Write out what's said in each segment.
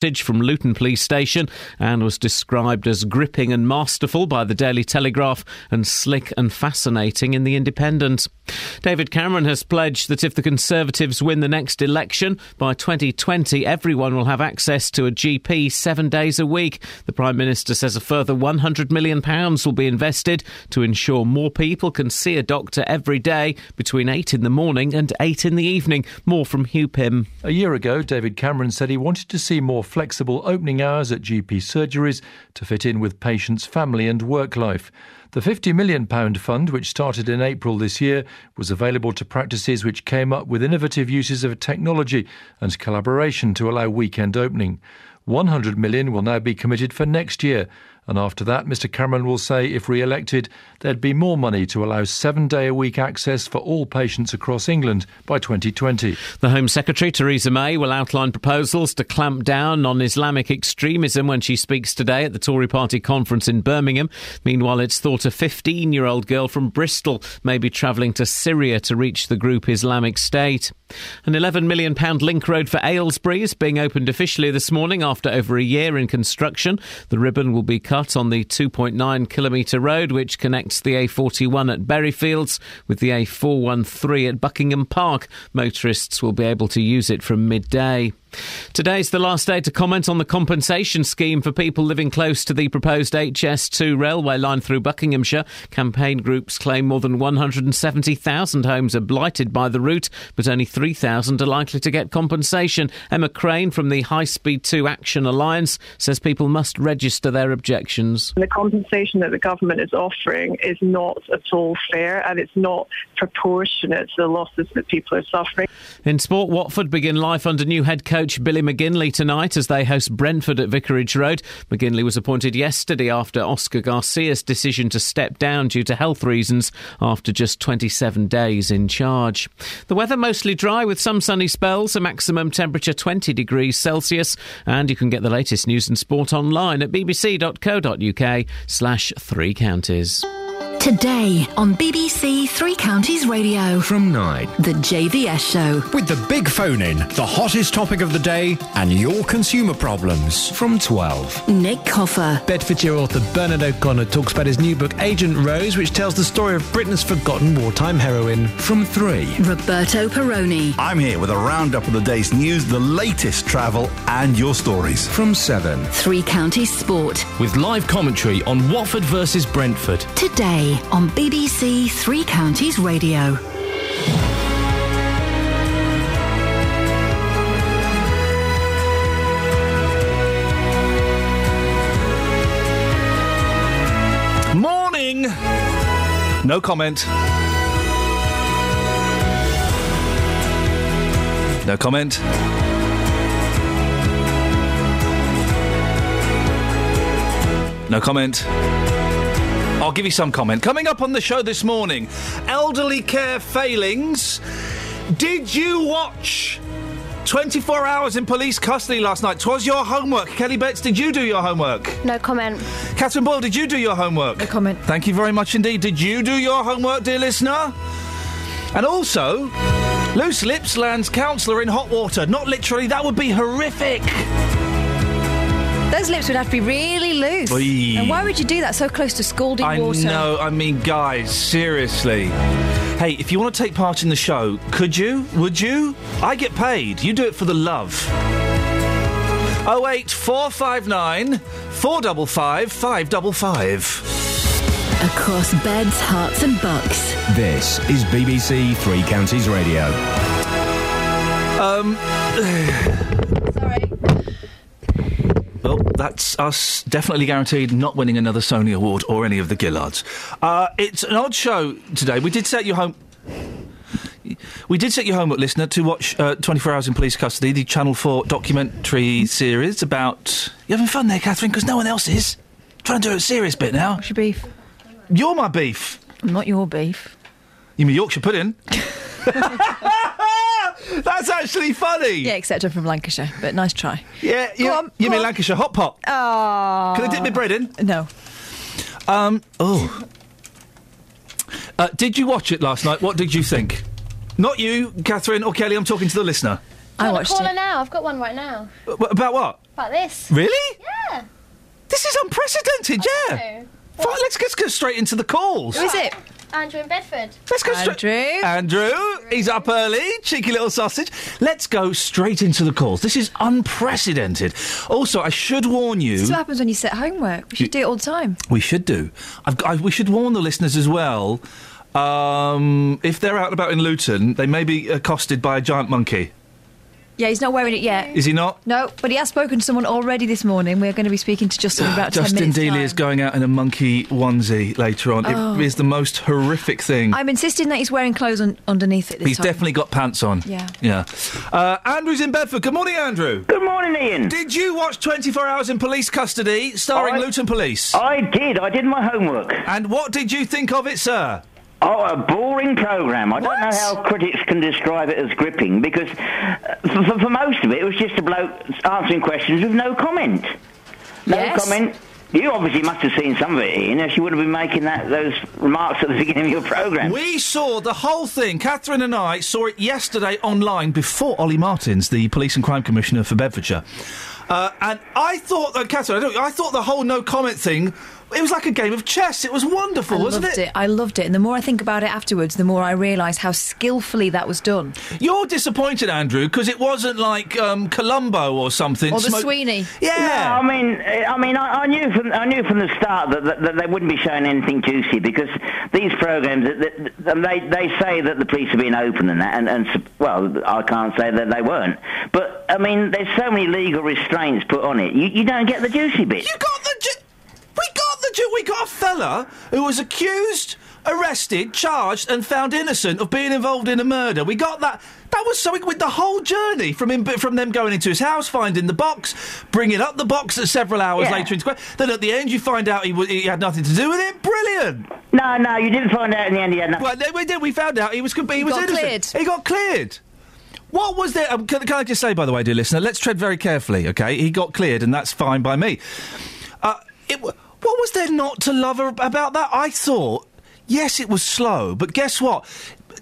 from Luton Police Station and was described as gripping and masterful by the Daily Telegraph and slick and fascinating in The Independent. David Cameron has pledged that if the Conservatives win the next election by 2020, everyone will have access to a GP seven days a week. The Prime Minister says a further £100 million will be invested to ensure more people can see a doctor every day between 8 in the morning and 8 in the evening. More from Hugh Pym. A year ago, David Cameron said he wanted to see more flexible opening hours at GP surgeries to fit in with patients' family and work life. The £50 million fund, which started in April this year, was available to practices which came up with innovative uses of technology and collaboration to allow weekend opening. 100 million will now be committed for next year, and after that, Mr Cameron will say if re elected, there'd be more money to allow seven day a week access for all patients across England by 2020. The Home Secretary, Theresa May, will outline proposals to clamp down on Islamic extremism when she speaks today at the Tory party conference in Birmingham. Meanwhile, it's thought a 15 year old girl from Bristol may be travelling to Syria to reach the group Islamic State. An £11 million link road for Aylesbury is being opened officially this morning after over a year in construction. The ribbon will be cut on the 2.9 kilometre road which connects the A41 at Berryfields with the A413 at Buckingham Park. Motorists will be able to use it from midday. Today's the last day to comment on the compensation scheme for people living close to the proposed HS2 railway line through Buckinghamshire. Campaign groups claim more than 170,000 homes are blighted by the route, but only 3,000 are likely to get compensation. Emma Crane from the High Speed 2 Action Alliance says people must register their objections. The compensation that the government is offering is not at all fair and it's not proportionate to the losses that people are suffering. In sport, Watford begin life under new head coach coach Billy McKinlay tonight as they host Brentford at Vicarage Road. McKinlay was appointed yesterday after Oscar Garcia's decision to step down due to health reasons after just 27 days in charge. The weather mostly dry with some sunny spells, a maximum temperature 20 degrees Celsius, and you can get the latest news and sport online at bbc.co.uk slash three counties. Today on BBC Three Counties Radio. From 9. The JVS Show. With the big phone in, the hottest topic of the day, and your consumer problems. From 12. Nick Coffer. Bedfordshire author Bernard O'Connor talks about his new book Agent Rose, which tells the story of Britain's forgotten wartime heroine. From 3. Roberto Perrone. I'm here with a roundup of the day's news, the latest travel, and your stories. From 7. Three Counties Sport. With live commentary on Watford versus Brentford. Today on BBC Three Counties Radio. Morning! No comment. No comment. No comment. I'll give you some comment. Coming up on the show this morning elderly care failings. Did you watch 24 hours in police custody last night? Twas your homework. Kelly Betts, did you do your homework? No comment. Catherine Boyle, did you do your homework? No comment. Thank you very much indeed. Did you do your homework, dear listener? And also, Loose Lips lands counsellor in hot water. Not literally, that would be horrific. Those lips would have to be really loose. Oy. And why would you do that so close to scalding I water? know, I mean, guys, seriously. Hey, if you want to take part in the show, could you? Would you? I get paid. You do it for the love. 08459 455 555. Across beds, hearts, and bucks. This is BBC Three Counties Radio. Um. Sorry. Well, that's us definitely guaranteed not winning another Sony Award or any of the Gillards. Uh, it's an odd show today. We did set you home. We did set your homework, listener, to watch uh, 24 Hours in Police Custody, the Channel 4 documentary series about. You having fun there, Catherine? Because no one else is. Trying to do a serious bit now. What's your beef? You're my beef. I'm not your beef. You mean Yorkshire pudding? That's actually funny. Yeah, except I'm from Lancashire, but nice try. Yeah, you, on, you mean on. Lancashire hot pot? Oh. Can I dip my bread in? No. Um. Oh. Uh, did you watch it last night? What did you think? Not you, Catherine or Kelly. I'm talking to the listener. I Got a watched caller it. now. I've got one right now. Uh, about what? About this. Really? Yeah. This is unprecedented, yeah. Fine, let's, let's go straight into the calls. Who is it? Andrew in Bedford. Let's go straight. Andrew. Andrew, he's up early, cheeky little sausage. Let's go straight into the calls. This is unprecedented. Also, I should warn you. This is what happens when you set homework. We should do it all the time. We should do. I've I, we should warn the listeners as well. Um, if they're out and about in Luton, they may be accosted by a giant monkey. Yeah, he's not wearing it yet. Is he not? No, but he has spoken to someone already this morning. We're going to be speaking to Justin in about 10 Justin minutes. Dealey time. is going out in a monkey onesie later on. Oh. It is the most horrific thing. I'm insisting that he's wearing clothes un- underneath it this He's time. definitely got pants on. Yeah. Yeah. Uh, Andrew's in Bedford. Good morning, Andrew. Good morning, Iain. Did you watch 24 Hours in Police Custody starring I- Luton Police? I did. I did my homework. And what did you think of it, sir? Oh, a boring programme. I don't know how critics can describe it as gripping because uh, for, for, for most of it, it was just a bloke answering questions with no comment. No Yes. comment. You obviously must have seen some of it, Iain, else you wouldn't have been making that, those remarks at the beginning of your programme. We saw the whole thing. Catherine and I saw it yesterday online before Olly Martins, the Police and Crime Commissioner for Bedfordshire. Uh, and I thought, uh, Catherine, I, don't, I thought the whole no comment thing, it was like a game of chess. It was wonderful, I wasn't loved it? it? I loved it. And the more I think about it afterwards, the more I realise how skillfully that was done. You're disappointed, Andrew, because it wasn't like um, Columbo or something. Or the Smoke- Sweeney. Yeah. No, I mean, I mean, I, I knew from I knew from the start that, that, that they wouldn't be showing anything juicy because these programs, that, that, they they say that the police are being open and that, and, and well, I can't say that they weren't, but I mean, there's so many legal restraints put on it, you, you don't get the juicy bit. You got the. Ju- we got we got a fella who was accused, arrested, charged, and found innocent of being involved in a murder. We got that. That was something with the whole journey from him, from them going into his house, finding the box, bringing up the box at several hours Yeah. later into Then at the end, you find out he, he had nothing to do with it. Brilliant. No, no, you didn't find out in the end. He had nothing. Well, then we did. We found out he was. He, He was got innocent. cleared. He got cleared. What was there? Um, can, can I just say, by the way, dear listener, let's tread very carefully. Okay, he got cleared, and that's fine by me. Uh, it, what was there not to love about that? I thought, yes, it was slow, but guess what?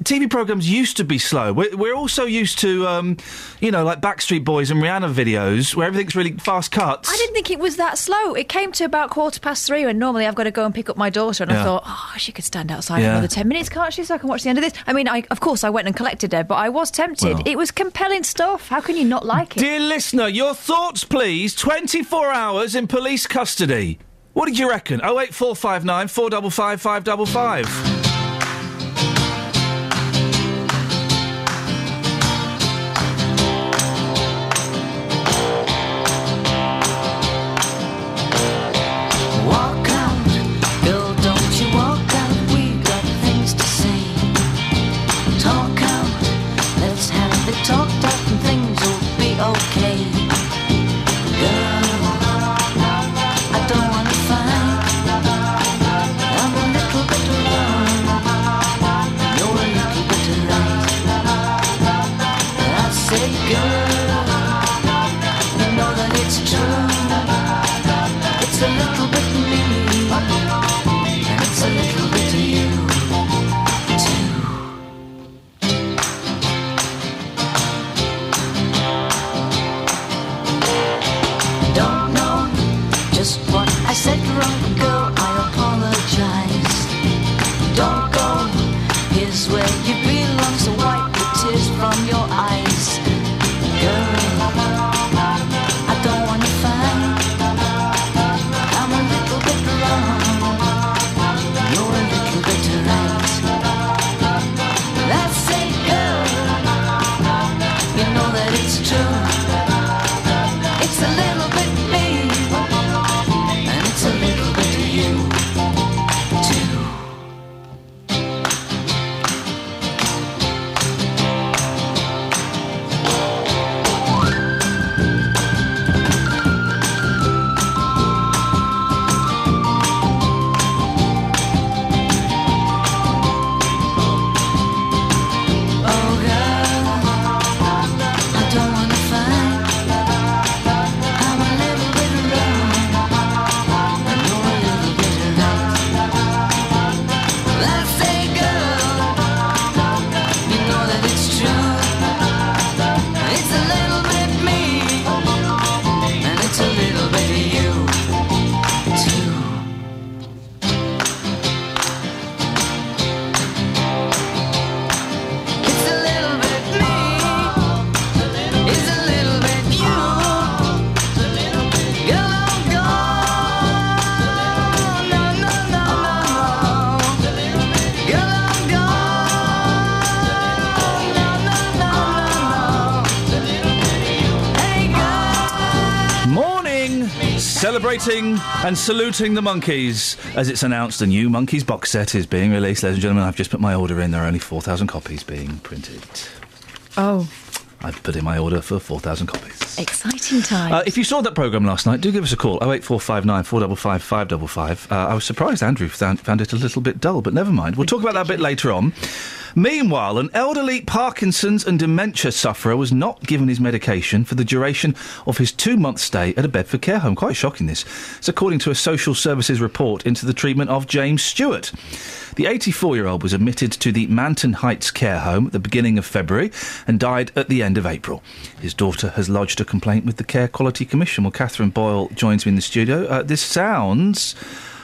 TV programs used to be slow. We're, we're also used to, um, you know, like Backstreet Boys and Rihanna videos where everything's really fast cuts. I didn't think it was that slow. It came to about quarter past three when normally I've got to go and pick up my daughter, and Yeah. I thought, oh, she could stand outside Yeah. another 10 minutes, can't she? So I can watch the end of this. I mean, I, of course, I went and collected her, but I was tempted. Well. It was compelling stuff. How can you not like it? Dear listener, your thoughts, please. 24 hours in police custody. What did you reckon? 08459 455 555. Celebrating and saluting the monkeys as it's announced a new Monkeys box set is being released. Ladies and gentlemen, I've just put my order in. There are only 4,000 copies being printed. Oh, I put in my order for 4,000 copies. exciting time. Uh, if you saw that programme last night, do give us a call. 08459 455 555. Uh, I was surprised Andrew found, found it a little bit dull, but never mind. We'll talk about that a bit later on. Meanwhile, an elderly Parkinson's and dementia sufferer was not given his medication for the duration of his two month stay at a Bedford care home. Quite shocking, this. It's according to a social services report into the treatment of James Stewart. The 84 year old was admitted to the Manton Heights care home at the beginning of February and died at the end of April. His daughter has lodged a complaint with the Care Quality Commission. Well, Catherine Boyle joins me in the studio. Uh, this sounds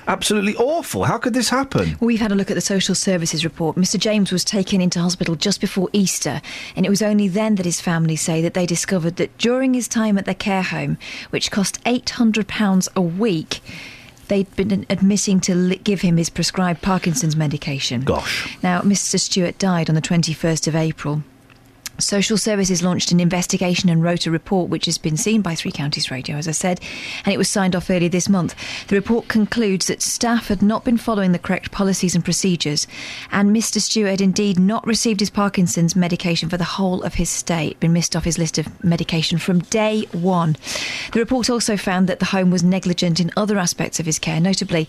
absolutely awful. How could this happen? We've had a look at the social services report. Mr. James was taken into hospital just before Easter, and it was only then that his family say that they discovered that during his time at the care home, which cost £800 a week, they'd been admitting to li- give him his prescribed Parkinson's medication. Gosh. Now, Mr. Stewart died on the 21st of April. Social Services launched an investigation and wrote a report which has been seen by Three Counties Radio, as I said, and it was signed off earlier this month. The report concludes that staff had not been following the correct policies and procedures, and Mr. Stewart had indeed not received his Parkinson's medication for the whole of his stay. Been missed off his list of medication from day one. The report also found that the home was negligent in other aspects of his care, notably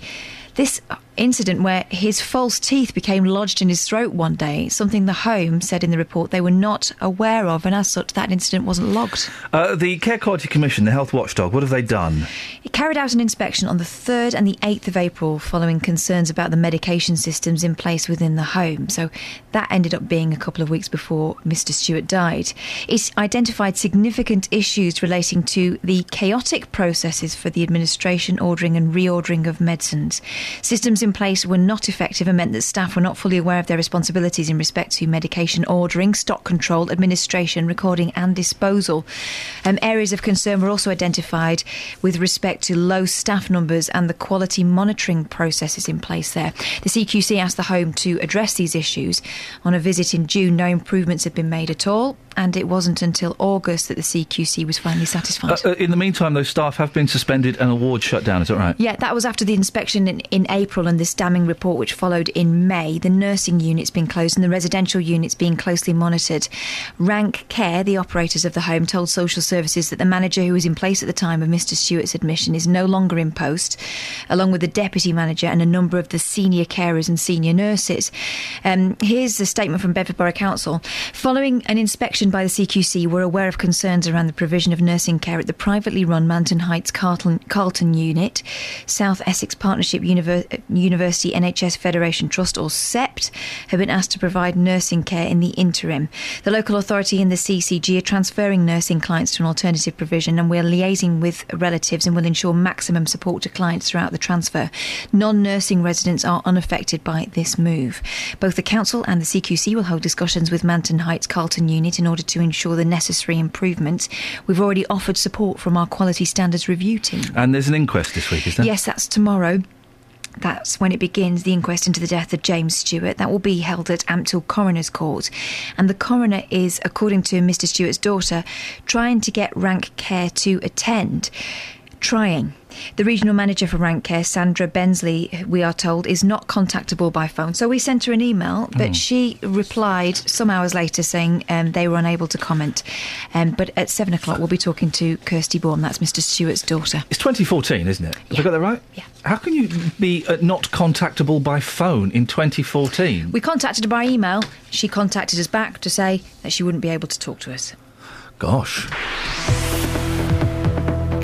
this incident where his false teeth became lodged in his throat one day, something the home said in the report they were not aware of, and as such, that incident wasn't logged. Uh, the Care Quality Commission, the health watchdog, what have they done? It carried out an inspection on the 3rd and the 8th of April following concerns about the medication systems in place within the home. So that ended up being a couple of weeks before Mr. Stewart died. It identified significant issues relating to the chaotic processes for the administration, ordering, and reordering of medicines. Systems in place were not effective and meant that staff were not fully aware of their responsibilities in respect to medication ordering, stock control, administration, recording, and disposal. Um, areas of concern were also identified with respect to low staff numbers and the quality monitoring processes in place there. The CQC asked the home to address these issues. On a visit in June, no improvements had been made at all, and it wasn't until August that the CQC was finally satisfied. Uh, uh, in the meantime, those staff have been suspended and awards shut down, is that right? Yeah, that was after the inspection in, in April and this damning report, which followed in May. The nursing unit's been closed and the residential unit's being closely monitored. Rank Care, the operators of the home, told social services that the manager who was in place at the time of Mr. Stewart's admission is no longer in post, along with the deputy manager and a number of the senior carers and senior nurses. Um, here's a statement from Bedford Borough Council. Following an inspection by the CQC, we're aware of concerns around the provision of nursing care at the privately run Manton Heights Carlton, Carlton unit, South Essex Partnership Univer- University NHS Federation Trust, or SEPT, have been asked to provide nursing care in the interim. The local authority and the CCG are transferring nursing clients to an alternative provision, and we're liaising with relatives and will ensure maximum support to clients throughout the transfer. Non nursing residents are unaffected by this move. Both the council and the CQC will hold discussions with Manton Heights Carlton unit in order to ensure the necessary improvements. We've already offered support from our quality standards review team. And there's an inquest this week, is there? Yes, that's tomorrow. That's when it begins, the inquest into the death of James Stewart. That will be held at Ampthill Coroner's Court. And the coroner is, according to Mr. Stewart's daughter, trying to get rank care to attend. Trying. The regional manager for Rank Care, Sandra Bensley, we are told, is not contactable by phone. So we sent her an email, but Mm. she replied some hours later saying um, they were unable to comment. Um, but at seven o'clock, we'll be talking to Kirsty Baum. That's Mr. Stewart's daughter. It's 2014, isn't it? Have I got that right? Yeah. How can you be uh, not contactable by phone in 2014? We contacted her by email. She contacted us back to say that she wouldn't be able to talk to us. Gosh.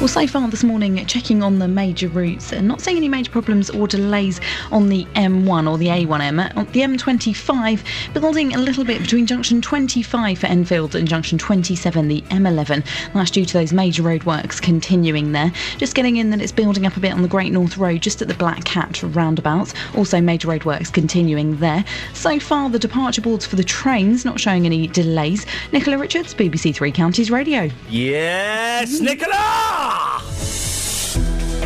Well, so far this morning, checking on the major routes, and not seeing any major problems or delays on the M1 or the A1M. On the M25, building a little bit between junction 25 for Enfield and junction 27, the M11. That's due to those major roadworks continuing there. Just getting in that it's building up a bit on the Great North Road, just at the Black Cat roundabout. Also, major roadworks continuing there. So far, the departure boards for the trains not showing any delays. Nicola Richards, BBC Three Counties Radio. Yes, Nicola!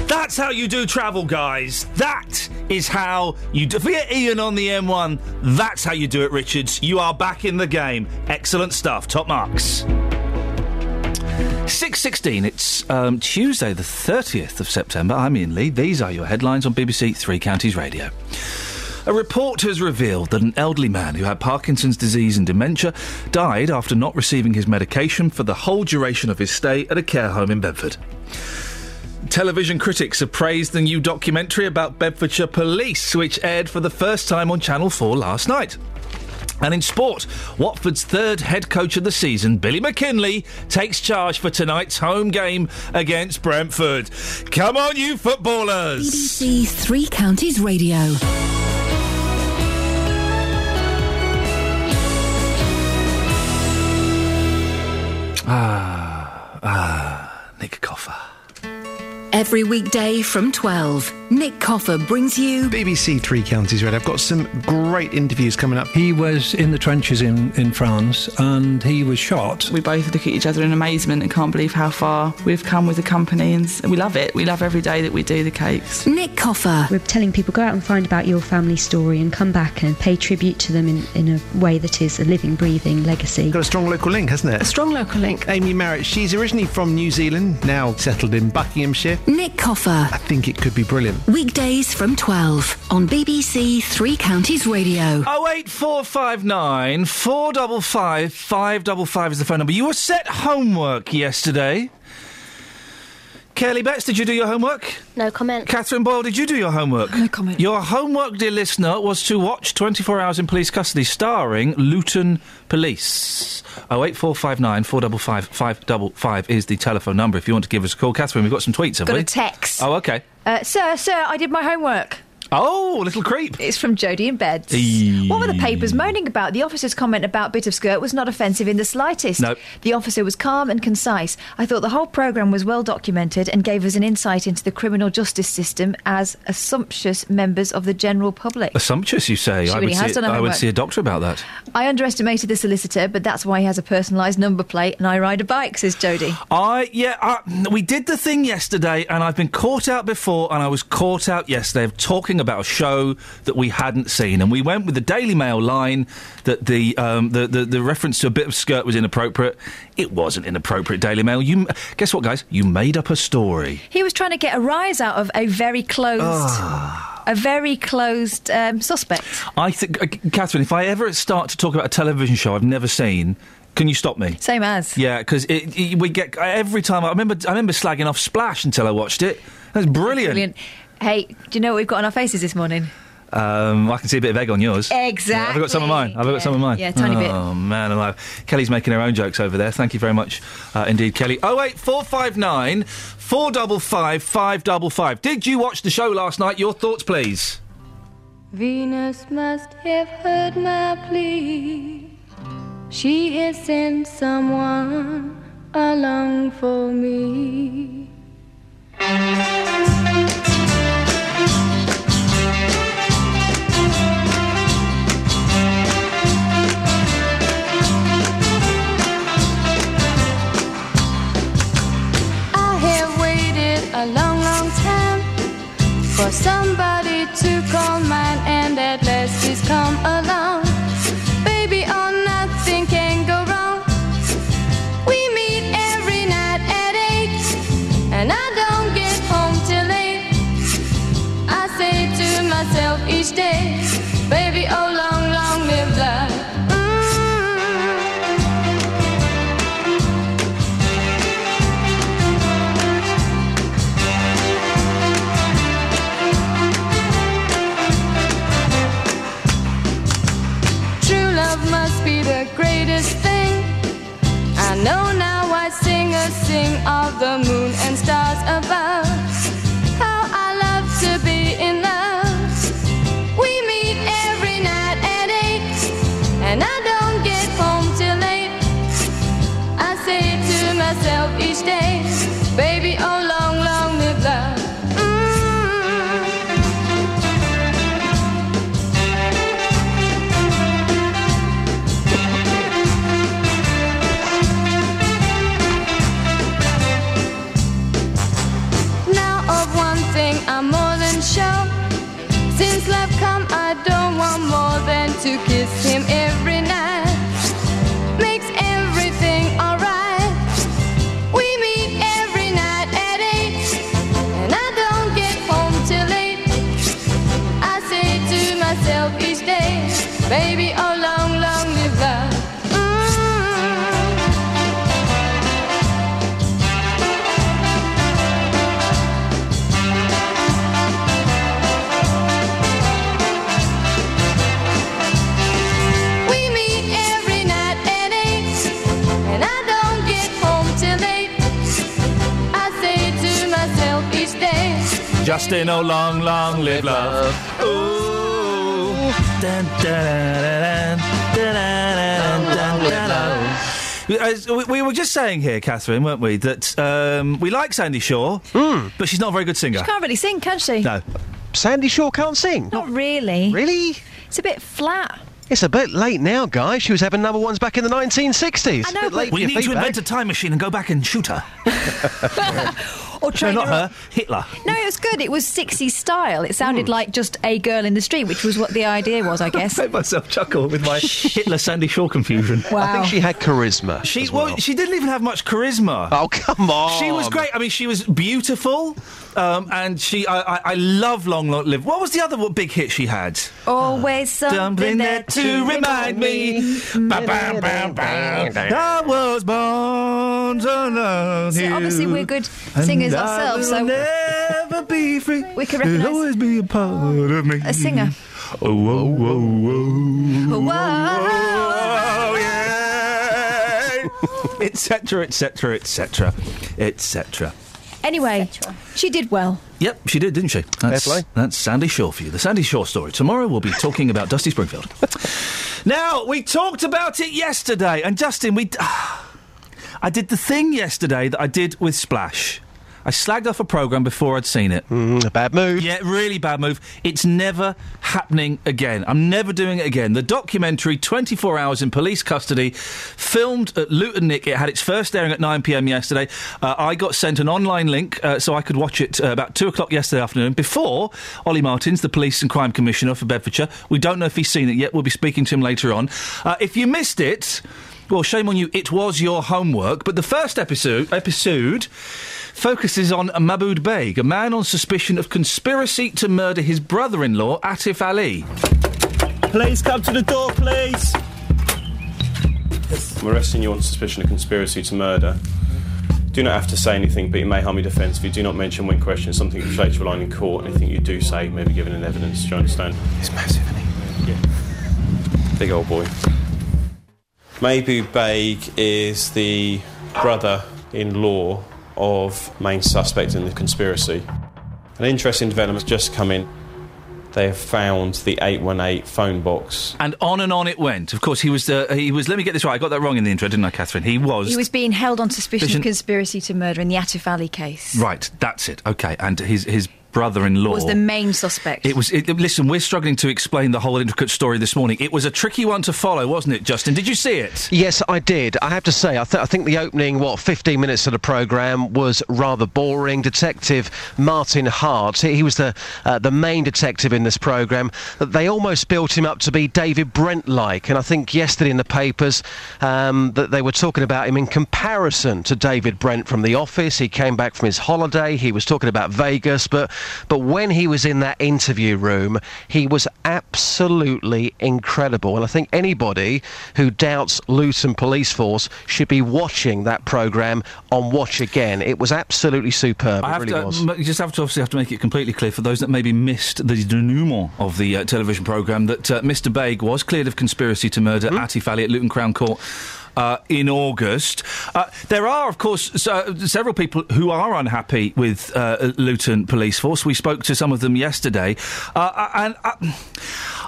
That's how you do travel, guys. That is how you do. Forget Ian on the M1. That's how you do it, Richards. You are back in the game. Excellent stuff. Top marks. 6.16, it's um, Tuesday the 30th of September. I'm Iain Lee. These are your headlines on BBC Three Counties Radio. A report has revealed that an elderly man who had Parkinson's disease and dementia died after not receiving his medication for the whole duration of his stay at a care home in Bedford. Television critics have praised the new documentary about Bedfordshire Police, which aired for the first time on Channel 4 last night. And in sport, Watford's third head coach of the season, Billy McKinlay, takes charge for tonight's home game against Brentford. Come on, you footballers! BBC Three Counties Radio. Ah, ah, Nick Coffer. Every weekday from 12, Nick Coffer brings you BBC Three Counties Red. I've got some great interviews coming up. He was in the trenches in, in France and he was shot. We both look at each other in amazement and can't believe how far we've come with the company, and we love it. We love every day that we do the cakes. Nick Coffer. We're telling people go out and find about your family story and come back and pay tribute to them in, in a way that is a living, breathing legacy. Got a strong local link, hasn't it? A strong local link. Amy Merritt, she's originally from New Zealand, now settled in Buckinghamshire. Nick Coffer. I think it could be brilliant. Weekdays from 12 on BBC Three Counties Radio. 08459 455 555 is the phone number. You were set homework yesterday. Kelly Betts, did you do your homework? No comment. Catherine Boyle, did you do your homework? No comment. Your homework, dear listener, was to watch 24 Hours in Police Custody starring Luton Police. 08459 455 555 is the telephone number if you want to give us a call. Catherine, we've got some tweets, have Got we? a text. Oh, okay. Uh, sir, sir, I did my homework. Oh, little creep. It's from Jodie in bed. Eee. What were the papers moaning about? The officer's comment about bit of skirt was not offensive in the slightest. Nope. The officer was calm and concise. I thought the whole programme was well documented and gave us an insight into the criminal justice system as assumptuous members of the general public. Assumptuous, you say? She I, really would has see, done I would see a doctor about that. I underestimated the solicitor, but that's why he has a personalised number plate and I ride a bike, says Jodie. I yeah, I, we did the thing yesterday, and I've been caught out before, and I was caught out yesterday of talking about a show that we hadn't seen, and we went with the Daily Mail line that the um, the, the the reference to a bit of skirt was inappropriate. It wasn't inappropriate. Daily Mail. You guess what, guys? You made up a story. He was trying to get a rise out of a very closed, Ah. a very closed um, suspect. I think, uh, Catherine, if I ever start to talk about a television show I've never seen, can you stop me? Same as. Yeah, because we get every time. I remember, I remember slagging off Splash until I watched it. That's brilliant. Brilliant. Hey, do you know what we've got on our faces this morning? Um, I can see a bit of egg on yours. Exactly. Yeah, have I got some of mine? I've I got some of mine? Yeah, tiny oh, bit. Oh man, alive. Kelly's making her own jokes over there. Thank you very much, uh, indeed, Kelly. Oh eight four five nine four double five five double five. Did you watch the show last night? Your thoughts, please. Venus must have heard my plea. She has sent someone along for me. For Justin, oh long, long live love. Ooh. Dun, dun, dun, dun, dun, dun, dun, dun. As we- we were just saying here, Catherine, weren't we, that um, we like Sandie Shaw, but she's not a very good singer. She can't really sing, can she? No. Sandie Shaw can't sing. Not really. Really? It's a bit flat. It's a bit late now, guys. She was having number ones back in the 1960s. I know, Bit but- late We your need to invent a time machine and go back and shoot her. Or No, not her her. Hitler. No, it was good. It was 60s style. It sounded Hmm. like just a girl in the street, which was what the idea was, I guess. I made myself chuckle with my Hitler Sandie Shaw confusion. Wow. I think she had charisma. She as well. well. she didn't even have much charisma. Oh come on! She was great. I mean, she was beautiful, um, and she. I, I, I love Long Long Live. What was the other what big hit she had? Always something Something there there to remind me. Ba, bam, bam, bam. I was born to love See, you. obviously we're good singers I ourselves, will so never be free. we can You'll recognise always be a part oh, of me. a singer. Oh, whoa, whoa, whoa. Whoa. Etc. Etc. Etc. Etc. Anyway, she did well. Yep, she did, didn't she? That's, play. that's Sandie Shaw for you. The Sandie Shaw story. Tomorrow we'll be talking about Dusty Springfield. now, we talked about it yesterday, and Justin, we. I did the thing yesterday that I did with Splash. I slagged off a programme before I'd seen it. Mm, a bad move. Yeah, really bad move. It's never happening again. I'm never doing it again. The documentary, 24 Hours in Police Custody, filmed at Luton Nick. It had its first airing at 9 pm yesterday. Uh, I got sent an online link uh, so I could watch it uh, about 2 o'clock yesterday afternoon before Olly Martins, the Police and Crime Commissioner for Bedfordshire. We don't know if he's seen it yet. We'll be speaking to him later on. Uh, if you missed it, well, shame on you. It was your homework. But the first episode episode focuses on Maboud Beg, a man on suspicion of conspiracy to murder his brother-in-law, Atif Ali. Please come to the door, please. I'm arresting you on suspicion of conspiracy to murder. Do not have to say anything, but it may harm your defence if you do not mention when questioned something which relates to a line in court. Anything you do say may be given in evidence. Do you understand? It's massive, isn't he? Yeah. Big old boy. Maybu Baig is the brother-in-law of main suspect in the conspiracy. An interesting development has just come in. They have found the 818 phone box And on and on it went. Of course, he was. Uh, he was. Let me get this right. I got that wrong in the intro, didn't I, Catherine? He was. He was being held on suspicion Suspicion- of conspiracy to murder in the Atif Ali case. right. That's it. Okay. And his his brother-in-law Was the main suspect. It was. It, listen, we're struggling to explain the whole intricate story this morning. It was a tricky one to follow, wasn't it, Justin? Did you see it? Yes, I did. I have to say, I, th- I think the opening, what, 15 minutes of the programme was rather boring. Detective Martin Hart, he, he was the uh, the main detective in this programme. They almost built him up to be David Brent-like, and I think yesterday in the papers um, that they were talking about him in comparison to David Brent from The Office. He came back from his holiday. He was talking about Vegas, but but when he was in that interview room, he was absolutely incredible. And I think anybody who doubts Luton Police Force should be watching that programme on Watch Again. It was absolutely superb. I it really to, was. you just have to obviously have to make it completely clear for those that maybe missed the denouement of the uh, television programme that uh, Mr. Baig was cleared of conspiracy to murder Atif Ali at Luton Crown Court. Uh, in August, uh, there are, of course, s- uh, several people who are unhappy with uh, Luton Police Force. We spoke to some of them yesterday, uh, and uh,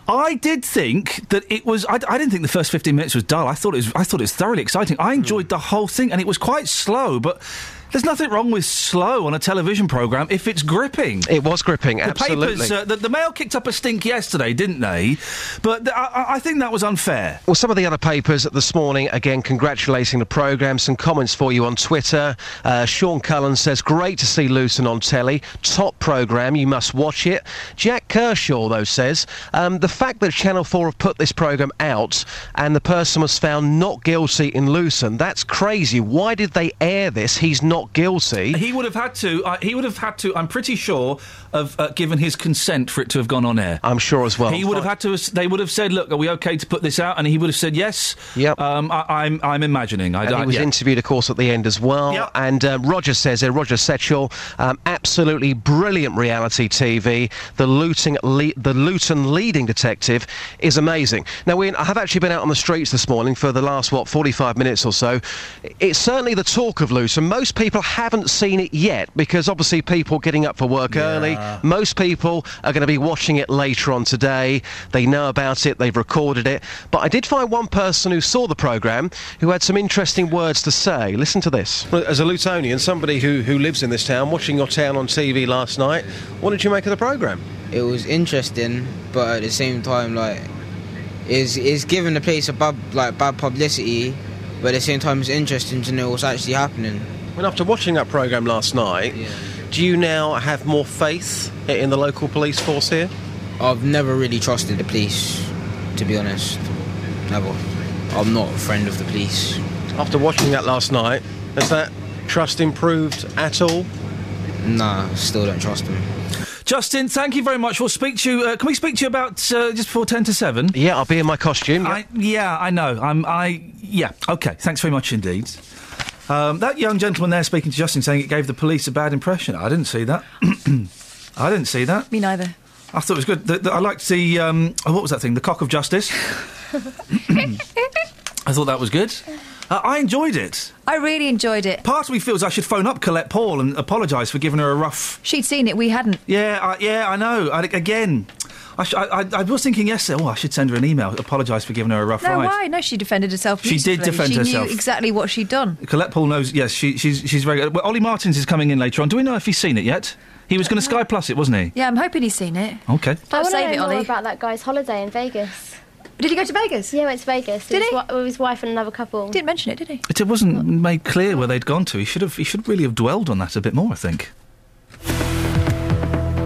I did think that it was. I, I didn't think the first fifteen minutes was dull. I thought it was. I thought it was thoroughly exciting. I enjoyed the whole thing, and it was quite slow, but There's nothing wrong with slow on a television programme if it's gripping. It was gripping, The absolutely. papers, uh, the, the Mail kicked up a stink yesterday, didn't they? But th- I- I, think that was unfair. Well, some of the other papers this morning, again, congratulating the programme. Some comments for you on Twitter. Uh, Sean Cullen says, Great to see Luton on telly. Top programme, you must watch it. Jack Kershaw, though, says, um, The fact that Channel 4 have put this programme out and the person was found not guilty in Luton, that's crazy. Why did they air this? He's not guilty. He would have had to. Uh, he would have had to. I'm pretty sure of uh, given his consent for it to have gone on air. I'm sure as well. He would have had to. They would have said, "Look, are we okay to put this out?" And he would have said, "Yes." Yep. Um, I, I'm. I'm imagining. I And he was yeah. interviewed, of course, at the end as well. And uh, Roger says there, Roger Setchell, um, absolutely brilliant reality TV. The Luton, le- the Luton leading detective is amazing. Now, we, I have actually been out on the streets this morning for the last, what, 45 minutes or so. It's certainly the talk of Luton. Most people haven't seen it yet because obviously people getting up for work early. Most people are going to be watching it later on today. They know about it, they've recorded it. But I did find one person who saw the programme who had some interesting words to say. Listen to this. As a Lutonian, somebody who, who lives in this town, watching your town on TV last night, what did you make of the programme? It was interesting, but at the same time, like, is is giving the place a bad like bad publicity, but at the same time, it's interesting to know what's actually happening. Well, after watching that programme last night, do you now have more faith in the local police force here? I've never really trusted the police, to be honest. Never. I'm not a friend of the police. After watching that last night, has that trust improved at all? Nah, still don't trust them. Justin, thank you very much. We'll speak to you. Uh, can we speak to you about uh, just before ten to seven? Yeah, I'll be in my costume. I, yeah, I know. I'm. I. Yeah. Okay. Thanks very much indeed. Um, that young gentleman there speaking to Justin saying it gave the police a bad impression. I didn't see that. I didn't see that. Me neither. I thought it was good. The, the, I liked the. Um, oh, what was that thing? The cock of justice. I thought that was good. Uh, I enjoyed it. I really enjoyed it. Part of me feels I should phone up Colette Paul and apologise for giving her a rough. She'd seen it, we hadn't. Yeah, I, yeah, I know. I, again, I, sh- I, I, I was thinking yesterday. Oh, I should send her an email, apologise for giving her a rough No, ride. why? No, she defended herself. She did beautifully. defend she herself. knew exactly what she'd done. Colette Paul knows. Yes, she, she's she's very good. Well, Olly Martins is coming in later on. Do we know if he's seen it yet? He was going to uh, Sky Plus it, wasn't he? Yeah, I'm hoping he's seen it. Okay. I Don't want to save know it, more Ollie. about that guy's holiday in Vegas. Did he go to Vegas? Yeah, he went to Vegas. Did with he? His, with his wife and another couple. Didn't mention it, did he? It wasn't made clear where they'd gone to. He should have. He should really have dwelled on that a bit more. I think.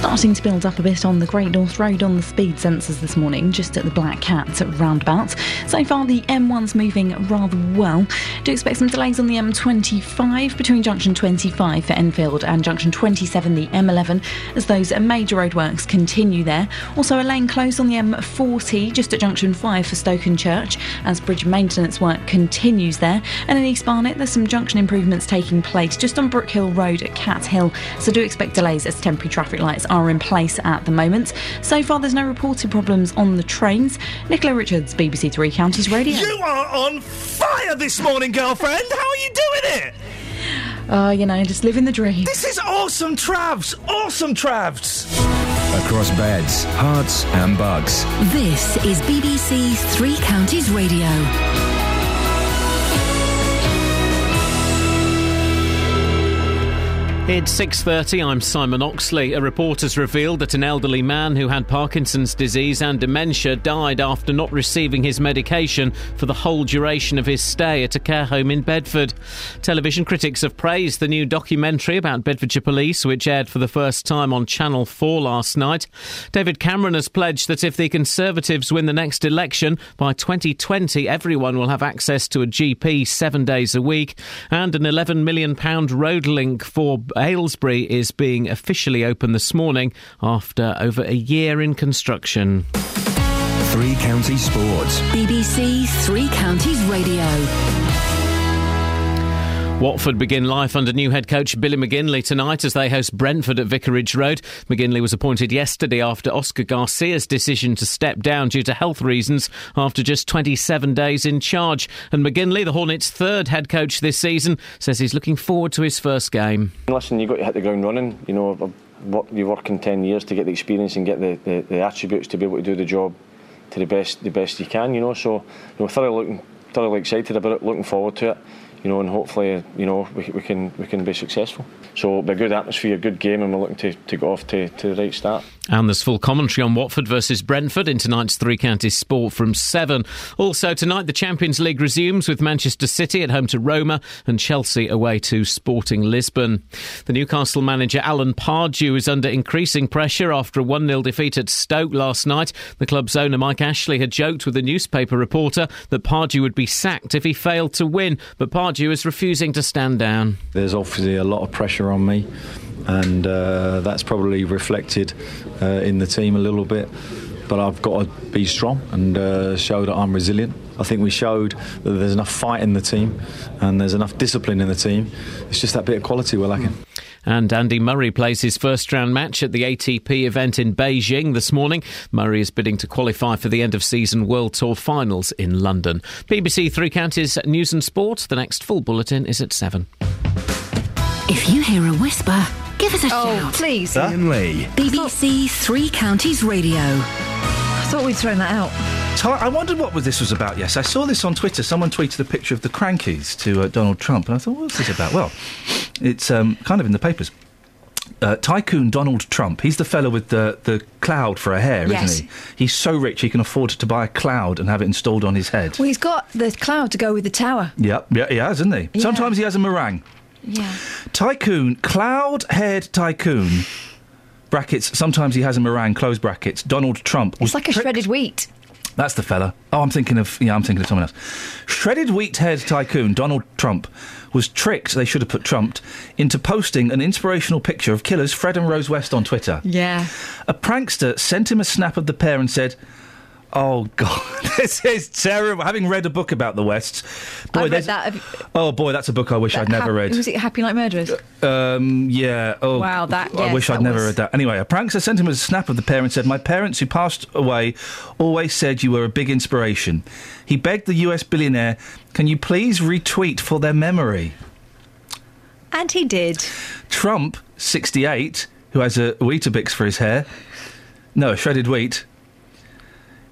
Starting to build up a bit on the Great North Road on the speed sensors this morning, just at the Black Cat roundabout. So far, the M1's moving rather well. Do expect some delays on the M25 between junction 25 for Enfield and junction 27, the M11, as those major roadworks continue there. Also, a lane closed on the M40 just at junction 5 for Stokenchurch as bridge maintenance work continues there. And in East Barnet, there's some junction improvements taking place just on Brookhill Road at Cat Hill. So do expect delays as temporary traffic lights are in place at the moment. So far, there's no reported problems on the trains. Nicola Richards, BBC Three Counties Radio. You are on fire this morning, girlfriend. How are you doing it? Oh, you know, just living the dream. This is awesome, Travs. Awesome, Travs. Across beds, hearts, and bugs. This is BBC Three Counties Radio. It's 6:30. I'm Simon Oxley. A report has revealed that an elderly man who had Parkinson's disease and dementia died after not receiving his medication for the whole duration of his stay at a care home in Bedford. Television critics have praised the new documentary about Bedfordshire Police, which aired for the first time on Channel 4 last night. David Cameron has pledged that if the Conservatives win the next election by 2020, everyone will have access to a GP 7 days a week and an 11 million pound road link for uh, Aylesbury is being officially opened this morning after over a year in construction. Three Counties Sports. BBC Three Counties Radio. Watford begin life under new head coach Billy McKinlay tonight as they host Brentford at Vicarage Road. McKinlay was appointed yesterday after Oscar Garcia's decision to step down due to health reasons after just 27 days in charge. And McKinlay, the Hornets' third head coach this season, says he's looking forward to his first game. Listen, you've got to hit the ground running. You know, I've worked, you work in 10 years to get the experience and get the, the, the attributes to be able to do the job to the best the best you can. You know, so you know, thoroughly looking thoroughly excited about it, looking forward to it. You know, and hopefully, you know, we, we can we can be successful. So it'll be a good atmosphere, good game, and we're looking to, to go off to, to the right start. And there's full commentary on Watford versus Brentford in tonight's Three Counties Sport from 7. Also, tonight the Champions League resumes with Manchester City at home to Roma and Chelsea away to Sporting Lisbon. The Newcastle manager Alan Pardew is under increasing pressure after a 1 0 defeat at Stoke last night. The club's owner Mike Ashley had joked with a newspaper reporter that Pardew would be sacked if he failed to win, but Pardew is refusing to stand down. There's obviously a lot of pressure on me, and uh, that's probably reflected uh, in the team a little bit. But I've got to be strong and uh, show that I'm resilient. I think we showed that there's enough fight in the team and there's enough discipline in the team. It's just that bit of quality we're lacking. And Andy Murray plays his first round match at the ATP event in Beijing this morning. Murray is bidding to qualify for the end of season World Tour finals in London. BBC Three Counties News and Sport. The next full bulletin is at 7. If you hear a whisper, give us a Oh, shout. please. Iain Lee. BBC Three Counties Radio. I thought we'd thrown that out. Ty- I wondered what this was about. Yes, I saw this on Twitter. Someone tweeted a picture of the Crankies to uh, Donald Trump, and I thought, what's this about? Well, it's um, kind of in the papers. Uh, tycoon Donald Trump. He's the fellow with the, the cloud for a hair, Yes. isn't he? He's so rich he can afford to buy a cloud and have it installed on his head. Well, he's got the cloud to go with the tower. Yep, yeah, he has, isn't he? Yeah. Sometimes he has a meringue. Yeah. Tycoon, cloud-haired tycoon. Brackets. Sometimes he has a meringue. Close brackets. Donald Trump. was It's like a tricked- shredded wheat. That's the fella. Oh, I'm thinking of yeah, I'm thinking of someone else. Shredded wheat-haired tycoon Donald Trump was tricked. They should have put trumped into posting an inspirational picture of killers Fred and Rose West on Twitter. Yeah. A prankster sent him a snap of the pair and said. Oh God, this is terrible. Having read a book about the West, boy, I there's- that. Oh boy, that's a book I wish I'd never Hap- read. Was it Happy Like Murderers? Um, yeah. Oh, Wow, that- I yes, wish I'd that never read that. Anyway, a prankster sent him a snap of the pair and said, "My parents, who passed away, always said you were a big inspiration." He begged the U.S. billionaire, "Can you please retweet for their memory?" And he did. Trump, 68, who has a Weetabix for his hair, no, a shredded wheat,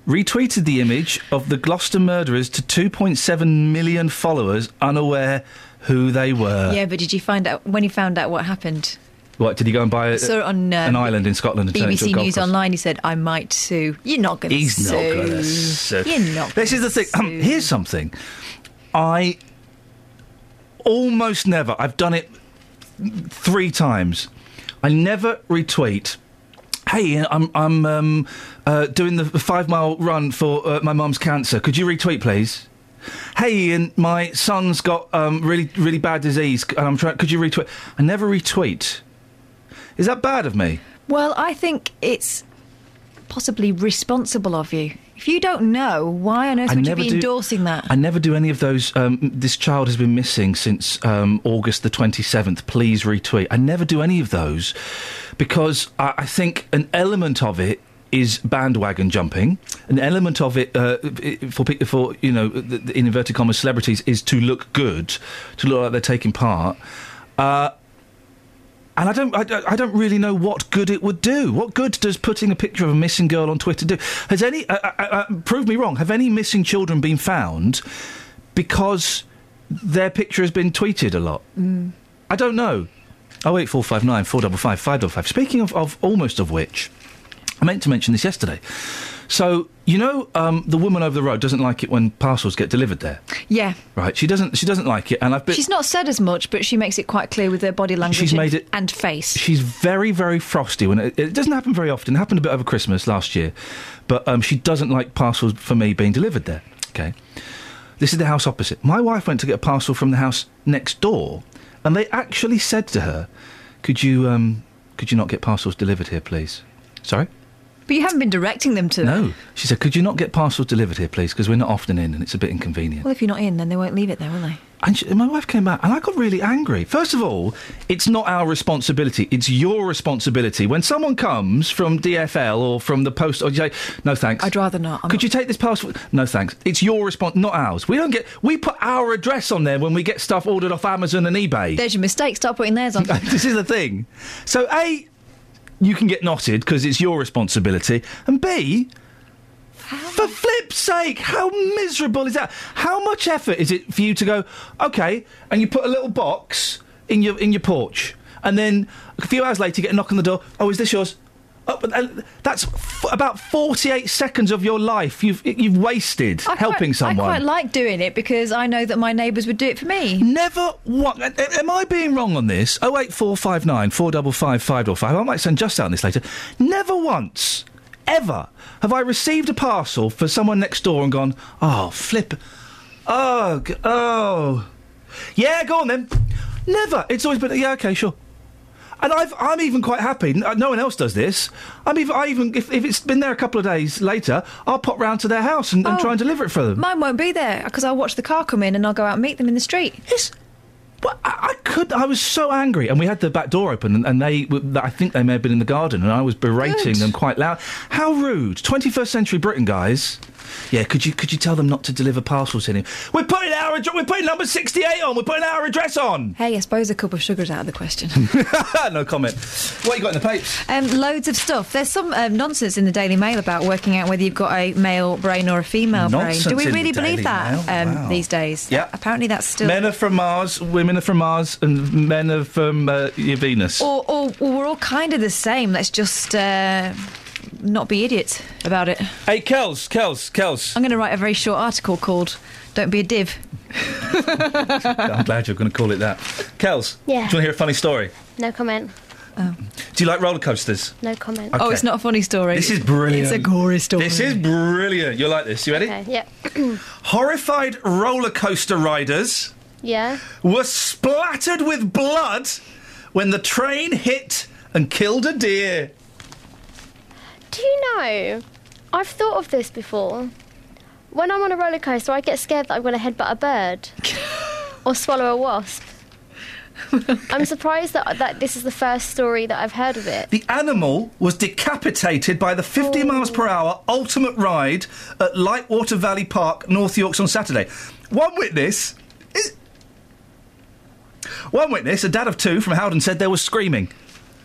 retweeted the image of the Gloucester murderers to 2.7 million followers, unaware who they were. yeah, but did you find out when he found out what happened? What did he go and buy a, it on, uh, an island in Scotland and turn it into a BBC News course? Online. He said, "I might sue." You're not going to He's sue. not going to sue. You're not. This is the thing. Um, here's something. I almost never. I've done it three times. I never retweet. Hey, I'm I'm um, uh, doing the five mile run for uh, my mum's cancer. Could you retweet, please? Hey, Iain, my son's got um, really really bad disease, and I'm trying. Could you retweet? I never retweet. Is that bad of me? Well, I think it's possibly responsible of you. If you don't know, why on earth I would you be do- endorsing that? I never do any of those. Um, this child has been missing since um, August the 27th. Please retweet. I never do any of those because I, I think an element of it is bandwagon jumping. An element of it uh, for for you know in inverted commas celebrities is to look good, to look like they're taking part. Uh, and I don't, I, don't- I don't really know what good it would do. What good does putting a picture of a missing girl on Twitter do? Has any, uh, uh, uh, prove me wrong, have any missing children been found because their picture has been tweeted a lot? Mm. I don't know. Oh eight four five nine four double five five double five. Speaking of, of almost of which, I meant to mention this yesterday. So you know, um, the woman over the road doesn't like it when parcels get delivered there, Yeah, right? She doesn't. She doesn't like it, and I've been. she's not said as much, but she makes it quite clear with her body language She's and, made it- and face. She's very, very frosty. When it, it doesn't happen very often. It happened a bit over Christmas last year, but um, she doesn't like parcels for me being delivered there. Okay, this is the house opposite. My wife went to get a parcel from the house next door, and they actually said to her, "Could you, um, could you not get parcels delivered here, please?" Sorry. But you haven't been directing them to. No, she said, "Could you not get parcels delivered here, please? Because we're not often in, and it's a bit inconvenient." Well, if you're not in, then they won't leave it there, will they? And she, my wife came back, and I got really angry. First of all, it's not our responsibility; it's your responsibility. When someone comes from DFL or from the post, or you say, "No, thanks," I'd rather not. I'm Could you take this parcel? No, thanks. It's your response, not ours. We don't get. We put our address on there when we get stuff ordered off Amazon and eBay. There's your mistake. Stop putting theirs on. this is the thing. So, A, you can get knotted because it's your responsibility, and B, For flip's sake, how miserable is that? How much effort is it for you to go, okay, and you put a little box in your in your porch, and then a few hours later you get a knock on the door. Oh, is this yours? Oh, but, uh, that's f- about forty-eight seconds of your life you've you've wasted helping someone. I quite like doing it because I know that my neighbours would do it for me. Never what? Am I being wrong on this? Oh eight four five nine four double five five double five. I might send just out on this later. Never once, ever, have I received a parcel for someone next door and gone, oh flip, oh g- oh, yeah, go on then. Never. It's always been yeah, okay, sure. And I've, I'm even quite happy. Uh, no one else does this. I'm even, I even if, if it's been there a couple of days later, I'll pop round to their house and, and Oh. try and deliver it for them. Mine won't be there because I'll watch the car come in and I'll go out and meet them in the street. Yes. I could. I was so angry, and we had the back door open, and, and they. I think they may have been in the garden, and I was berating Good. them quite loud. How rude! Twenty-first century Britain, guys. Yeah, could you could you tell them not to deliver parcels in here? We're putting our address. We're putting number sixty-eight on. We're putting our address on. Hey, I suppose a cup of sugar's out of the question. no comment. What you got in the papes? Um, loads of stuff. There's some um, nonsense in the Daily Mail about working out whether you've got a male brain or a female Nonsense brain. Do we really Daily believe that um, Wow. these days? Yeah. Apparently, that's still. Men are from Mars, women are from Mars, and men are from uh, your Venus. or, or, or we're all kind of the same. Let's just uh, not be idiots about it. Hey, Kels, Kels, Kels. I'm going to write a very short article called "Don't Be a Div." I'm glad you're going to call it that. Kels, Yeah. do you want to hear a funny story? No comment. Oh. Do you like roller coasters? No comment. Okay. Oh, it's not a funny story. This is brilliant. It's a gory story. This is brilliant. You like this? You ready? Okay. Yeah. Horrified roller coaster riders yeah. were splattered with blood when the train hit and killed a deer. Do you know? I've thought of this before. When I'm on a roller coaster, I get scared that I'm going to headbutt a bird or swallow a wasp. I'm surprised that that this is the first story that I've heard of it. The animal was decapitated by the 50 miles per hour ultimate ride at Lightwater Valley Park, North Yorks on Saturday. One witness. Is, one witness, a dad of two from Howden, said there was screaming.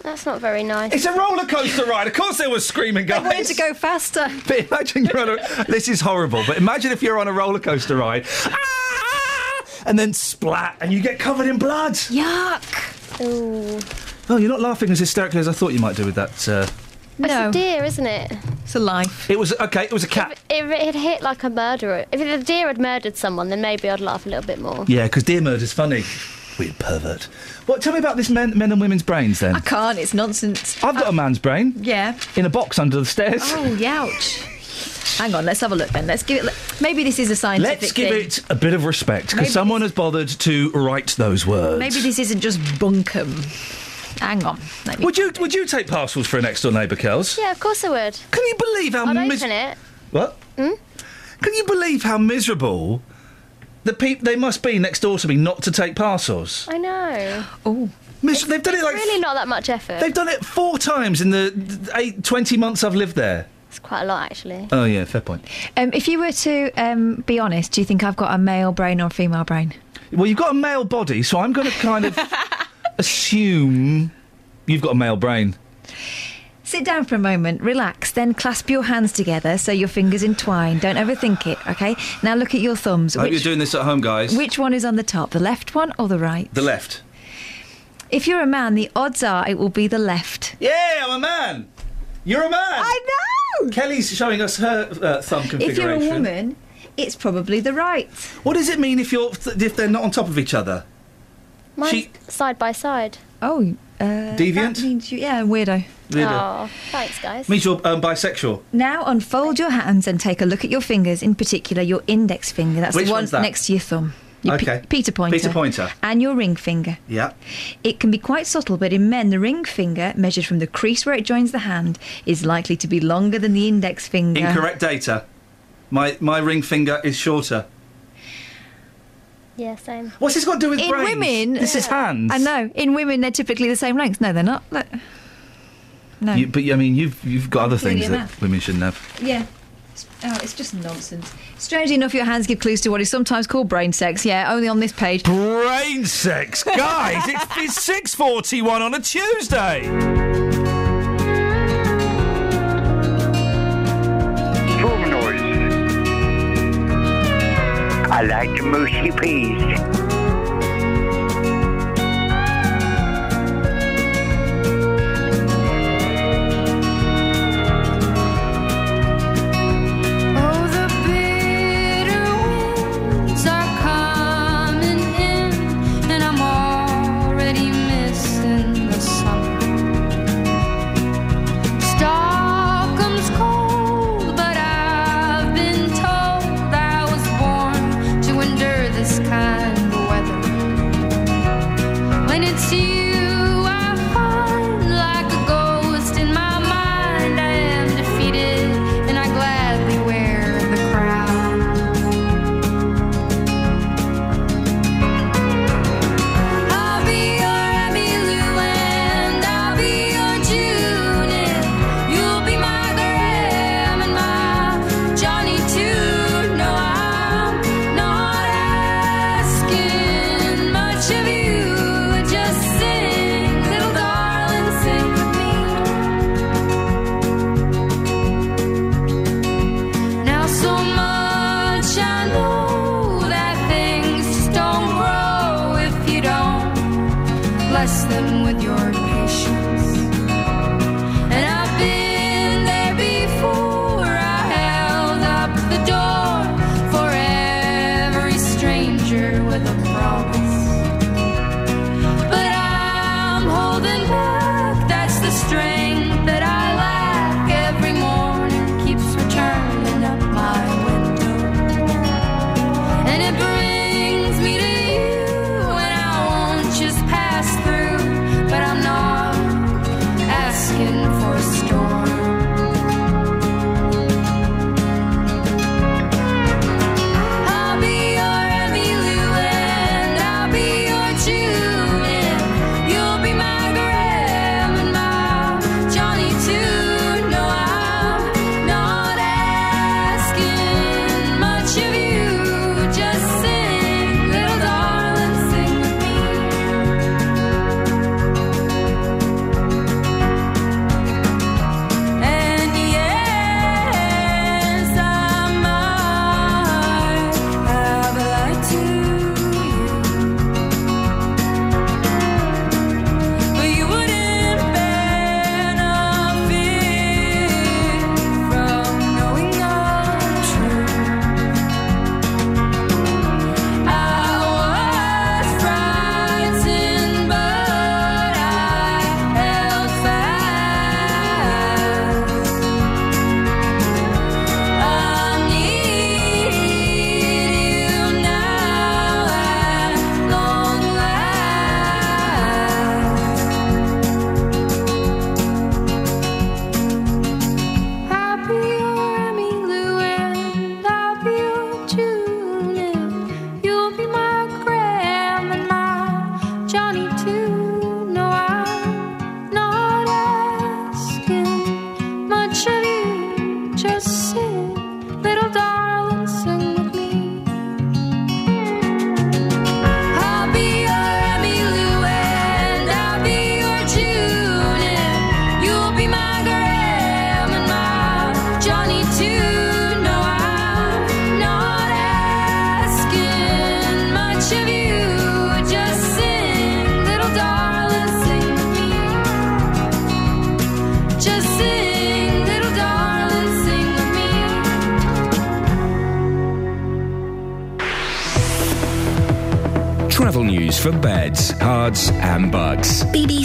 That's not very nice. It's a roller coaster ride. Of course, there was screaming, guys. I wanted to go faster. But imagine you're on a. This is horrible. But imagine if you're on a roller coaster ride, ah, and then splat, and you get covered in blood. Yuck. Ooh. Oh, you're not laughing as hysterically as I thought you might do with that. Uh, It's a deer, isn't it? It's a life. it was okay. It was a cat. If it had hit like a murderer, if the deer had murdered someone, then maybe I'd laugh a little bit more. Yeah, because deer murder's funny. Weird pervert. What? Tell me about this men, men and women's brains then. I can't. It's nonsense. I've got a man's brain Yeah. in a box under the stairs. Oh, youch. Hang on. Let's have a look then. Let's give it. Maybe this is a scientific Let's give thing. it a bit of respect because someone has bothered to write those words. Maybe this isn't just bunkum. Hang on. Let me. Would you Would you take parcels for a next door neighbour, Kels? Yeah, of course I would. Can you believe how I'd mis- open it. What? Hmm? Can you believe how miserable the people they must be next door to me not to take parcels? I know. Oh. Mis- they've done it like Really not that much effort. they've done it four times in the eight, 20 months I've lived there. It's quite a lot, actually. Oh yeah, fair point. Um, if you were to um, be honest, do you think I've got a male brain or a female brain? Well, you've got a male body, so I'm going to kind of assume you've got a male brain. Sit down for a moment, relax, then clasp your hands together so your fingers entwine. Don't overthink it, okay? Now look at your thumbs. I hope Which, you're doing this at home, guys. which one is on the top, the left one or the right? The left. If you're a man, the odds are it will be the left. Yeah, I'm a man. You're a man. I know. Kelly's showing us her uh, thumb configuration. If you're a woman, it's probably the right. What does it mean if you're if they're not on top of each other? Mine's She- side by side. Oh, uh, Deviant? That means you, yeah, weirdo. Oh, thanks, guys. Means you're um, bisexual. Now unfold your hands and take a look at your fingers, in particular your index finger. That's Which the one that? next to your thumb. Your pe- Okay. Peter pointer. Peter pointer. And your ring finger. Yeah. It can be quite subtle, but in men, the ring finger, measured from the crease where it joins the hand, is likely to be longer than the index finger. Incorrect data. My my ring finger is shorter. Yeah, same. What's this got to do with in brains? women, This is uh, hands. I know. In women, they're typically the same length. No, they're not. Look. No. You, but I mean, you've you've got other things that math. women shouldn't have. Yeah. It's- Oh, it's just nonsense. Strangely enough, your hands give clues to what is sometimes called brain sex. Yeah, only on this page. Brain sex, guys! it's it's six forty one on a Tuesday. Like mushy peas.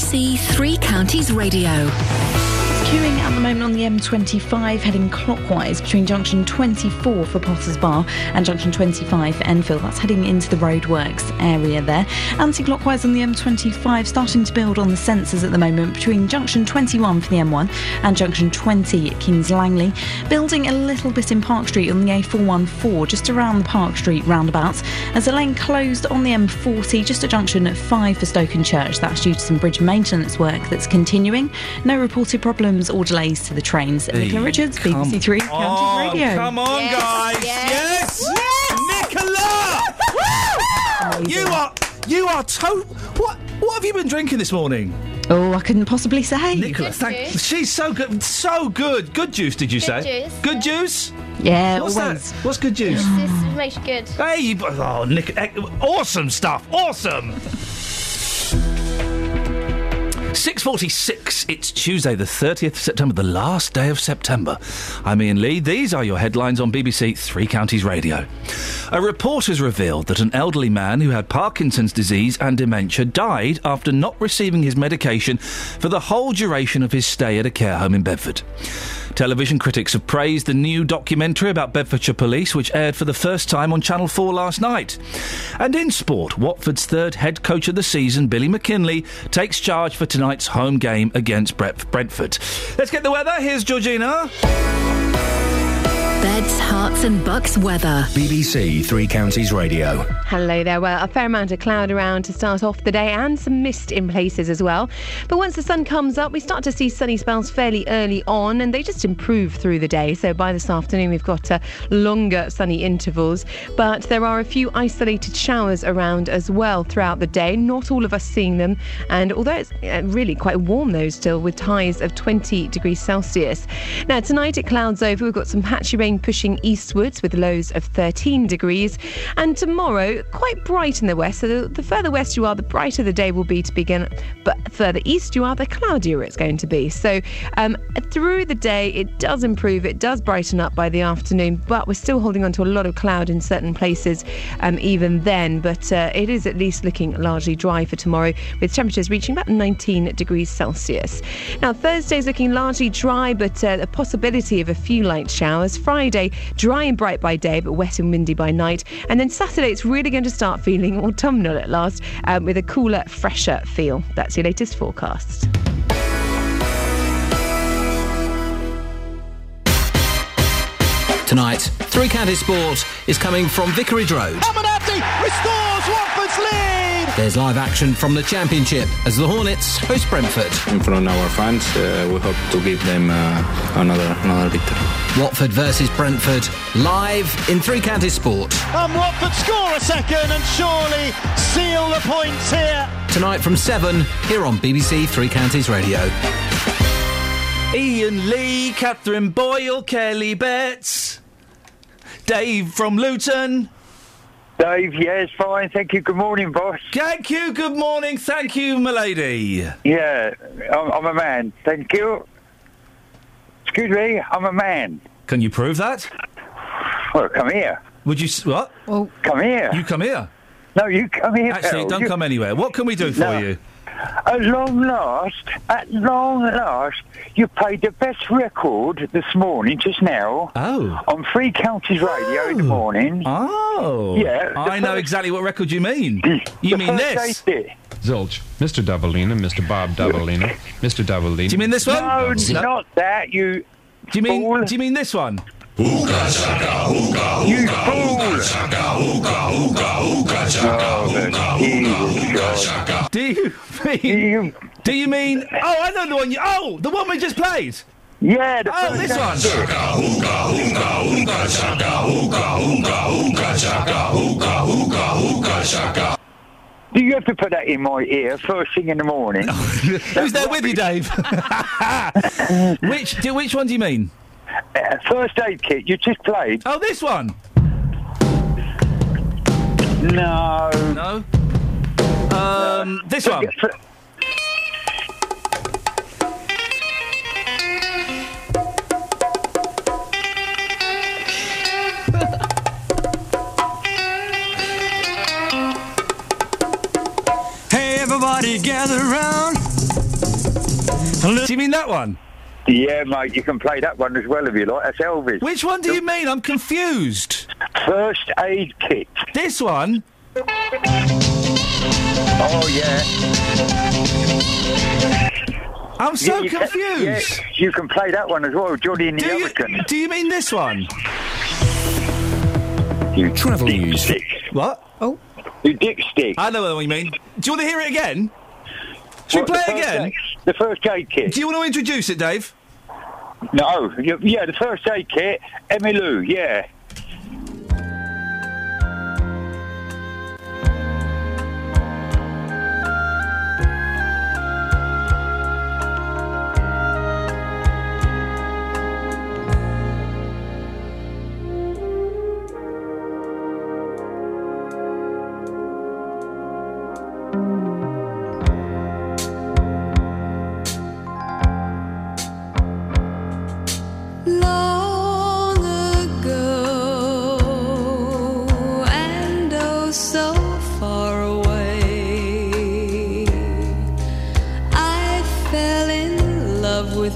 BBC Three Counties Radio. Moment on the M25, heading clockwise between junction 24 for Potters Bar and junction 25 for Enfield. That's heading into the roadworks area there. Anti clockwise on the M25, starting to build on the sensors at the moment between junction 21 for the M1 and junction 20 at Kings Langley. Building a little bit in Park Street on the A414, just around the Park Street roundabouts. as a lane closed on the M40, just at junction 5 for Stokenchurch. That's due to some bridge maintenance work that's continuing. No reported problems or delays to the trains. At Nicola Richards, BBC Three Counties on, Radio. Come on, guys. Yes. Nicola! You are you are to what what have you been drinking this morning? Oh, I couldn't possibly say. Nicola, thank she's so good so good. Good juice, did you Good say? juice, Good juice? Yeah, What's always. that? What's good juice? This makes you good. Hey, you- oh, Nick, eh, awesome stuff, awesome. 6.46, it's Tuesday the 30th of September, the last day of September. I'm Iain Lee. These are your headlines on BBC Three Counties Radio. A report has revealed that an elderly man who had Parkinson's disease and dementia died after not receiving his medication for the whole duration of his stay at a care home in Bedford. Television critics have praised the new documentary about Bedfordshire Police, which aired for the first time on Channel 4 last night. And in sport, Watford's third head coach of the season, Billy McKinlay, takes charge for tonight's home game against Brentford. Let's get the weather. Here's Georgina. Beds, Herts and Bucks weather. BBC Three Counties Radio. Hello there. Well, a fair amount of cloud around to start off the day and some mist in places as well. But once the sun comes up, we start to see sunny spells fairly early on and they just improve through the day. So by this afternoon, we've got uh, longer sunny intervals. But there are a few isolated showers around as well throughout the day. Not all of us seeing them. And although it's uh, really quite warm, though, still with highs of 20 degrees Celsius. Now, tonight it clouds over. We've got some patchy rain pushing eastwards with lows of 13 degrees. And tomorrow, quite bright in the west. So the, the further west you are, the brighter the day will be to begin. But further east you are, the cloudier it's going to be. So um, through the day, it does improve. It does brighten up by the afternoon, but we're still holding on to a lot of cloud in certain places um, even then. But uh, it is at least looking largely dry for tomorrow, with temperatures reaching about 19 degrees Celsius. Now, Thursday's looking largely dry, but uh, a possibility of a few light showers. Friday, dry and bright by day, but wet and windy by night. And then Saturday, it's really going to start feeling autumnal at last, um, with a cooler, fresher feel. That's your latest forecast. Tonight, Three Counties Sport is coming from Vicarage Road. There's live action from the Championship as the Hornets host Brentford. in front of our fans. Uh, we hope to give them uh, another another victory. Watford versus Brentford, live in Three Counties Sport. And Watford score a second and surely seal the points here. Tonight from 7 here on BBC Three Counties Radio. Iain Lee, Catherine Boyle, Kelly Betts, Dave from Luton. Dave, yes, fine. Thank you. Good morning, boss. Thank you. Good morning. Thank you, milady. Yeah, I'm, I'm a man. Thank you. Excuse me, I'm a man. Can you prove that? Well, come here. Would you s- what? Well, come here. You come here. No, you come here. Actually, pal. don't You- come anywhere. What can we do for No. you? At long last, at long last, you played the best record this morning, just now. Oh. On Free Counties Radio in the oh. morning. Oh. Yeah. the I know exactly what record you mean. You the mean first this? eight. Zilch, Mr. Davalina, Mr. Bob Davalina, Mr. Davalina. Do you mean this one? No, not that, you Do you mean do you mean this one? You fool! Oh, Do you mean? Do you mean? Oh, I know the one. You, oh, the one we just played. Yeah. The oh, this one. Do you have to put that in my ear first thing in the morning? Who's there with you, Dave? which do, which one do you mean? Uh, first aid kit you just played. Oh, this one. No. No. Um, this one. Hey, everybody gather around. Do you mean that one? Yeah, mate, you can play that one as well if you like. That's Elvis. Which one do you mean? I'm confused. First aid kit. This one? Oh, yeah. I'm so Yeah, you can- confused. yeah, you can play that one as well, Johnny and the Do you, American. do you mean this one? You Travel dick news. stick. What? Oh. You dick stick. I know what you mean. Do you want to hear it again? Should we play it again? aid- the first aid kit. Do you want to introduce it, Dave? No, yeah, the first aid kit, Emmylou, yeah.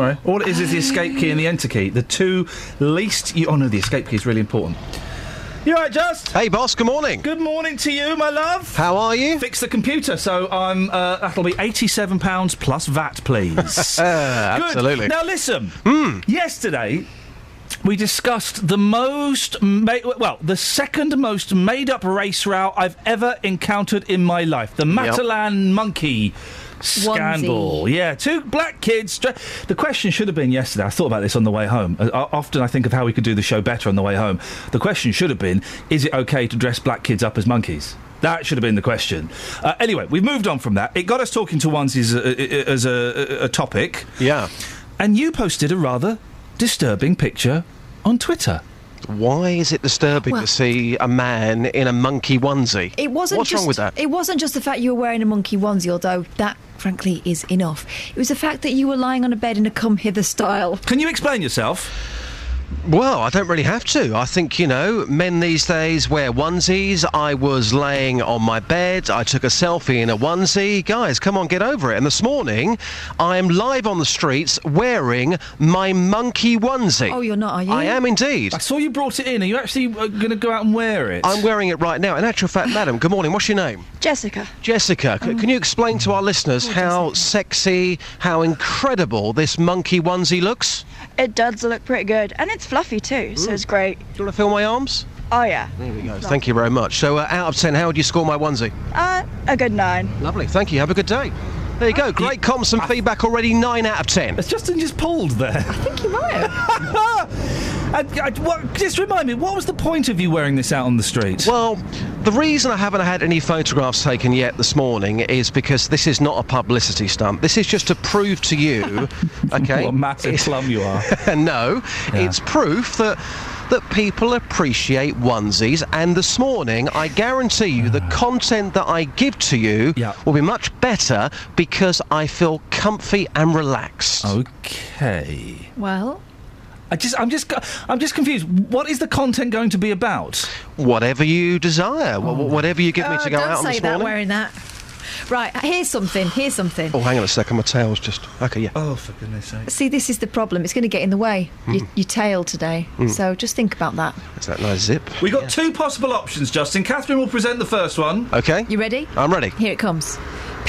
worry. All it is is the escape key and the enter key. The two least. You, oh no, the escape key is really important. You all right, Just? Hey, boss. Good morning. Good morning to you, my love. How are you? Fix the computer. So I'm. Uh, that'll be eighty-seven pounds plus VAT, please. Good. Absolutely. Now listen. Yesterday. We discussed the most, ma- well, the second most made-up race route I've ever encountered in my life. The Matalan monkey scandal. Onesie. Yeah, two black kids. dre- The question should have been yesterday. I thought about this on the way home. Uh, often I think of how we could do the show better on the way home. The question should have been: Is it okay to dress black kids up as monkeys? That should have been the question. Uh, anyway, we've moved on from that. It got us talking to onesies uh, uh, as a, a, a topic. Yeah. And you posted a rather disturbing picture on Twitter. Why is it disturbing Well- to see a man in a monkey onesie? It wasn't What's just, wrong with that? It wasn't just the fact you were wearing a monkey onesie, although that, frankly, is enough. It was the fact that you were lying on a bed in a come hither style. Can you explain yourself? Well, I don't really have to. I think, you know, men these days wear onesies. I was laying on my bed. I took a selfie in a onesie. Guys, come on, get over it. And this morning, I am live on the streets wearing my monkey onesie. Oh, you're not, are you? I am indeed. I saw you brought it in. Are you actually uh, going to go out and wear it? I'm wearing it right now. In actual fact, madam, good morning. What's your name? Jessica. Jessica, c- can you explain to our listeners how sexy, how incredible this monkey onesie looks? It does look pretty good, and it's fluffy too, so it's great. Do you want to feel my arms? Oh yeah. There we go. Thank you very much. So, uh, out of 10, how would you score my onesie? Uh, a good nine. Lovely. Thank you. Have a good day. There you go. Great comms and feedback already. 9 out of 10. It's Justin just pulled there. I think you might have. I, I, what, just remind me, what was the point of you wearing this out on the street? Well, the reason I haven't had any photographs taken yet this morning is because this is not a publicity stunt. This is just to prove to you, okay? What a massive plum you are. no, it's proof that that people appreciate onesies and this morning I guarantee you the content that I give to you will be much better because I feel comfy and relaxed. Okay. Well, I just, I'm just, I'm just confused. What is the content going to be about? Whatever you desire, wh- wh- whatever you give me Oh, to go out this morning. don't out on say this that morning. wearing that. Right, here's something. Here's something. Oh, hang on a second, my tail's just okay. Yeah. Oh, for goodness sake! See, this is the problem. It's going to get in the way. Your, Mm. your tail today. Mm. So just think about that. that. Is that nice zip? We've got two possible options, Justin. Catherine will present the first one. Okay. You ready? I'm ready. Here it comes.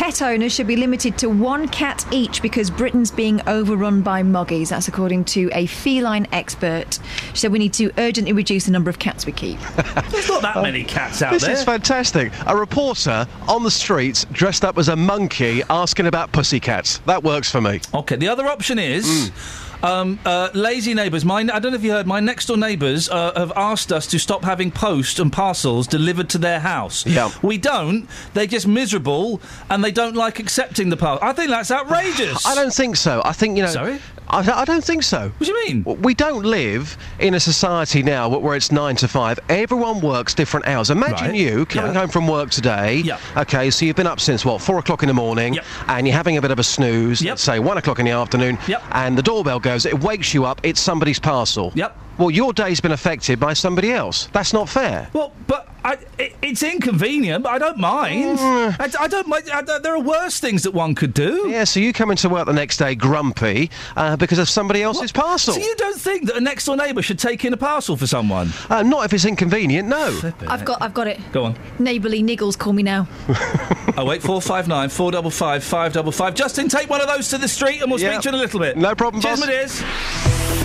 Pet owners should be limited to one cat each because Britain's being overrun by moggies. That's according to a feline expert. She said we need to urgently reduce the number of cats we keep. There's not that many cats out there. This is fantastic. A reporter on the streets dressed up as a monkey asking about pussycats. That works for me. Okay, the other option is. Hmm. Um, uh, lazy neighbours. My, I don't know if you heard. My next door neighbours uh, have asked us to stop having post and parcels delivered to their house. Yeah. we don't. They're just miserable and they don't like accepting the parcel. I think that's outrageous. I don't think so. I think you know. Sorry? I, I don't think so. What do you mean? We don't live in a society now where it's nine to five. Everyone works different hours. Imagine Right. you coming Yeah. home from work today. Yeah. Okay, so you've been up since what four o'clock in the morning, yep. and you're having a bit of a snooze. Let's say one o'clock in the afternoon. Yep. And the doorbell goes. It wakes you up. It's somebody's parcel. Yep. Well, your day's been affected by somebody else. That's not fair. Well, but I, it, it's inconvenient, but I don't mind. I, I don't mind. I, there are worse things that one could do. Yeah, so you come into work the next day grumpy uh, because of somebody else's parcel. So you don't think that a next door neighbour should take in a parcel for someone? Uh, not if it's inconvenient, no. I've got, I've got it. Go on. Neighbourly niggles, call me now. Oh eight four five nine four double five five double five. Justin, take one of those to the street, and we'll Yeah. speak to you in a little bit. No problem, Cheers, boss. my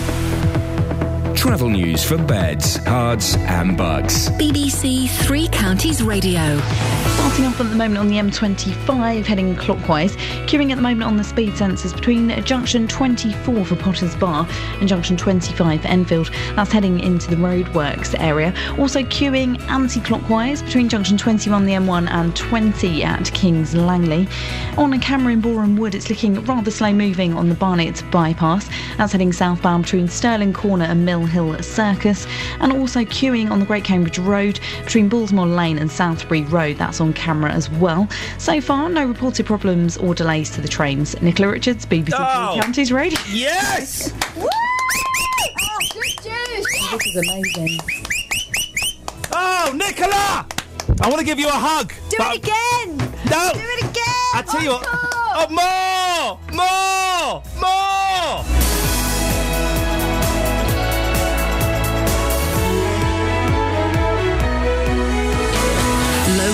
dears. Travel news for beds, cards, and bugs. BBC Three Counties Radio. Starting off at the moment on the M25, heading clockwise. Queuing at the moment on the speed sensors between junction 24 for Potter's Bar and junction 25 for Enfield. That's heading into the roadworks area. Also queuing anti-clockwise between junction 21 the M1 and 20 at Kings Langley. On a camera in Boreham Wood, it's looking rather slow moving on the Barnet bypass. That's heading southbound between Stirling Corner and Mill Hill Circus. And also queuing on the Great Cambridge Road between Bullsmore Lane and Southbury Road. That's on camera as well. So far, no reported problems or delays to the trains. Nicola Richards, BBC Oh. Three Counties Radio. Yes! This is amazing. Oh, Nicola! I want to give you a hug. Do it again! No! Do it again! I tell you what. Oh, more! More! More!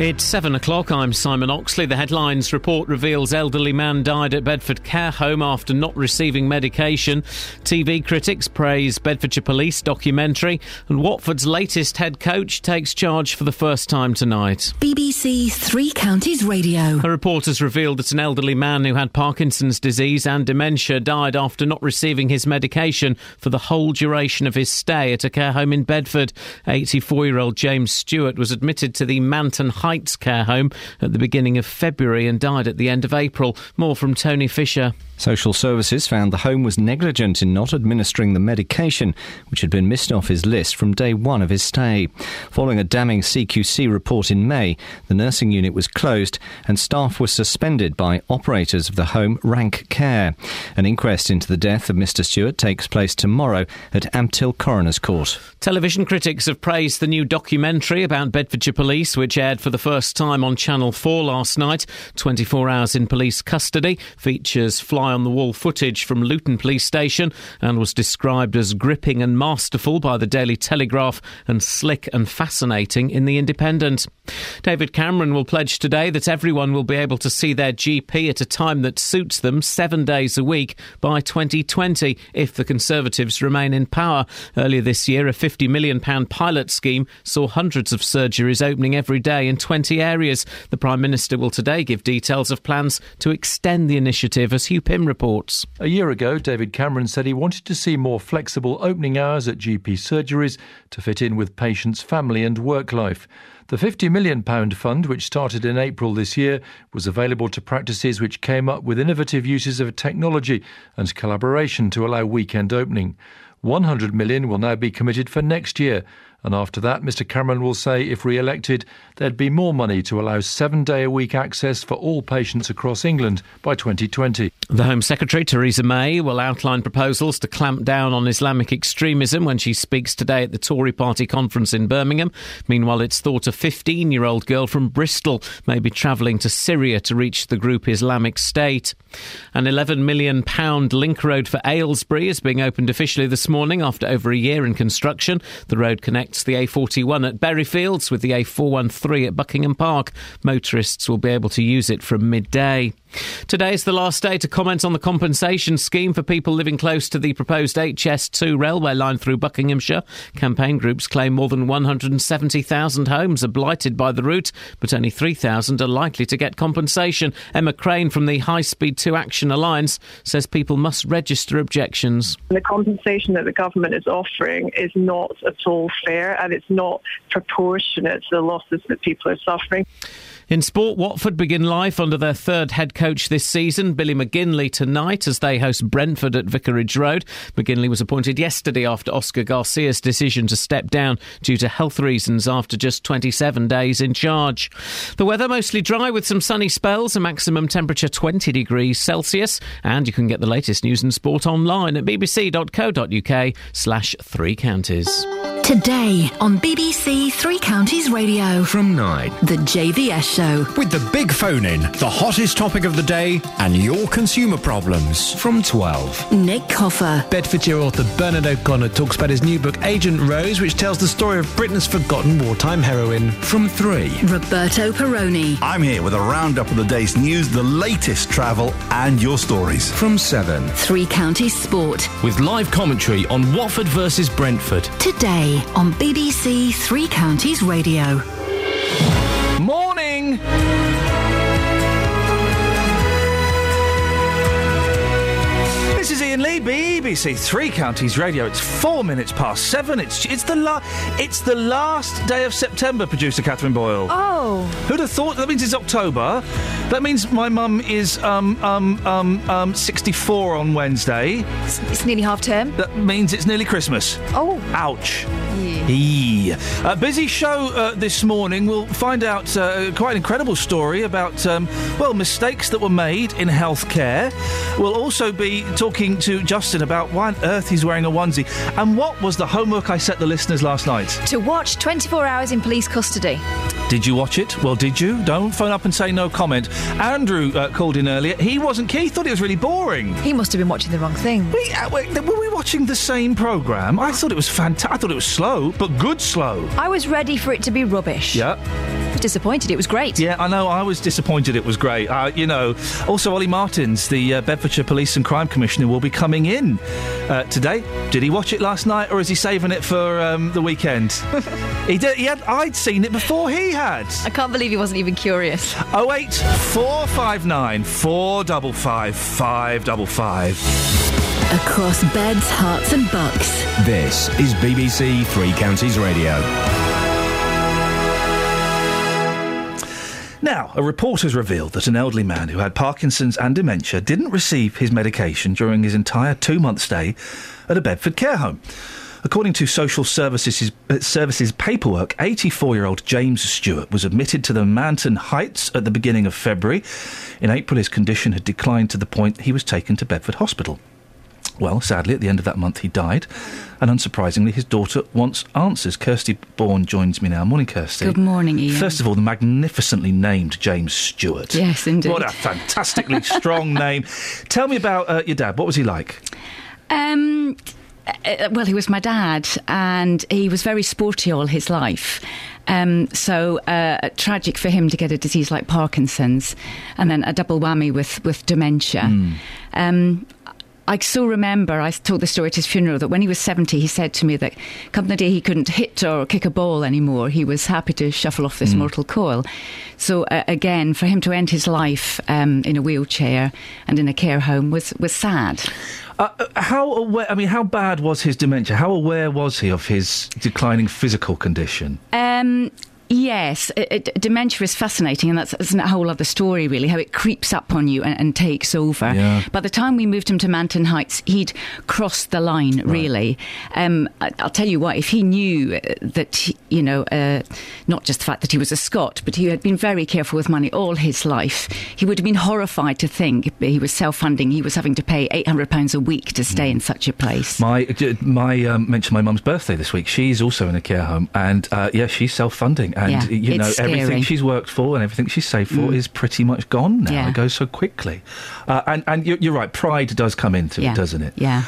It's seven o'clock. I'm Simon Oxley. The headlines report reveals elderly man died at Bedford care home after not receiving medication. TV critics praise Bedfordshire Police documentary, and Watford's latest head coach takes charge for the first time tonight. BBC Three Counties Radio. A report has revealed that an elderly man who had Parkinson's disease and dementia died after not receiving his medication for the whole duration of his stay at a care home in Bedford. 84 year old James Stewart was admitted to the Manton Heights care home at the beginning of February and died at the end of April. More from Tony Fisher. Social Services found the home was negligent in not administering the medication, which had been missed off his list from day one of his stay. Following a damning CQC report in May, the nursing unit was closed and staff were suspended by operators of the home Ranc Care. An inquest into the death of Mr. Stewart takes place tomorrow at Ampthill Coroner's Court. Television critics have praised the new documentary about Bedfordshire Police, which aired for the first time on Channel 4 last night. 24 hours in police custody features fly on the wall footage from Luton Police Station and was described as gripping and masterful by the Daily Telegraph and slick and fascinating in The Independent. David Cameron will pledge today that everyone will be able to see their GP at a time that suits them seven days a week by 2020 if the Conservatives remain in power. Earlier this year, a £50 million pilot scheme saw hundreds of surgeries opening every day in 20 areas. The Prime Minister will today give details of plans to extend the initiative, as Hugh Pym reports. A year ago, David Cameron said he wanted to see more flexible opening hours at GP surgeries to fit in with patients' family and work life. The £50 million fund, which started in April this year, was available to practices which came up with innovative uses of technology and collaboration to allow weekend opening. 100 million will now be committed for next year, and after that, Mr Cameron will say if re elected, there'd be more money to allow seven day a week access for all patients across England by 2020. The Home Secretary, Theresa May, will outline proposals to clamp down on Islamic extremism when she speaks today at the Tory party conference in Birmingham. Meanwhile, it's thought a 15 year old girl from Bristol may be travelling to Syria to reach the group Islamic State. An £11 million link road for Aylesbury is being opened officially this morning after over a year in construction. The road connects the A41 at Berryfields with the A413 at Buckingham Park. Motorists will be able to use it from midday. Today is the last day to comment on the compensation scheme for people living close to the proposed HS2 railway line through Buckinghamshire. Campaign groups claim more than 170,000 homes are blighted by the route, but only 3,000 are likely to get compensation. Emma Crane from the High Speed 2 Action Alliance says people must register objections. The compensation that the government is offering is not at all fair and it's not proportionate to the losses that people are suffering. In sport, Watford begin life under their third head coach this season, Billy McKinlay, tonight as they host Brentford at Vicarage Road. McGinley was appointed yesterday after Oscar Garcia's decision to step down due to health reasons after just 27 days in charge. The weather mostly dry with some sunny spells, a maximum temperature 20 degrees Celsius, and you can get the latest news and sport online at bbc.co.uk slash three counties. Today on BBC Three Counties Radio. From 9. The JVS Show. With the big phone in, the hottest topic of the day, and your consumer problems. From 12. Nick Coffer. Bedfordshire author Bernard O'Connor talks about his new book Agent Rose, which tells the story of Britain's forgotten wartime heroine. From 3. Roberto Perrone. I'm here with a roundup of the day's news, the latest travel, and your stories. From 7. Three Counties Sport. With live commentary on Watford versus Brentford. Today on BBC Three Counties Radio. Morning! This is Iain Lee, BBC Three Counties Radio. It's four minutes past seven. It's it's the la- it's the last day of September. Producer Catherine Boyle. Oh. Who'd have thought? That means it's October. That means my mum is um um um um 64 on Wednesday. It's, it's nearly half term. That means it's nearly Christmas. Oh. Ouch. Yeah. Eee. A busy show uh, this morning. We'll find out uh, quite an incredible story about, um, well, mistakes that were made in healthcare. We'll also be talking to Justin about why on earth he's wearing a onesie and what was the homework I set the listeners last night. To watch 24 hours in police custody. Did you watch it? Well, did you? Don't phone up and say no comment. Andrew uh, called in earlier. He wasn't keen. He thought it was really boring. He must have been watching the wrong thing. We, uh, wait, were we watching the same programme? I thought it was fantastic. I thought it was slow, but good slow. I was ready for it to be rubbish. Yeah. I was disappointed. It was great. Yeah, I know. I was disappointed it was great. Uh, you know, also Olly Martins, the uh, Bedfordshire Police and Crime Commissioner, will be coming in uh, today. Did he watch it last night, or is he saving it for um, the weekend? he did. He had. I'd seen it before he had. I can't believe he wasn't even curious. Oh eight four five nine four double five five double five. Across beds, herts, and bucks. This is BBC Three Counties Radio. Now, a report has revealed that an elderly man who had Parkinson's and dementia didn't receive his medication during his entire two month stay at a Bedford care home. According to Social Services, Services paperwork, 84 year old James Stewart was admitted to the Manton Heights at the beginning of February. In April, his condition had declined to the point he was taken to Bedford Hospital. Well, sadly, at the end of that month, he died. And unsurprisingly, his daughter wants answers. Kirsty Bourne joins me now. Morning, Kirsty. Good morning, Iain. First of all, the magnificently named James Stewart. Yes, indeed. What a fantastically strong name. Tell me about uh, your dad. What was he like? Um, uh, well, he was my dad, and he was very sporty all his life. Um, so uh, tragic for him to get a disease like Parkinson's, and then a double whammy with with dementia. Hmm. Um, I still remember, I told the story at his funeral, that when he was 70, he said to me that come the day he couldn't hit or kick a ball anymore, he was happy to shuffle off this Hmm. mortal coil. So, uh, again, for him to end his life um, in a wheelchair and in a care home was, was sad. Uh, uh, how aware? I mean, how bad was his dementia? How aware was he of his declining physical condition? Um, yes, it, it, dementia is fascinating, and that's, that's a whole other story, really, how it creeps up on you and, and takes over. Yeah. By the time we moved him to Manton Heights, he'd crossed the line, really. Um, I, I'll tell you what, if he knew uh, that, he- you know, uh, not just the fact that he was a Scot, but he had been very careful with money all his life, he would have been horrified to think he was self funding, he was having to pay £800 a week to stay in such a place. My my um, mentioned my mum's birthday this week. She's also in a care home, and uh, yeah, she's self funding, and Yeah, you know everything scary. she's worked for and everything she's saved for Mm. is pretty much gone now. Yeah. It goes so quickly, uh, and and you're, you're right. Pride does come into Yeah. it, doesn't it? Yeah.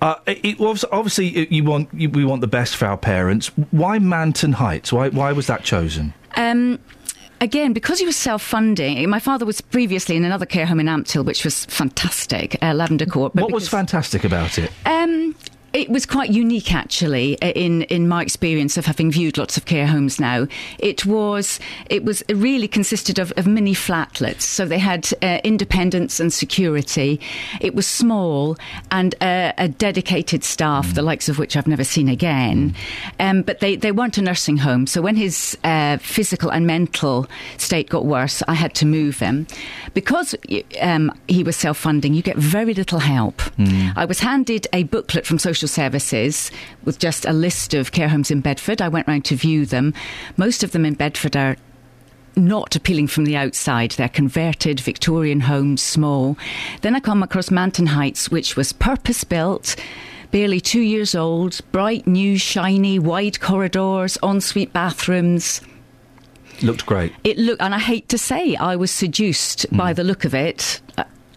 Uh, it, it was obviously it- you want you, we want the best for our parents. Why Manton Heights? Why why was that chosen? Um, again, because he was self-funding, my father was previously in another care home in Ampthill, which was fantastic, uh, Lavender Court. What was fantastic about it? Um, it was quite unique, actually, in, in my experience of having viewed lots of care homes now. It was it was it really consisted of, of mini flatlets, so they had uh, independence and security. It was small and uh, a dedicated staff, the likes of which I've never seen again. Um, but they, they weren't a nursing home, so when his uh, physical and mental state got worse, I had to move him because um, he was self-funding. You get very little help. I was handed a booklet from social services with just a list of care homes in Bedford. I went round to view them. Most of them in Bedford are not appealing from the outside. They're converted Victorian homes, small. Then I come across Manton Heights, which was purpose built. Barely two years old, bright, new, shiny, wide corridors, ensuite bathrooms. Looked great. It looked, and I hate to say, I was seduced by mm. the look of it.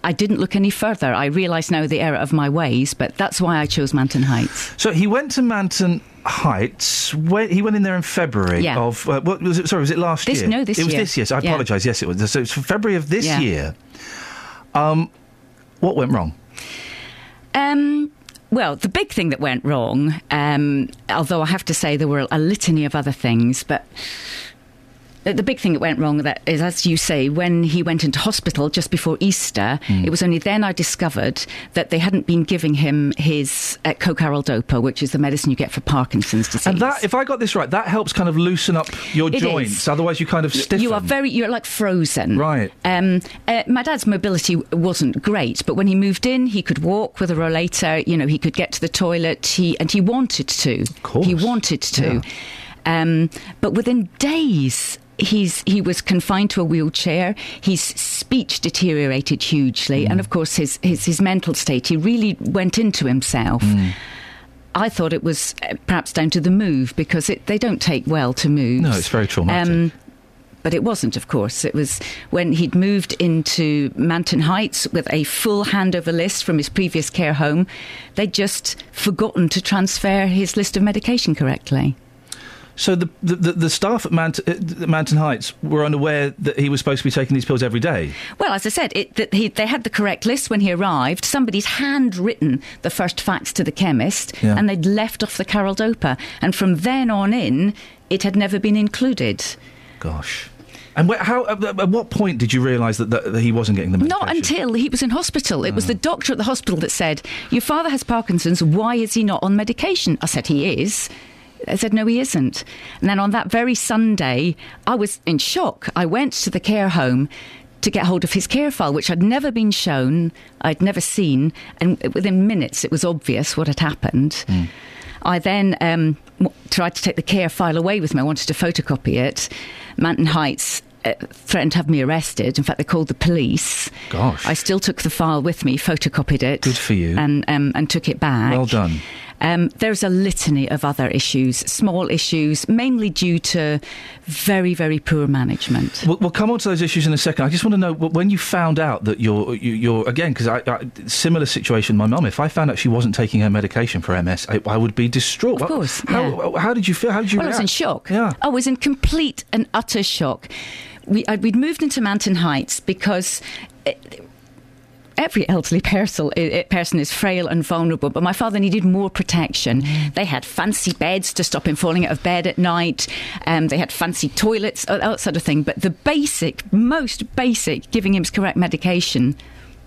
I- didn't look any further. I realise now the error of my ways, but that's why I chose Manton Heights. So he went to Manton Heights. When, he went in there in February Yeah. of uh, what was it? Sorry, was it last This- year? no, this it was year. this year. So I Yeah. apologise. Yes, it was. So it's February of this Yeah. year. Um, what went wrong? Um, well, the big thing that went wrong, um, although I have to say there were a litany of other things, but the big thing that went wrong that is, as you say, when he went into hospital just before Easter, Hmm. it was only then I discovered that they hadn't been giving him his uh, co-careldopa, which is the medicine you get for Parkinson's disease. And that, if I got this right, that helps kind of loosen up your It joints. is. Otherwise, you kind of stiffen. You are very, you're like frozen. Right. Um, uh, my dad's mobility wasn't great, but when he moved in, he could walk with a rollator. You know, he could get to the toilet. He and he wanted to. Of course. He wanted to. Um, but within days. He's he was confined to a wheelchair. His speech deteriorated hugely, Mm. and of course his, his his mental state. He really went into himself. Mm. I thought it was uh, perhaps down to the move because it, they don't take well to move. No, it's very traumatic. Um, but it wasn't, of course. It was when he'd moved into Manton Heights with a full handover list from his previous care home. They'd just forgotten to transfer his list of medication correctly. So the the, the, the staff at Mant- uh, Manton Heights were unaware that he was supposed to be taking these pills every day. Well, as I said, it, that he, they had the correct list when he arrived. Somebody's handwritten the first facts to the chemist, Yeah. and they'd left off the careldopa. And from then on in, it had never been included. Gosh. And wh- how? At, at what point did you realise that, that, that he wasn't getting the medication? Not until he was in hospital. It was the doctor at the hospital that said, Your father has Parkinson's. Why is he not on medication? I said, He is. I said, No, he isn't. And then on that very Sunday, I was in shock. I went to the care home to get hold of his care file, which had never been shown, I'd never seen, and within minutes it was obvious what had happened. I then um, tried to take the care file away with me. I wanted to photocopy it. Manton Heights uh, threatened to have me arrested. In fact, they called the police. Gosh. I still took the file with me, photocopied it. Good for you. And, um, and took it back. Well done. Um, there's a litany of other issues, small issues, mainly due to very, very poor management. We'll, we'll come on to those issues in a second. I just want to know when you found out that you're, you, you're again, because I, I, similar situation. My mum, if I found out she wasn't taking her medication for MS, I, I would be distraught. Of course. How, yeah. how did you feel? How did you well, I was in shock. Yeah. I was in complete and utter shock. We, I, we'd moved into Manton Heights because. It, Every elderly person, person is frail and vulnerable, but my father needed more protection. Mm. They had fancy beds to stop him falling out of bed at night. Um, they had fancy toilets, that sort of thing. But the basic, most basic, giving him his correct medication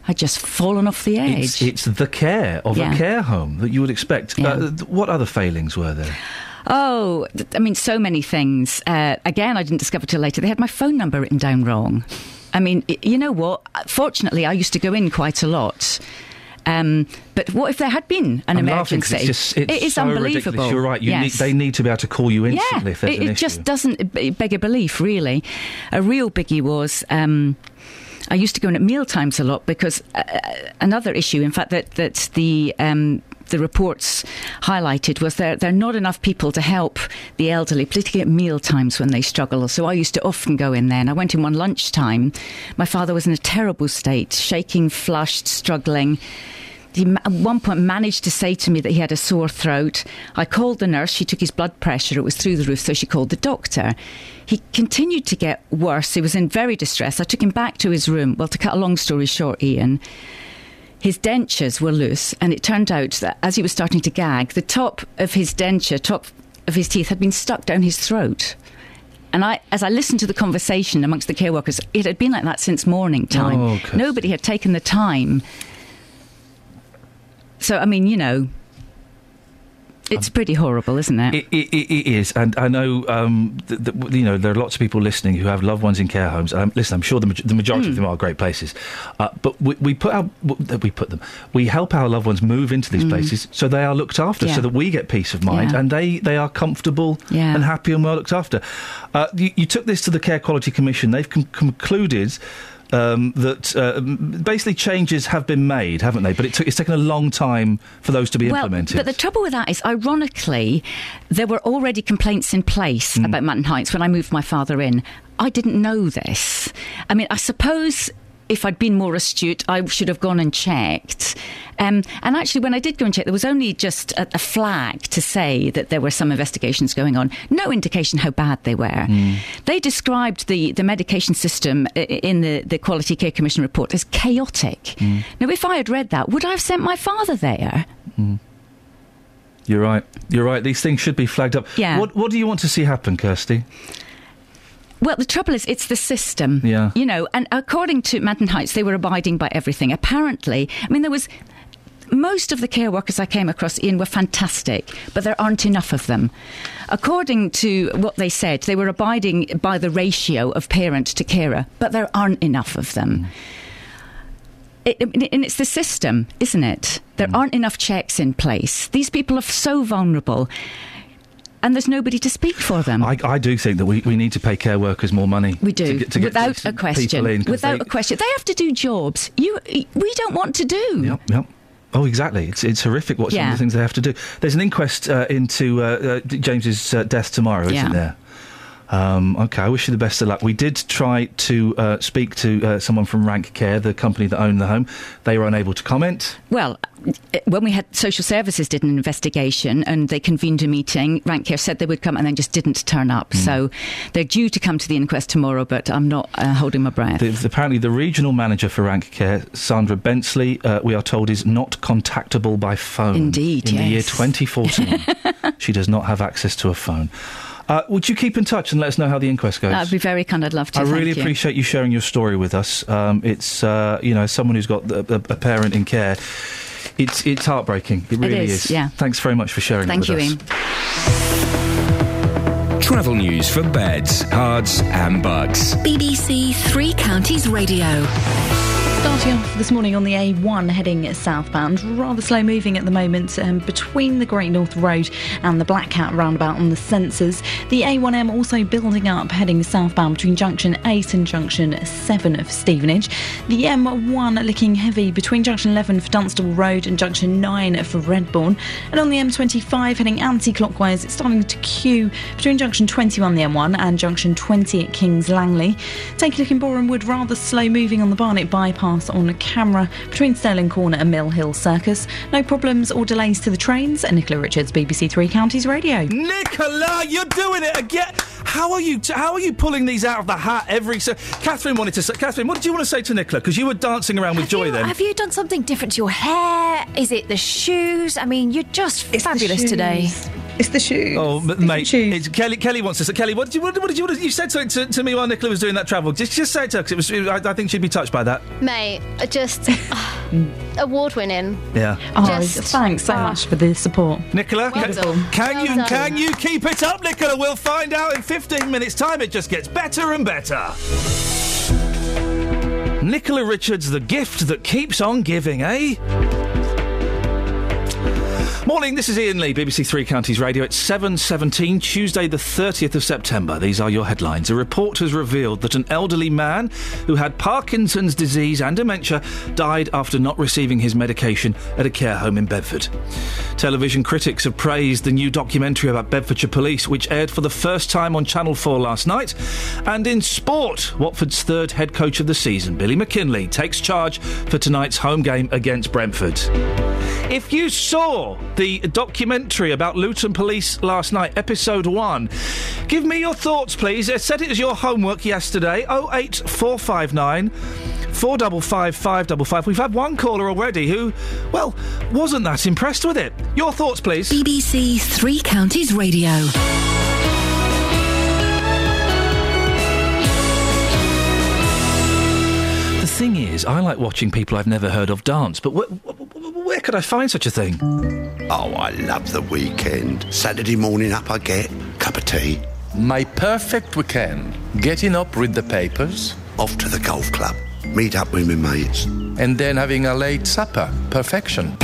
had just fallen off the edge. It's, it's the care of Yeah. a care home that you would expect. Yeah. Uh, what other failings were there? Oh, I mean, so many things. Uh, again, I didn't discover till later. They had my phone number written down wrong. I mean, you know what? Fortunately, I used to go in quite a lot. Um, but what if there had been an I'm emergency? it's just, it's it is so unbelievable. Ridiculous. You're right. You yes. need, they need to be able to call you instantly yeah, if there's it, an it issue. just doesn't beg a belief, really. A real biggie was. Um, I used to go in at meal times a lot because uh, another issue, in fact, that that the um, the reports highlighted was there there are not enough people to help the elderly, particularly at meal times when they struggle. So I used to often go in there, and I went in one lunchtime. My father was in a terrible state, shaking, flushed, struggling. He at one point managed to say to me that he had a sore throat. I called the nurse. She took his blood pressure. It was through the roof, so she called the doctor. He continued to get worse. He was in very distress. I took him back to his room. Well, to cut a long story short, Iain, his dentures were loose, and it turned out that as he was starting to gag, the top of his denture, top of his teeth, had been stuck down his throat. And I, as I listened to the conversation amongst the care workers, it had been like that since morning oh, time. Oh, Nobody had taken the time. So, I mean, you know, it's pretty horrible, isn't it? It, it, it is, and I know um, th- th- you know there are lots of people listening who have loved ones in care homes. Um, listen, I'm sure the, maj- the majority Hmm. of them are great places, uh, but we, we put our we put them we help our loved ones move into these places so they are looked after. Yeah. so that we get peace of mind Yeah. and they they are comfortable Yeah. and happy and well looked after. Uh, you, you took this to the Care Quality Commission. They've con- concluded. Um, that uh, basically changes have been made, haven't they? But it took, it's taken a long time for those to be well, implemented. But the trouble with that is, ironically, there were already complaints in place Hmm. about Manton Heights when I moved my father in. I didn't know this. I mean, I suppose if I'd been more astute, I should have gone and checked. Um, and actually, when I did go and check, there was only just a, a flag to say that there were some investigations going on. No indication how bad they were. Hmm. They described the, the medication system in the, the Quality Care Commission report as chaotic. Hmm. Now, if I had read that, would I have sent my father there? Hmm. You're right. You're right. These things should be flagged up. Yeah. What What do you want to see happen, Kirsty? Well, the trouble is, it's the system. Yeah. You know, and according to Manton Heights, they were abiding by everything. Apparently, I mean, there was. Most of the care workers I came across, Iain, were fantastic, but there aren't enough of them. According to what they said, they were abiding by the ratio of parent to carer, but there aren't enough of them. Hmm. It, and it's the system, isn't it? There hmm. aren't enough checks in place. These people are so vulnerable, and there's nobody to speak for them. I, I do think that we, we need to pay care workers more money. We do, to get, to get without a question. in, Without they- a question, they have to do jobs you we don't want to do. Yep, yep. Oh, exactly. It's it's horrific what some of the things they have to do. There's an inquest uh, into uh, uh, James's uh, death tomorrow, isn't Yeah. there? Um, okay, I wish you the best of luck. We did try to uh, speak to uh, someone from Ranc Care, the company that owned the home. They were unable to comment. Well, uh, when we had social services did an investigation and they convened a meeting, Ranc Care said they would come and then just didn't turn up. Hmm. So they're due to come to the inquest tomorrow, but I'm not uh, holding my breath. The, apparently, the regional manager for Ranc Care, Sandra Bensley, uh, we are told is not contactable by phone. Indeed, In the year 2014, she does not have access to a phone. Uh, would you keep in touch and let us know how the inquest goes? That'd be very kind. I'd love to. I really you. appreciate you sharing your story with us. Um, it's uh, you know, someone who's got a, a, a parent in care. It's it's heartbreaking. It really is, yeah. Thanks very much for sharing Thank it you, with us. Iain. Travel news for beds, cards, and bucks. BBC Three Counties Radio. Starting off this morning on the A1 heading southbound, rather slow moving at the moment um, between the Great North Road and the Black Cat roundabout on the sensors. The A1M also building up heading southbound between junction 8 and junction 7 of Stevenage. The M1 looking heavy between junction 11 for Dunstable Road and junction 9 for Redbourn. And on the M25 heading anti clockwise, it's starting to queue between junction 21 the M1 and junction 20 at Kings Langley. Take a look in Borehamwood, rather slow moving on the Barnet bypass on a camera between Stirling Corner and Mill Hill Circus. No problems or delays to the trains. Nicola Richards, BBC Three Counties Radio. Nicola, you're doing it again. How are you? How are you pulling these out of the hat every? So, Catherine wanted to say. Catherine, what did you want to say to Nicola? Because you were dancing around with joy then. Have you done something different to your hair? Is it the shoes? I mean, you're just fabulous today. It's the shoes. Oh, m- mate, it's Kelly. Kelly wants to say. Kelly, what did you? What, what did you? What did you said something to, to me while Nicola was doing that travel. Just, just say it to her because it was. I, I think she'd be touched by that. Mate, uh, just award winning. Yeah. Oh, Just- thanks so much for the support. Nicola, Well can, can Well you done. can you keep it up, Nicola? We'll find out in 15 minutes' time. It just gets better and better. Nicola Richards, the gift that keeps on giving, eh? Morning, this is Iain Lee, BBC Three Counties Radio. It's 7.17, Tuesday the 30th of September. These are your headlines. A report has revealed that an elderly man who had Parkinson's disease and dementia died after not receiving his medication at a care home in Bedford. Television critics have praised the new documentary about Bedfordshire Police, which aired for the first time on Channel 4 last night. And in sport, Watford's third head coach of the season, Billy McKinlay, takes charge for tonight's home game against Brentford. If you saw the documentary about Luton Police last night, episode one, give me your thoughts, please. I said it was your homework yesterday. 08459 455 555. We've had one caller already who, well, wasn't that impressed with it. Your thoughts, please. BBC Three Counties Radio. The thing is, I like watching people I've never heard of dance, but wh- wh- wh- where could I find such a thing? Oh, I love the weekend. Saturday morning up I get, cup of tea. My perfect weekend. Getting up, read the papers. Off to the golf club. Meet up with my mates. And then having a late supper. Perfection.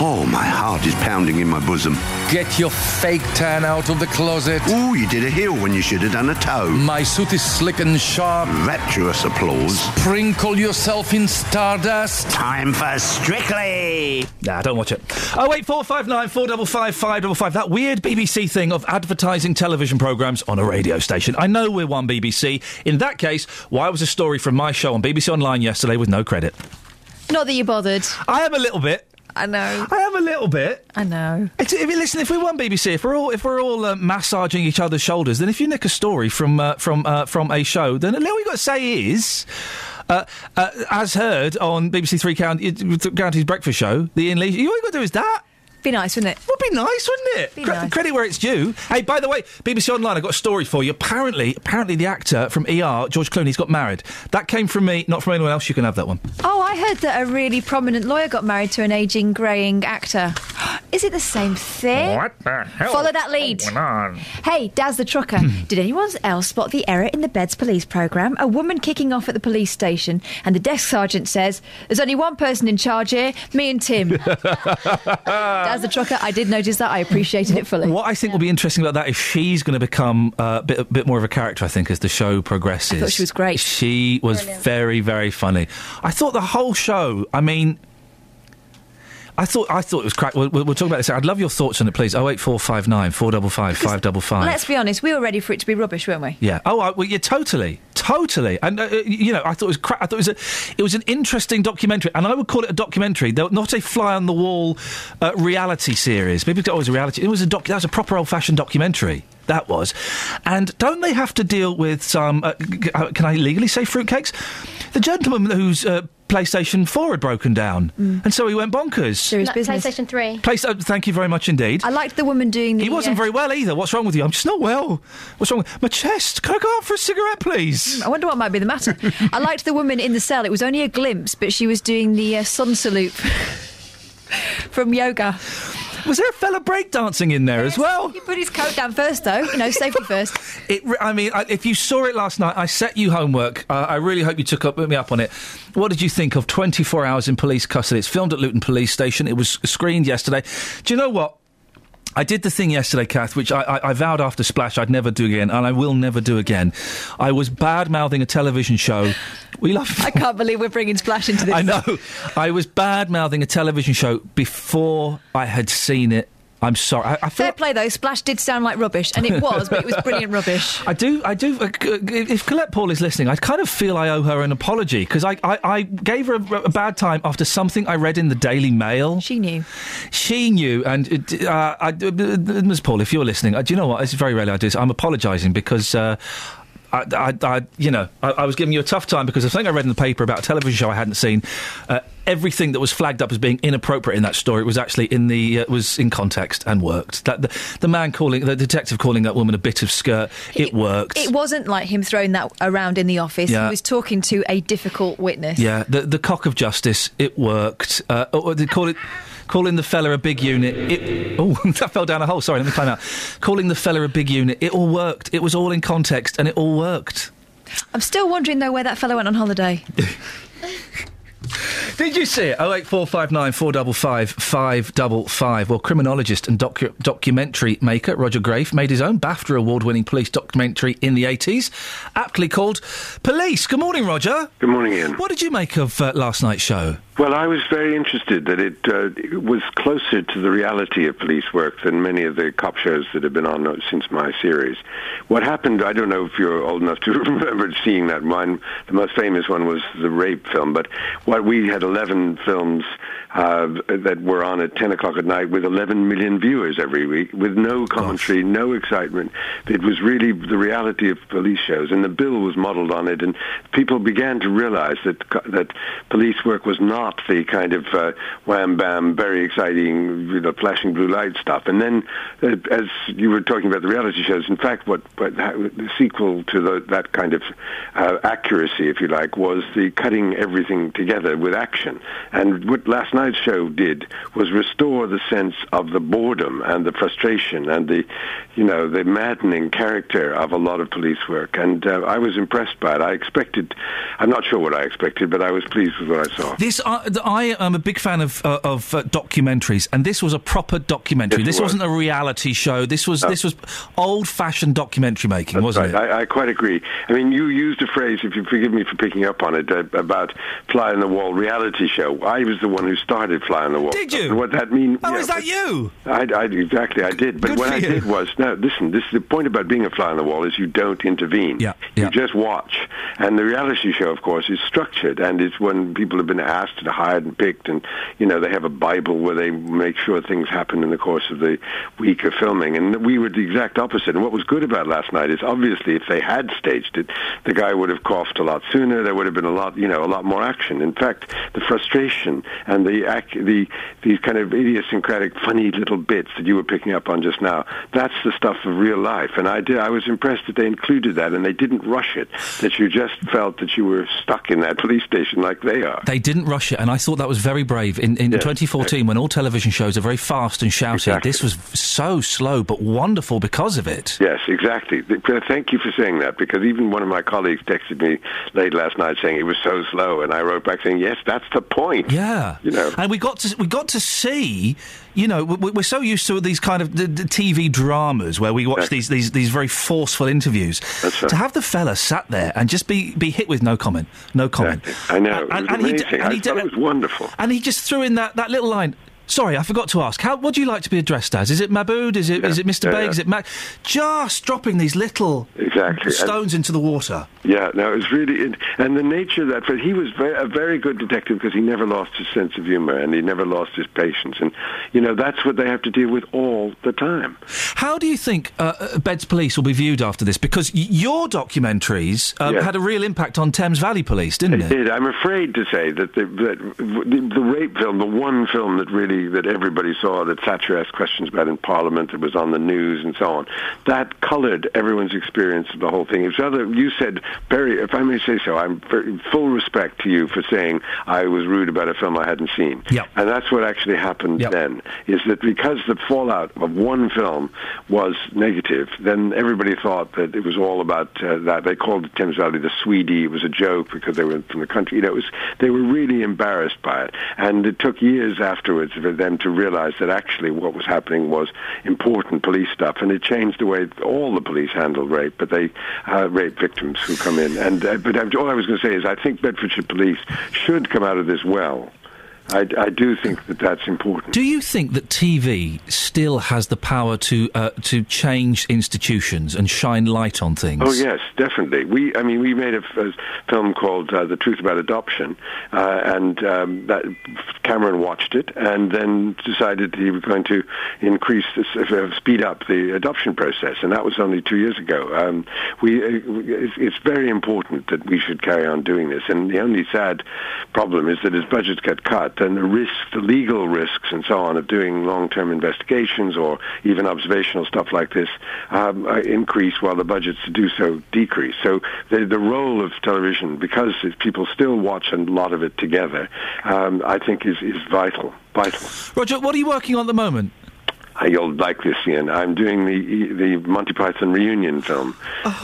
Oh, my heart is pounding in my bosom. Get your fake tan out of the closet. Ooh, you did a heel when you should have done a toe. My suit is slick and sharp. Rapturous applause. Sprinkle yourself in stardust. Time for Strictly. Nah, don't watch it. Oh wait, four five nine four double five five double five. That weird BBC thing of advertising television programmes on a radio station. I know we're one BBC. In that case, why was a story from my show on BBC Online yesterday with no credit? Not that you bothered. I am a little bit. I know. I am a little bit. I know. It's, if, listen, if we're one BBC, if we're all if we're all uh, massaging each other's shoulders, then if you nick a story from uh, from uh, from a show, then all we got to say is. Uh, uh, as heard on BBC Three County, Counties Breakfast Show, the Iain Lee. You all you got to do is that. Be nice, wouldn't it? Would be nice, wouldn't it? Be Cre- nice. Credit where it's due. Hey, by the way, BBC Online, I've got a story for you. Apparently, apparently, the actor from ER, George Clooney's got married. That came from me, not from anyone else. You can have that one. Oh, I heard that a really prominent lawyer got married to an aging, greying actor. Is it the same thing? the hell? Follow that lead. Hey, Daz the trucker. Did anyone else spot the error in the Beds police programme? A woman kicking off at the police station, and the desk sergeant says, There's only one person in charge here, me and Tim. Daz a trucker, I did notice that. I appreciated it fully. What I think will be interesting about that is she's going to become uh, a bit, a bit more of a character, I think, as the show progresses. I thought she was great. She was very, very funny. I thought the whole show, I mean. I thought I thought it was crack. We'll, we'll, we'll talk about this. I'd love your thoughts on it, please. Oh eight four five nine four double five five double five. Let's be honest, we were ready for it to be rubbish, weren't we? Yeah. Oh, I, well, yeah. Totally, totally. And uh, you know, I thought it was. Cra- I thought it was a. It was an interesting documentary, and I would call it a documentary, though not a fly on the wall uh, reality series. Maybe it's always a reality. It was a doc. That was a proper old fashioned documentary. That was. And don't they have to deal with some? Uh, uh, can I legally say fruitcakes? The gentleman who's uh, PlayStation Four had broken down, and so he went bonkers. Serious No, business. PlayStation 3. Place, uh, thank you very much indeed. I liked the woman doing the. He wasn't uh, very well either. What's wrong with you? I'm just not well. What's wrong? with My chest. Can I go out for a cigarette, please? I wonder what might be the matter. I liked the woman in the cell. It was only a glimpse, but she was doing the uh, sun salute from yoga. Was there a fella breakdancing in there as well? He put his coat down first, though. You know, safety first. It, I mean, I, if you saw it last night, I set you homework. Uh, I really hope you took up, me up on it. What did you think of 24 Hours in Police Custody? It's filmed at Luton Police Station. It was screened yesterday. Do you know what? I did the thing yesterday, Kath, which I, I, I vowed after Splash I'd never do again, and I will never do again. I was bad mouthing a television show. We love. I can't believe we're bringing Splash into this. I know. I was bad mouthing a television show before I had seen it. I'm sorry. I, I Fair play, though. Splash did sound like rubbish, and it was, but it was brilliant rubbish. I do, I do. uh, If Colette Paul is listening, I kind of feel I owe her an apology because I, I, I gave her a, a bad time after something I read in the Daily Mail. She knew. She knew, and uh, I, uh, Ms. Paul, if you're listening, uh, do you know what? It's very rarely I do this. I'm apologising because. Uh, I, I, I, you know, I, I was giving you a tough time because the thing I read in the paper about a television show I hadn't seen, uh, everything that was flagged up as being inappropriate in that story was actually in the uh, was in context and worked. That the, the man calling the detective calling that woman a bit of skirt, it worked. It wasn't like him throwing that around in the office. Yeah. He was talking to a difficult witness. Yeah, the the cock of justice. It worked. Uh, or they call it. Calling the fella a big unit. It, oh, that fell down a hole. Sorry, let me climb out. Calling the fella a big unit. It all worked. It was all in context, and it all worked. I'm still wondering, though, where that fella went on holiday. Did you see it? Oh eight four five nine four double five five double five. Well, criminologist and docu- documentary maker Roger Graef made his own BAFTA award-winning police documentary in the eighties, aptly called Police. Good morning, Roger. Good morning, Iain. What did you make of uh, last night's show? Well, I was very interested that it, uh, it was closer to the reality of police work than many of the cop shows that have been on uh, since my series. What happened, I don't know if you're old enough to remember seeing that one. The most famous one was the rape film, but what we had 11 films uh, that were on at 10 o'clock at night with 11 million viewers every week, with no commentary, no excitement. It was really the reality of police shows, and the bill was modelled on it, and people began to realize that that police work was not the kind of uh, wham bam, very exciting, you know, flashing blue light stuff. And then, uh, as you were talking about the reality shows, in fact, what, what the sequel to the, that kind of uh, accuracy, if you like, was the cutting everything together with action. And what last night's show did was restore the sense of the boredom and the frustration and the, you know, the maddening character of a lot of police work. And uh, I was impressed by it. I expected, I'm not sure what I expected, but I was pleased with what I saw. This I, I am a big fan of uh, of uh, documentaries, and this was a proper documentary. Yes, this was. wasn't a reality show. This was No. this was old fashioned documentary making, wasn't Right, it? I, I quite agree. I mean, you used a phrase, if you forgive me for picking up on it, uh, about fly on the wall reality show. I was the one who started fly on the wall. Did you? And what that mean? Oh, yeah, is that you? I, I exactly, I did. But Good what I you. did was, no, listen. This the point about being a fly on the wall is you don't intervene. Yeah, You just watch. And the reality show, of course, is structured, and it's when people have been asked and hired and picked, and you know they have a Bible where they make sure things happen in the course of the week of filming. And we were the exact opposite. And what was good about last night is obviously if they had staged it, the guy would have coughed a lot sooner. There would have been a lot, you know, a lot more action. In fact, the frustration and the the these kind of idiosyncratic, funny little bits that you were picking up on just now, that's the stuff of real life. And I did. I was impressed that they included that and they didn't rush it. That you just felt that you were stuck in that police station like they are. They didn't rush it, and I thought that was very brave. In, in Yes. 2014, when all television shows are very fast and shouty, this was so slow but wonderful because of it. Yes, exactly. Thank you for saying that because even one of my colleagues texted me late last night saying it was so slow, and I wrote back saying, "Yes, that's the point." Yeah, you know. and we got to we got to see. You know, we- we're so used to these kind of the, the TV dramas where we watch these, these these very forceful interviews. right. To have the fella sat there and just be, be hit with no comment, no comment. I know. And- it was and he d- amazing. and he thought it was wonderful. And he just threw in that, that little line. Sorry, I forgot to ask. How what do you like to be addressed as? Is it Mabood? Is it is it Mr. yeah, Begg? yeah. Is it Mac? Just dropping these little Exactly. stones into the water. Yeah, no, it was really, it, and the nature of that, but he was very, a very good detective because he never lost his sense of humor and he never lost his patience. And, you know, that's what they have to deal with all the time. How do you think uh, uh, Beds Police will be viewed after this? Because y- your documentaries um, had a real impact on Thames Valley Police, didn't It it? did. I'm afraid to say that the, that the, the rape film, the one film that really that everybody saw that Thatcher asked questions about in Parliament, that was on the news and so on, that coloured everyone's experience of the whole thing. It was rather, you said, Barry, if I may say so, I'm very, full respect to you for saying I was rude about a film I hadn't seen. Yep. And that's what actually happened then, is that because the fallout of one film was negative, then everybody thought that it was all about uh, that. They called it Thames Valley the Swede. It was a joke because they were from the country. You know, it was, they were really embarrassed by it. And it took years afterwards them to realize that actually what was happening was important police stuff. And it changed the way all the police handle rape, but they uh, rape victims who come in. And uh, But all I was going to say is I think Bedfordshire Police should come out of this well. I, I do think that that's important. Do you think that TV still has the power to uh, to change institutions and shine light on things? Oh yes, definitely. We, I mean, we made a, film called uh, "The Truth About Adoption," uh, and um, that Cameron watched it and then decided he was going to increase, this, uh, speed up the adoption process, and that was only two years ago. Um, we, uh, it's, it's very important that we should carry on doing this, and the only sad problem is that as budgets get cut, then the risks, the legal risks, and so on of doing long-term investigations or even observational stuff like this um, uh, increase while the budgets to do so decrease. So the, the role of television, because people still watch a lot of it together, um, I think is, is vital. Vital. Roger, what are you working on at the moment? You'll like this, Iain. I'm doing the the Monty Python reunion film,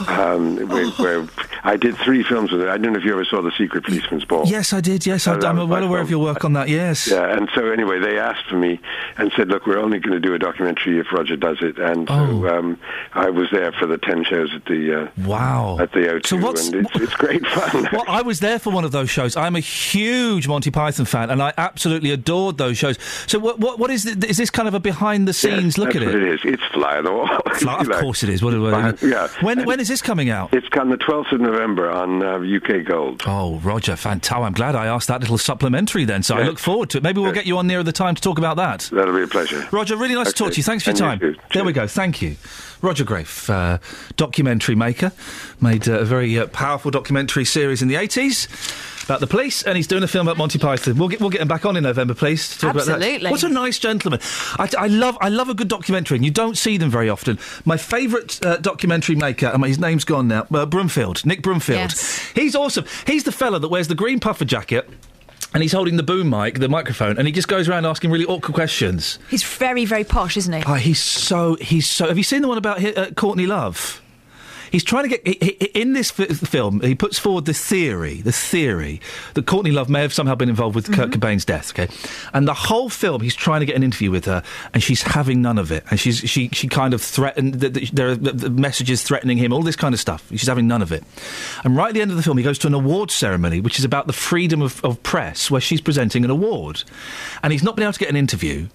um, where, where I did three films with it. I don't know if you ever saw The Secret Policeman's Ball. Yes, I did. Yes, I, I'm well aware of your work on that. Yes. Yeah, and so anyway, they asked for me and said, "Look, we're only going to do a documentary if Roger does it." And Oh. so um, I was there for the ten shows at the uh, Wow. at the O2, So what's- and it's, it's great fun. Well, I was there for one of those shows. I'm a huge Monty Python fan, and I absolutely adored those shows. So, what what, what is it? Is this kind of a behind the scenes look at it? it is. It's fly the wall. Fly- of course it is. What, what, yeah. When when is this coming out? It's on the 12th of November on uh, UK Gold. Oh, Roger, fantastic! I'm glad I asked that little supplementary then. So I look forward to it. Maybe we'll get you on nearer the time to talk about that. That'll be a pleasure. Roger, really nice to talk to you. Thanks for your And time. you. There we go. Thank you. Roger Graef, uh, documentary maker, made uh, a very uh, powerful documentary series in the 80s about the police, and he's doing a film about Monty Python. We'll get, we'll get him back on in November, please. To talk About Absolutely. that. What a nice gentleman. I, I love I love a good documentary, and you don't see them very often. My favourite uh, documentary maker, and his name's gone now, uh, Broomfield, Nick Broomfield. Yes. He's awesome. He's the fella that wears the green puffer jacket. And he's holding the boom mic, the microphone, and he just goes around asking really awkward questions. He's very, very posh, isn't he? Oh, he's so he's so. Have you seen the one about uh, Courtney Love? He's trying to get he, he, in this fi- film. He puts forward the theory, the theory that Courtney Love may have somehow been involved with Kurt mm-hmm. Cobain's death. Okay, and the whole film, he's trying to get an interview with her, and she's having none of it. And she's she she kind of threatened. that that There are the- the messages threatening him, all this kind of stuff. She's having none of it. And right at the end of the film, he goes to an award ceremony, which is about the freedom of, of press, where she's presenting an award, and he's not been able to get an interview.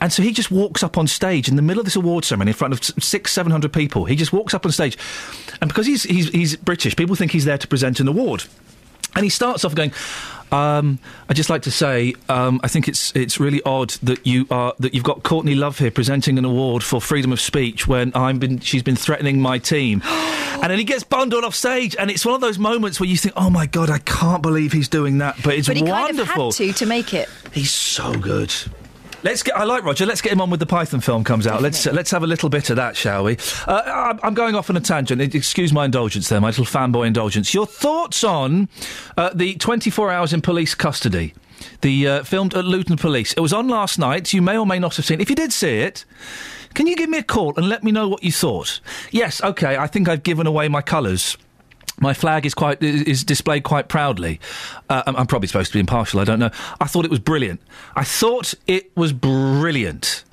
And so he just walks up on stage in the middle of this award ceremony in front of six, seven hundred people. He just walks up on stage, and because he's he's, he's British, people think he's there to present an award. And he starts off going, um, "I'd just like to say, um, I think it's it's really odd that you are that you've got Courtney Love here presenting an award for freedom of speech when I'm been she's been threatening my team." and then he gets bundled off stage, and it's one of those moments where you think, "Oh my god, I can't believe he's doing that," but it's but he wonderful. kind of had to to make it. He's so good. Let's get. I like Roger. Let's get him on with the Python film comes out. Let's uh, let's have a little bit of that, shall we? Uh, I'm- I'm going off on a tangent. Excuse my indulgence there, my little fanboy indulgence. Your thoughts on uh, the 24 hours in police custody? The uh, filmed at Luton Police. It was on last night. You may or may not have seen. It. If you did see it, can you give me a call and let me know what you thought? Yes. Okay. I think I've given away my colours. My flag is quite is displayed quite proudly. Uh, I'm, I'm probably supposed to be impartial. I don't know. I thought it was brilliant. I thought it was brilliant.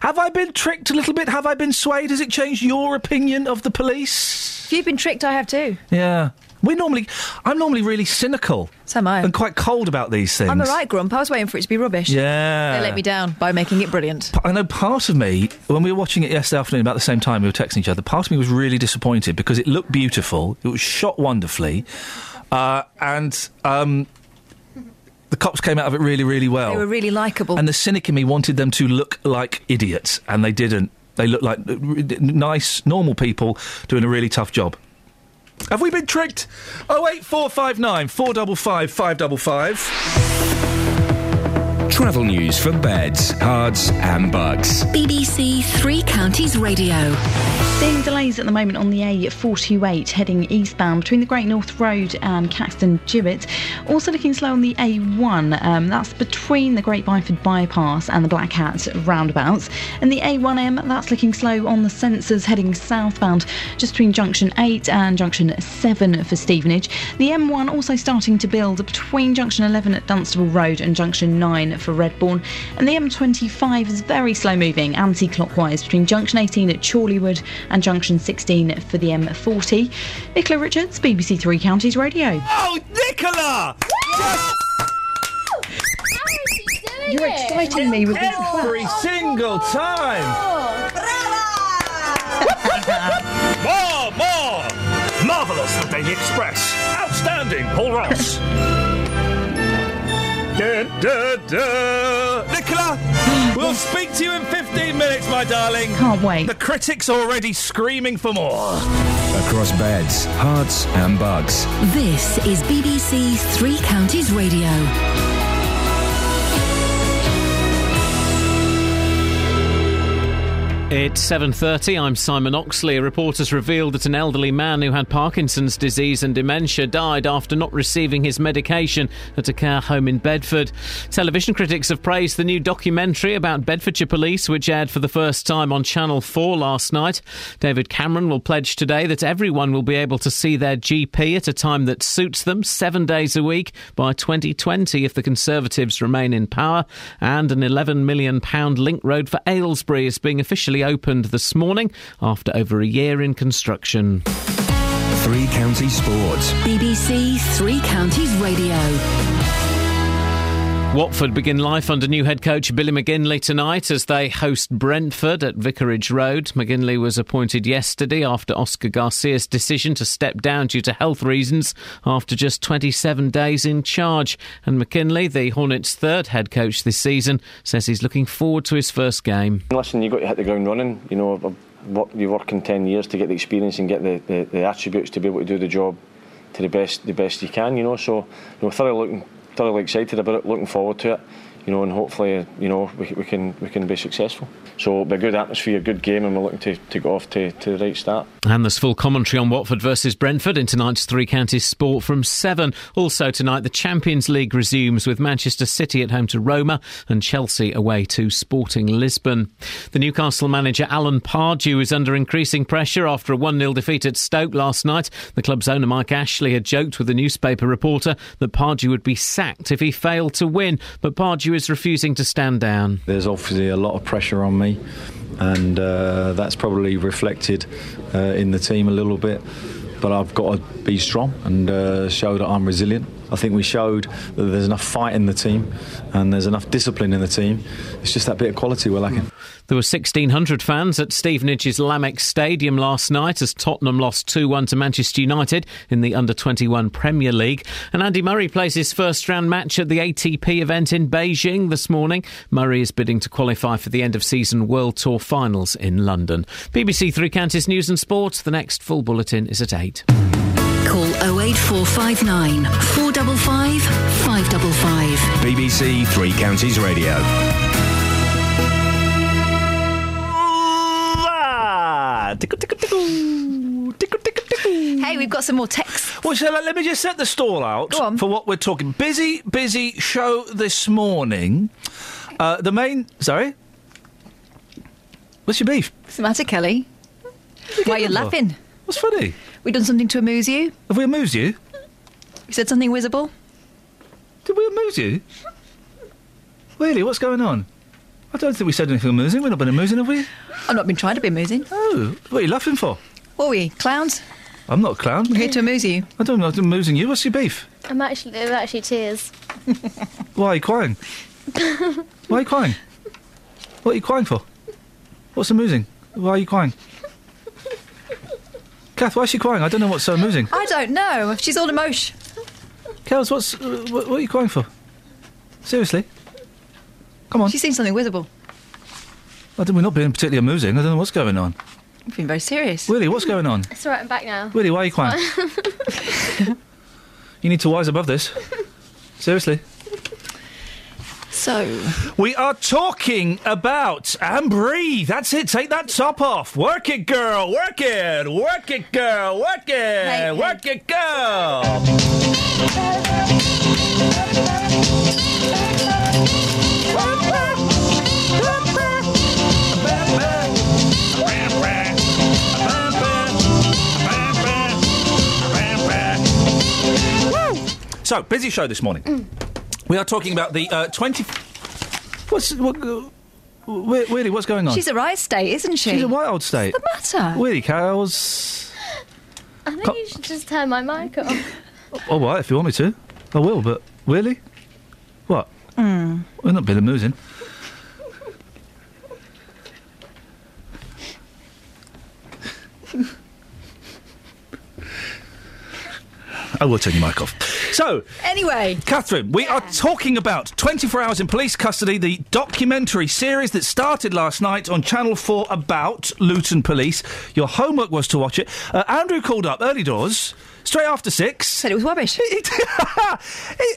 Have I been tricked a little bit? Have I been swayed? Has it changed your opinion of the police? If you've been tricked, I have too. Yeah. We normally, I'm normally really cynical. So am I. And quite cold about these things. I'm a right grump. I was waiting for it to be rubbish. Yeah. They let me down by making it brilliant. I know part of me, when we were watching it yesterday afternoon about the same time, we were texting each other, part of me was really disappointed because it looked beautiful, it was shot wonderfully, uh, and um, the cops came out of it really, really well. They were really likeable. And the cynic in me wanted them to look like idiots, and they didn't. They looked like uh, nice, normal people doing a really tough job. Have we been tricked? 08459 455 555. Travel news for beds, cards, and bucks. BBC Three Counties Radio. Seeing delays at the moment on the A428 heading eastbound between the Great North Road and Caxton Gibbet. Also looking slow on the A1. Um, that's between the Great Barford bypass and the Black Cat roundabouts. And the A1M, that's looking slow on the sensors heading southbound just between junction 8 and junction 7 for Stevenage. The M1 also starting to build between junction 11 at Dunstable Road and junction 9 for Redbourn. And the M25 is very slow moving anti clockwise between junction 18 at Chorleywood and junction 16 for the M40. Nicola Richards, BBC Three Counties Radio. Oh, Nicola! You're exciting me with this Every single time! more, more! Marvellous, the Daily Express. Outstanding, Paul Ross. Da, da, da. Nicola, we'll speak to you in 15 minutes, my darling. Can't wait. The critics are already screaming for more. Across beds, herts, and bucks. This is BBC Three Counties Radio. It's 7:30. I'm Simon Oxley. A reporters revealed that an elderly man who had Parkinson's disease and dementia died after not receiving his medication at a care home in Bedford. Television critics have praised the new documentary about Bedfordshire Police which aired for the first time on Channel 4 last night. David Cameron will pledge today that everyone will be able to see their GP at a time that suits them 7 days a week by 2020 if the Conservatives remain in power and an 11 million pound link road for Aylesbury is being officially opened this morning after over a year in construction. Three Counties Sports. BBC Three Counties Radio. Watford begin life under new head coach Billy McKinlay tonight as they host Brentford at Vicarage Road. McKinlay was appointed yesterday after Oscar Garcia's decision to step down due to health reasons after just 27 days in charge. And McKinlay, the Hornets' third head coach this season, says he's looking forward to his first game. Listen, you've got to hit the ground running. You know, I've worked, you work in 10 years to get the experience and get the, the, the attributes to be able to do the job to the best the best you can, you know. So, you know, thoroughly looking thoroughly excited about it, looking forward to it. You know, and hopefully, you know, we, we can we can be successful. So be a good atmosphere, a good game, and we're looking to, to go off to, to the right start. And there's full commentary on Watford versus Brentford in tonight's Three Counties Sport from 7. Also tonight, the Champions League resumes with Manchester City at home to Roma and Chelsea away to Sporting Lisbon. The Newcastle manager Alan Pardew is under increasing pressure after a 1-0 defeat at Stoke last night. The club's owner Mike Ashley had joked with a newspaper reporter that Pardew would be sacked if he failed to win, but Pardew is refusing to stand down. There's obviously a lot of pressure on me, and uh, that's probably reflected uh, in the team a little bit. But I've got to be strong and uh, show that I'm resilient. I think we showed that there's enough fight in the team and there's enough discipline in the team. It's just that bit of quality we're lacking. There were 1,600 fans at Stevenage's Lamex Stadium last night as Tottenham lost 2 1 to Manchester United in the Under 21 Premier League. And Andy Murray plays his first round match at the ATP event in Beijing this morning. Murray is bidding to qualify for the end of season World Tour finals in London. BBC Three Counties News and Sports. The next full bulletin is at 8. Call 08459 455 555. BBC Three Counties Radio. Tickle, tickle, tickle. Tickle, tickle, tickle. Hey, we've got some more texts. Well, I, let me just set the stall out Go on. for what we're talking. Busy, busy show this morning. Uh, the main. Sorry? What's your beef? What's the matter, Kelly? Why are you laughing? What's funny? We done something to amuse you? Have we amused you? You said something visible? Did we amuse you? Really? What's going on? I don't think we said anything amusing. We've not been amusing, have we? I've not been trying to be amusing. Oh, what are you laughing for? What are we, clowns? I'm not a clown. We're here to amuse you. I don't know. I'm amusing you. What's your beef? I'm actually, they're actually tears. Why are you crying? Why are you crying? What are you crying for? What's amusing? Why are you crying? Kath, why is she crying? I don't know what's so amusing. I don't know. She's all emotion. Kels, what's uh, what, what are you crying for? Seriously? Come on. She's seen something visible. I don't, we're not being particularly amusing. I don't know what's going on. You've been very serious. Willie, what's going on? It's alright, I'm back now. Willie, why are you crying? You need to wise above this. Seriously. So, We are talking about and breathe. That's it. Take that top off. Work it, girl. Work it. Work it, girl. Work it. Work it, girl. So, busy show this morning. We are talking about the uh, 20. What's. What, uh, Weirdy, what's going on? she's a right state, isn't she? She's a wild state. What's the matter? Weirdy, cows. I think you should just turn my mic off. All right, if you want me to. I will, but. Really? What? Mm. We're not Bill Moosing. I will turn your mic off. So, Anyway, Catherine, we are talking about 24 Hours in Police Custody, the documentary series that started last night on Channel 4 about Luton Police. Your homework was to watch it. Uh, Andrew called up early doors, straight after six. Said it was rubbish. he, he,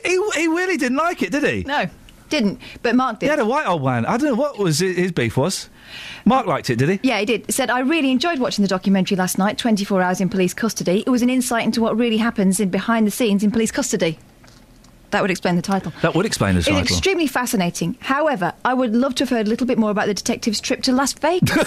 he really didn't like it, did he? No, didn't. But Mark did. He had a white old man. I don't know what was his beef was. Mark liked it, did he? Yeah, he did. Said, I really enjoyed watching the documentary last night, 24 Hours in Police Custody. It was an insight into what really happens in behind the scenes in police custody. That would explain the title. That would explain the It's title. extremely fascinating. However, I would love to have heard a little bit more about the detective's trip to Las Vegas.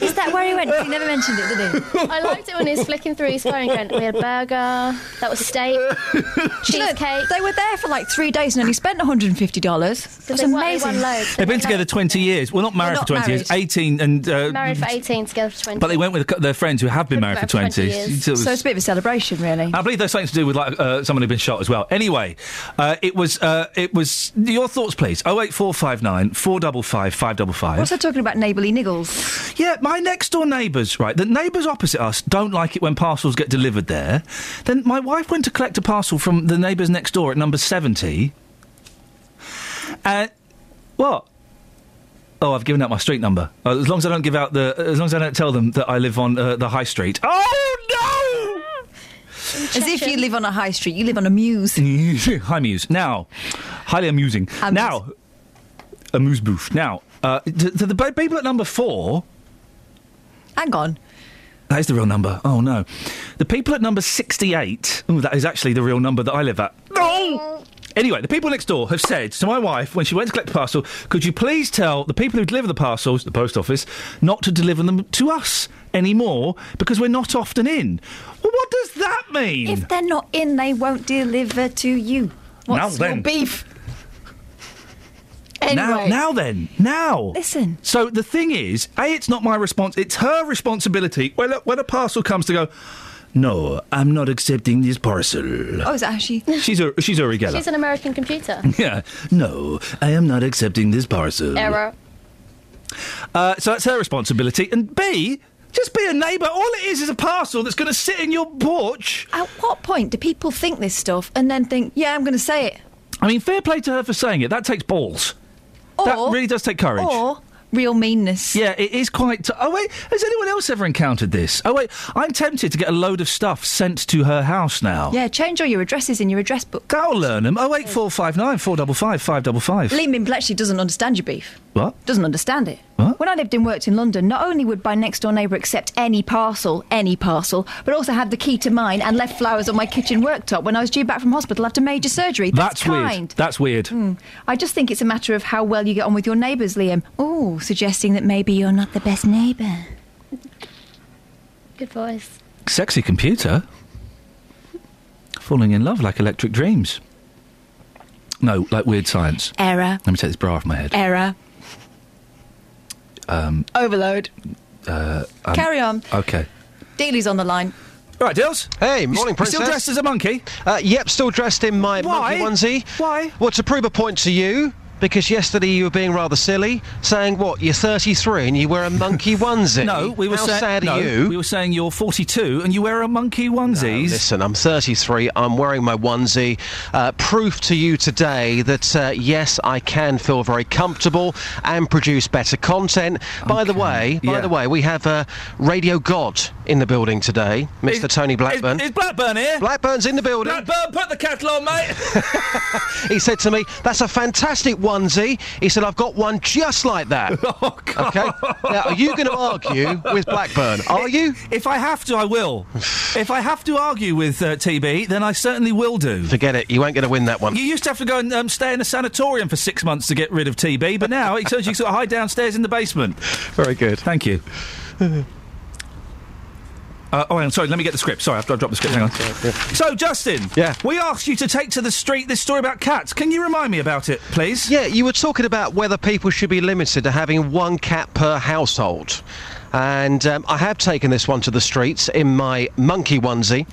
Is that where he went? He never mentioned it, did he? I liked it when he was flicking through his phone and going, we had a burger, that was steak, cheesecake. They were there for like three days and only spent $150. That's they won- they amazing. won loads. They've been together 20 years. Well, not married not for 20 years, 18 and. Uh, Married for 18, together for 20. But they went with their friends who have been married for 20. years. So it was- So it's a bit of a celebration, really. I believe there's something to do with like uh, someone who'd been shot as well. Anyway, uh, it was uh, it was your thoughts, please. Oh eight four five nine four double five five double five. What's that talking about neighbourly niggles? Yeah, my next door neighbours, right? The neighbours opposite us don't like it when parcels get delivered there. Then my wife went to collect a parcel from the neighbours next door at number seventy. And what? Oh, I've given out my street number. Uh, as long as I don't give out the, as long as I don't tell them that I live on uh, the high street. Oh no! As if you live on a high street, you live on a muse. high Muse. Now, highly amusing. Amuse. Now, amuse bouche. Now, uh, to, to the ba- people at number four. Hang on. That is the real number. Oh no, the people at number sixty-eight. Oh, that is actually the real number that I live at. No. Anyway, the people next door have said to my wife when she went to collect the parcel, "Could you please tell the people who deliver the parcels, the post office, not to deliver them to us anymore because we're not often in." Well, what does that mean? If they're not in, they won't deliver to you. What's Now your then. beef? Now, Anyway. now then, now. Listen. So the thing is, a, it's not my response. It's her responsibility. When a, when a parcel comes to go, no, I'm not accepting this parcel. Oh, is that how she? She's a she's a Geller. She's an American computer. yeah. No, I am not accepting this parcel. Error. Uh, so that's her responsibility. And B, just be a neighbour. All it is is a parcel that's going to sit in your porch. At what point do people think this stuff and then think, yeah, I'm going to say it? I mean, fair play to her for saying it. That takes balls. Or, that really does take courage. Or real meanness. Yeah, it is quite. T- oh wait, has anyone else ever encountered this? Oh wait, I'm tempted to get a load of stuff sent to her house now. Yeah, change all your addresses in your address book. That'll learn them. Oh eight four five nine four double five five double five. Lee Min Bletchley doesn't understand your beef. What? Doesn't understand it. What? When I lived and worked in London, not only would my next door neighbour accept any parcel, any parcel, but also had the key to mine and left flowers on my kitchen worktop when I was due back from hospital after major surgery. That's, That's weird. kind. That's weird. Hmm. I just think it's a matter of how well you get on with your neighbours, Liam. Oh, suggesting that maybe you're not the best neighbour. Good voice. Sexy computer. Falling in love like electric dreams. No, like weird science. Error. Let me take this bra off my head. Error. Um, Overload. uh, um, Carry on. Okay. Dealey's on the line. Right, Dills. Hey, morning, you Princess. still dressed as a monkey? Uh, yep, still dressed in my Why? monkey onesie. Why? Well, to prove a point to you, because yesterday you were being rather silly, saying what you're 33 and you wear a monkey onesie. No, we were How saying. sad no, are you? We were saying you're 42 and you wear a monkey onesie. Listen, I'm 33. I'm wearing my onesie. Uh, proof to you today that uh, yes, I can feel very comfortable and produce better content. By the way, by yeah. the way, we have uh, Radio God in the building today, Mr. Tony Blackburn. Is Blackburn here? Blackburn's in the building. Blackburn, put the kettle on, mate. he said to me, "That's a fantastic onesie." He said, "I've got one just like that." oh, God. Okay. Now, are you going to argue with Blackburn? Are you? If I have to, I will. if I have to argue with uh, TB, then I certainly will do. Forget it. You won't get to win that one. You used to have to go and um, stay in a sanatorium for six months to get rid of TB, but now it turns you sort of hide downstairs in the basement. Very good. Thank you. Uh, oh, on, sorry, let me get the script. Sorry, I've, I've dropped the script. Hang on. So, Justin. Yeah. We asked you to take to the street this story about cats. Can you remind me about it, please? Yeah, you were talking about whether people should be limited to having one cat per household. And um, I have taken this one to the streets in my monkey onesie.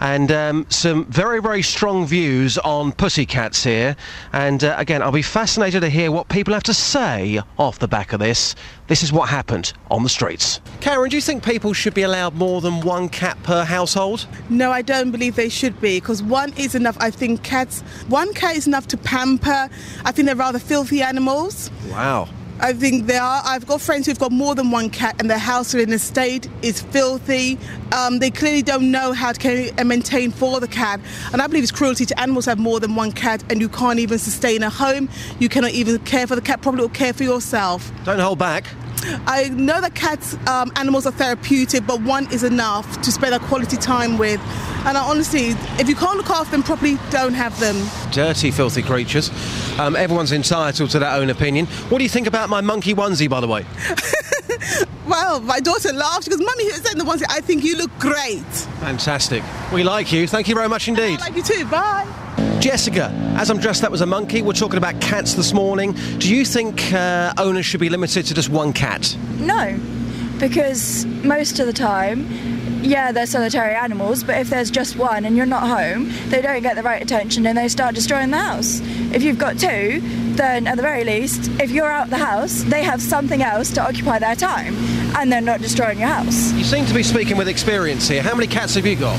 And um, some very, very strong views on pussycats here. And uh, again, I'll be fascinated to hear what people have to say off the back of this. This is what happened on the streets. Karen, do you think people should be allowed more than one cat per household? No, I don't believe they should be because one is enough. I think cats, one cat is enough to pamper. I think they're rather filthy animals. Wow. I think they are. I've got friends who've got more than one cat, and their house or in a state is filthy. Um, they clearly don't know how to care and maintain for the cat, and I believe it's cruelty to animals to have more than one cat, and you can't even sustain a home. You cannot even care for the cat properly or care for yourself. Don't hold back. I know that cats, um, animals are therapeutic, but one is enough to spend a quality time with. And I honestly, if you can't look after them properly, don't have them. Dirty, filthy creatures. Um, everyone's entitled to their own opinion. What do you think about my monkey onesie, by the way? Well, my daughter laughed. She goes, Mummy, who's in the onesie? I think you look great. Fantastic. We like you. Thank you very much indeed. I like you too. Bye. Jessica, as I'm dressed up as a monkey, we're talking about cats this morning. Do you think uh, owners should be limited to just one cat? No, because most of the time, yeah, they're solitary animals, but if there's just one and you're not home, they don't get the right attention and they start destroying the house. If you've got two, then at the very least, if you're out of the house, they have something else to occupy their time and they're not destroying your house. You seem to be speaking with experience here. How many cats have you got?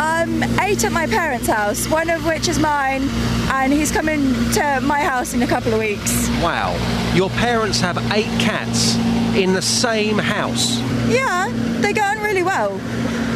Um, eight at my parents' house, one of which is mine, and he's coming to my house in a couple of weeks. Wow. Your parents have eight cats in the same house. Yeah, they go on really well.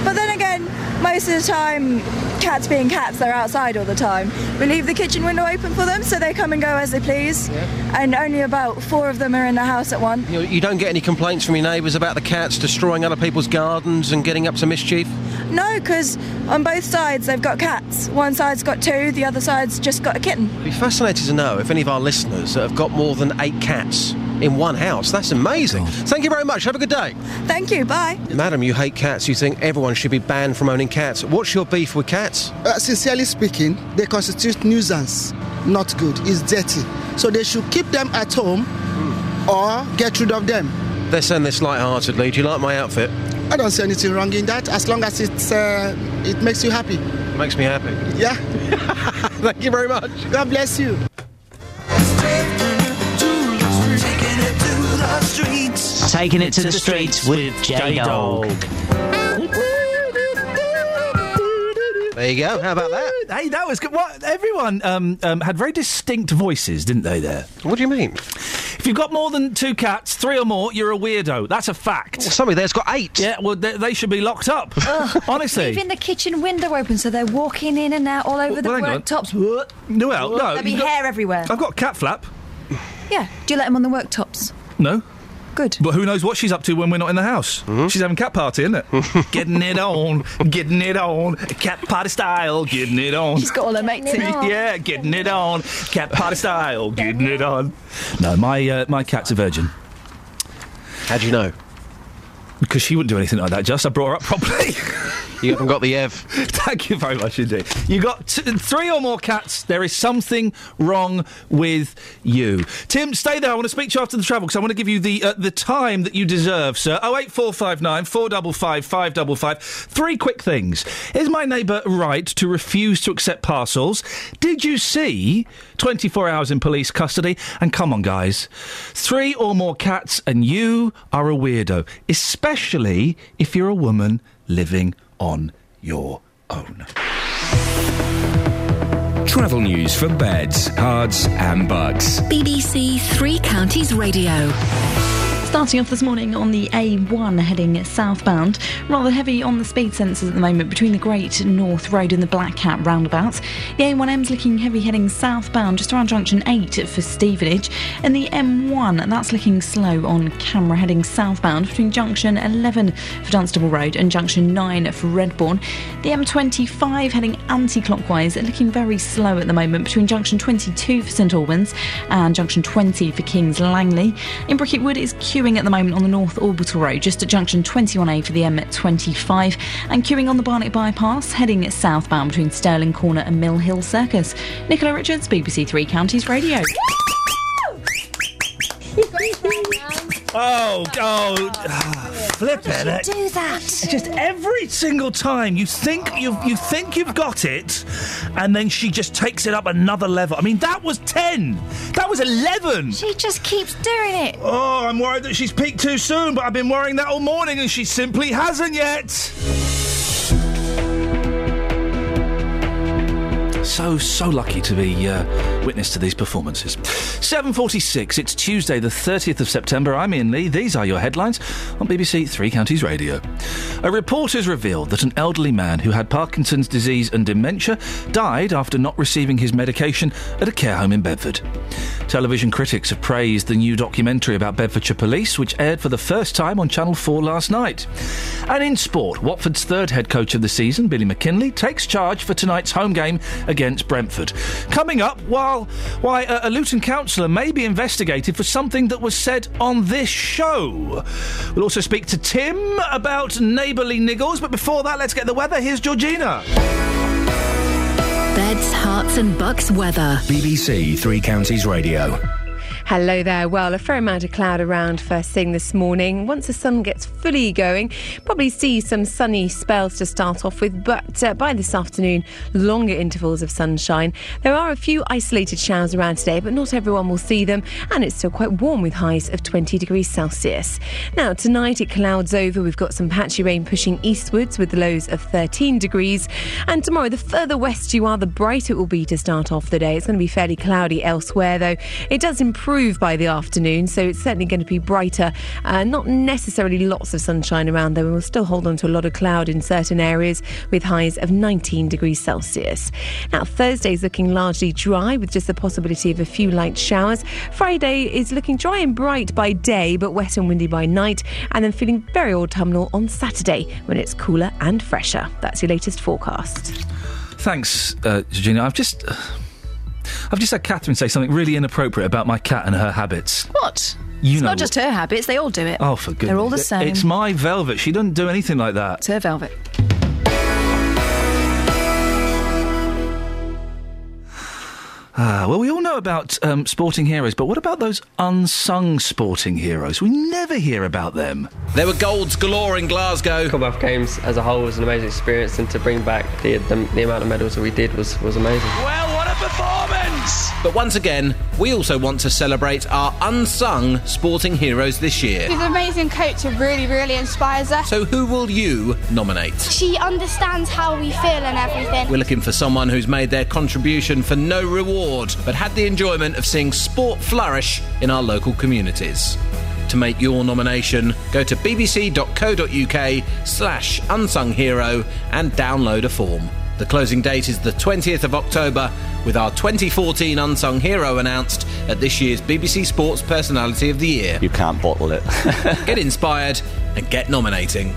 But then again, most of the time, cats being cats, they're outside all the time. We leave the kitchen window open for them so they come and go as they please. And only about four of them are in the house at once. You, you don't get any complaints from your neighbours about the cats destroying other people's gardens and getting up to mischief? No, because on both sides they've got cats. One side's got two, the other side's just got a kitten. I'd be fascinated to know if any of our listeners that have got more than eight cats in one house. That's amazing. Thank you very much. Have a good day. Thank you, bye. Madam, you hate cats. You think everyone should be banned from owning cats. What's your beef with cats? Uh, sincerely speaking, they constitute nuisance. Not good. It's dirty. So they should keep them at home or get rid of them. They're saying this light-heartedly. Do you like my outfit? I don't see anything wrong in that as long as it's, uh, it makes you happy. Makes me happy. Yeah. Thank you very much. God bless you. Taking it to the streets with J Dog. There you go. How about that? Hey, that was good. What everyone um, um, had very distinct voices, didn't they? There. What do you mean? If you've got more than two cats, three or more, you're a weirdo. That's a fact. Well, somebody there's got eight. Yeah, well, they, they should be locked up. Honestly. Leaving the kitchen window open so they're walking in and out all over the Well, hang on. worktops. No, well, no. There'll be got- hair everywhere. I've got cat flap. Yeah. Do you let them on the worktops? No. Good. But who knows what she's up to when we're not in the house? She's having cat party, isn't it? getting it on, getting it on, cat party style, getting it on. She's got all her mates in. yeah, getting it on, cat party style, getting it on. No, my uh, my cat's a virgin. How do you know? Because she wouldn't do anything like that. Just I brought her up properly. You haven't got the Ev. Thank you very much indeed. You got t- three or more cats. There is something wrong with you. Tim, stay there. I want to speak to you after the travel because I want to give you the uh, the time that you deserve, sir. Oh eight four five nine four double five five double five. Three quick things. Is my neighbour right to refuse to accept parcels? Did you see twenty four hours in police custody? And come on, guys, three or more cats, and you are a weirdo, especially if you're a woman living on your own. Travel news for beds, cards, and bugs. BBC Three Counties Radio. Starting off this morning on the A1 heading southbound, rather heavy on the speed sensors at the moment between the Great North Road and the Black Cat roundabouts. The A1M's looking heavy heading southbound just around junction 8 for Stevenage, and the M1 that's looking slow on camera heading southbound between junction 11 for Dunstable Road and junction 9 for Redbourn. The M25 heading anti clockwise looking very slow at the moment between junction 22 for St Albans and junction 20 for Kings Langley. In Bricket Wood is at the moment on the North Orbital Road, just at junction 21A for the M25, and queuing on the Barnet Bypass, heading southbound between Stirling Corner and Mill Hill Circus. Nicola Richards, BBC Three Counties Radio. Oh, oh, flip it! do that? Just every single time you think you you think you've got it, and then she just takes it up another level. I mean, that was ten. That was eleven. She just keeps doing it. Oh, I'm worried that she's peaked too soon, but I've been worrying that all morning, and she simply hasn't yet. So, so lucky to be uh, witness to these performances. 7.46, it's Tuesday the 30th of September. I'm Iain Lee. These are your headlines on BBC Three Counties Radio. A report has revealed that an elderly man who had Parkinson's disease and dementia died after not receiving his medication at a care home in Bedford. Television critics have praised the new documentary about Bedfordshire Police, which aired for the first time on Channel 4 last night. And in sport, Watford's third head coach of the season, Billy McKinlay, takes charge for tonight's home game against Brentford. Coming up, while why a, a Luton councillor may be investigated for something that was said on this show. We'll also speak to Tim about neighbourly niggles, but before that, let's get the weather. Here's Georgina. Beds, Herts and Bucks weather. BBC Three Counties Radio. Hello there. Well, a fair amount of cloud around first thing this morning. Once the sun gets fully going, probably see some sunny spells to start off with, but uh, by this afternoon, longer intervals of sunshine. There are a few isolated showers around today, but not everyone will see them, and it's still quite warm with highs of 20 degrees Celsius. Now, tonight it clouds over. We've got some patchy rain pushing eastwards with lows of 13 degrees, and tomorrow, the further west you are, the brighter it will be to start off the day. It's going to be fairly cloudy elsewhere, though. It does improve by the afternoon, so it's certainly going to be brighter. Uh, not necessarily lots of sunshine around, though, we'll still hold on to a lot of cloud in certain areas with highs of 19 degrees Celsius. Now, Thursday's looking largely dry with just the possibility of a few light showers. Friday is looking dry and bright by day, but wet and windy by night, and then feeling very autumnal on Saturday when it's cooler and fresher. That's your latest forecast. Thanks, uh, Georgina. I've just. I've just had Catherine say something really inappropriate about my cat and her habits. What? You know it's know not just her habits, they all do it. Oh, for goodness. They're all the same. It's my velvet. She doesn't do anything like that. It's her velvet. Ah, well, we all know about um, sporting heroes, but what about those unsung sporting heroes? We never hear about them. There were golds galore in Glasgow. Commonwealth Games as a whole was an amazing experience, and to bring back the, the, the amount of medals that we did was, was amazing. Well, what a performance! But once again, we also want to celebrate our unsung sporting heroes this year. She's an amazing coach who really, really inspires us. So, who will you nominate? She understands how we feel and everything. We're looking for someone who's made their contribution for no reward, but had the enjoyment of seeing sport flourish in our local communities. To make your nomination, go to bbc.co.uk slash unsung hero and download a form. The closing date is the 20th of October, with our 2014 Unsung Hero announced at this year's BBC Sports Personality of the Year. You can't bottle it. get inspired and get nominating.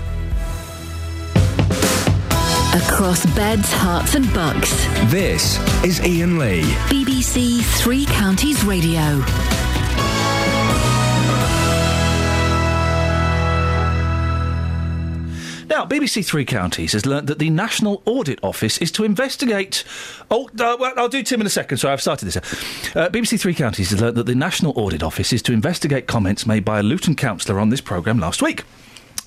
Across beds, herts and bucks. This is Iain Lee. BBC Three Counties Radio. Now, BBC Three Counties has learnt that the National Audit Office is to investigate. Oh, uh, well, I'll do Tim in a second. Sorry, I've started this. Uh, BBC Three Counties has learnt that the National Audit Office is to investigate comments made by a Luton councillor on this programme last week.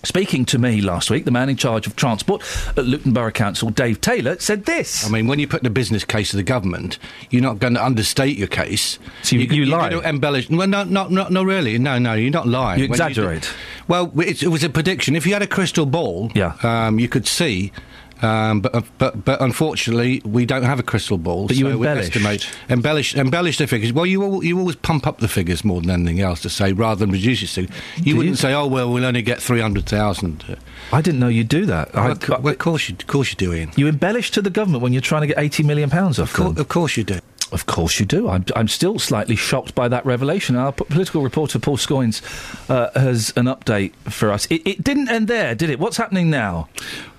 Speaking to me last week, the man in charge of transport at Luton Borough Council, Dave Taylor, said this. I mean, when you put the business case to the government, you're not going to understate your case. So you, you, you lie? You're embellish. Well, no, no, no, no, really. No, no, you're not lying. You exaggerate. do- well, it, it was a prediction. If you had a crystal ball, Yeah. um, you could see Um, but, uh, but but unfortunately, we don't have a crystal ball. But you so we embellished. estimate, embellish, embellish the figures. Well, you you always pump up the figures more than anything else to say rather than reduce it. to. You Do wouldn't you? say, oh well, we'll only get three hundred thousand. I didn't know you'd do that. Well, I- of well, of course you, of course you do, Iain. You embellish to the government when you're trying to get 80 million pounds off them. Of course you do. Of course you do. I'm, I'm still slightly shocked by that revelation. Our p- political reporter Paul Scoins uh, has an update for us. It, it didn't end there, did it? What's happening now?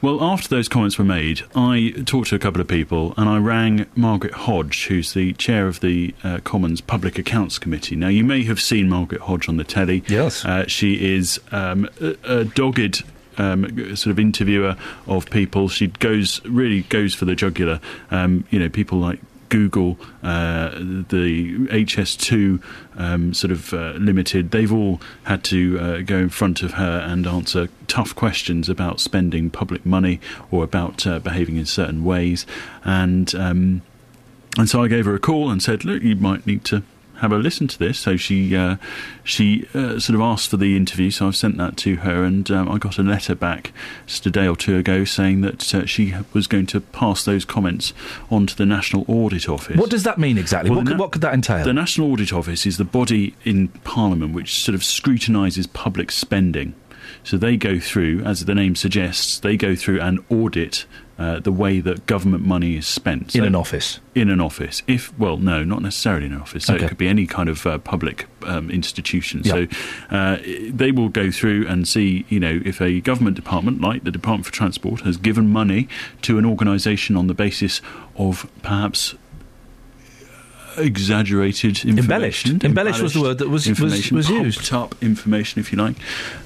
Well, after those comments were made, I talked to a couple of people and I rang Margaret Hodge, who's the chair of the uh, Commons Public Accounts Committee. Now, you may have seen Margaret Hodge on the telly. Yes. Uh, she is um, a, a dogged. Um, sort of interviewer of people. She goes really goes for the jugular. Um, you know, people like Google, uh, the HS2 um, sort of uh, limited, they've all had to uh, go in front of her and answer tough questions about spending public money or about uh, behaving in certain ways. And um, and so I gave her a call and said, look, you might need to have a listen to this. So she uh, she uh, sort of asked for the interview, so I've sent that to her, and um, I got a letter back just a day or two ago saying that uh, she was going to pass those comments on to the National Audit Office. What does that mean exactly? Well, what, could, na- what could that entail? The National Audit Office is the body in Parliament which sort of scrutinises public spending. So they go through, as the name suggests, they go through and audit uh, the way that government money is spent. In an office? In an office. If well, no, not necessarily in an office. So Okay. it could be any kind of uh, public um, institution. Yeah. So uh, they will go through and see, you know, if a government department like the Department for Transport has given money to an organisation on the basis of perhaps exaggerated information. Embellished. Embellished was the word that was- was- was used. up information, if you like,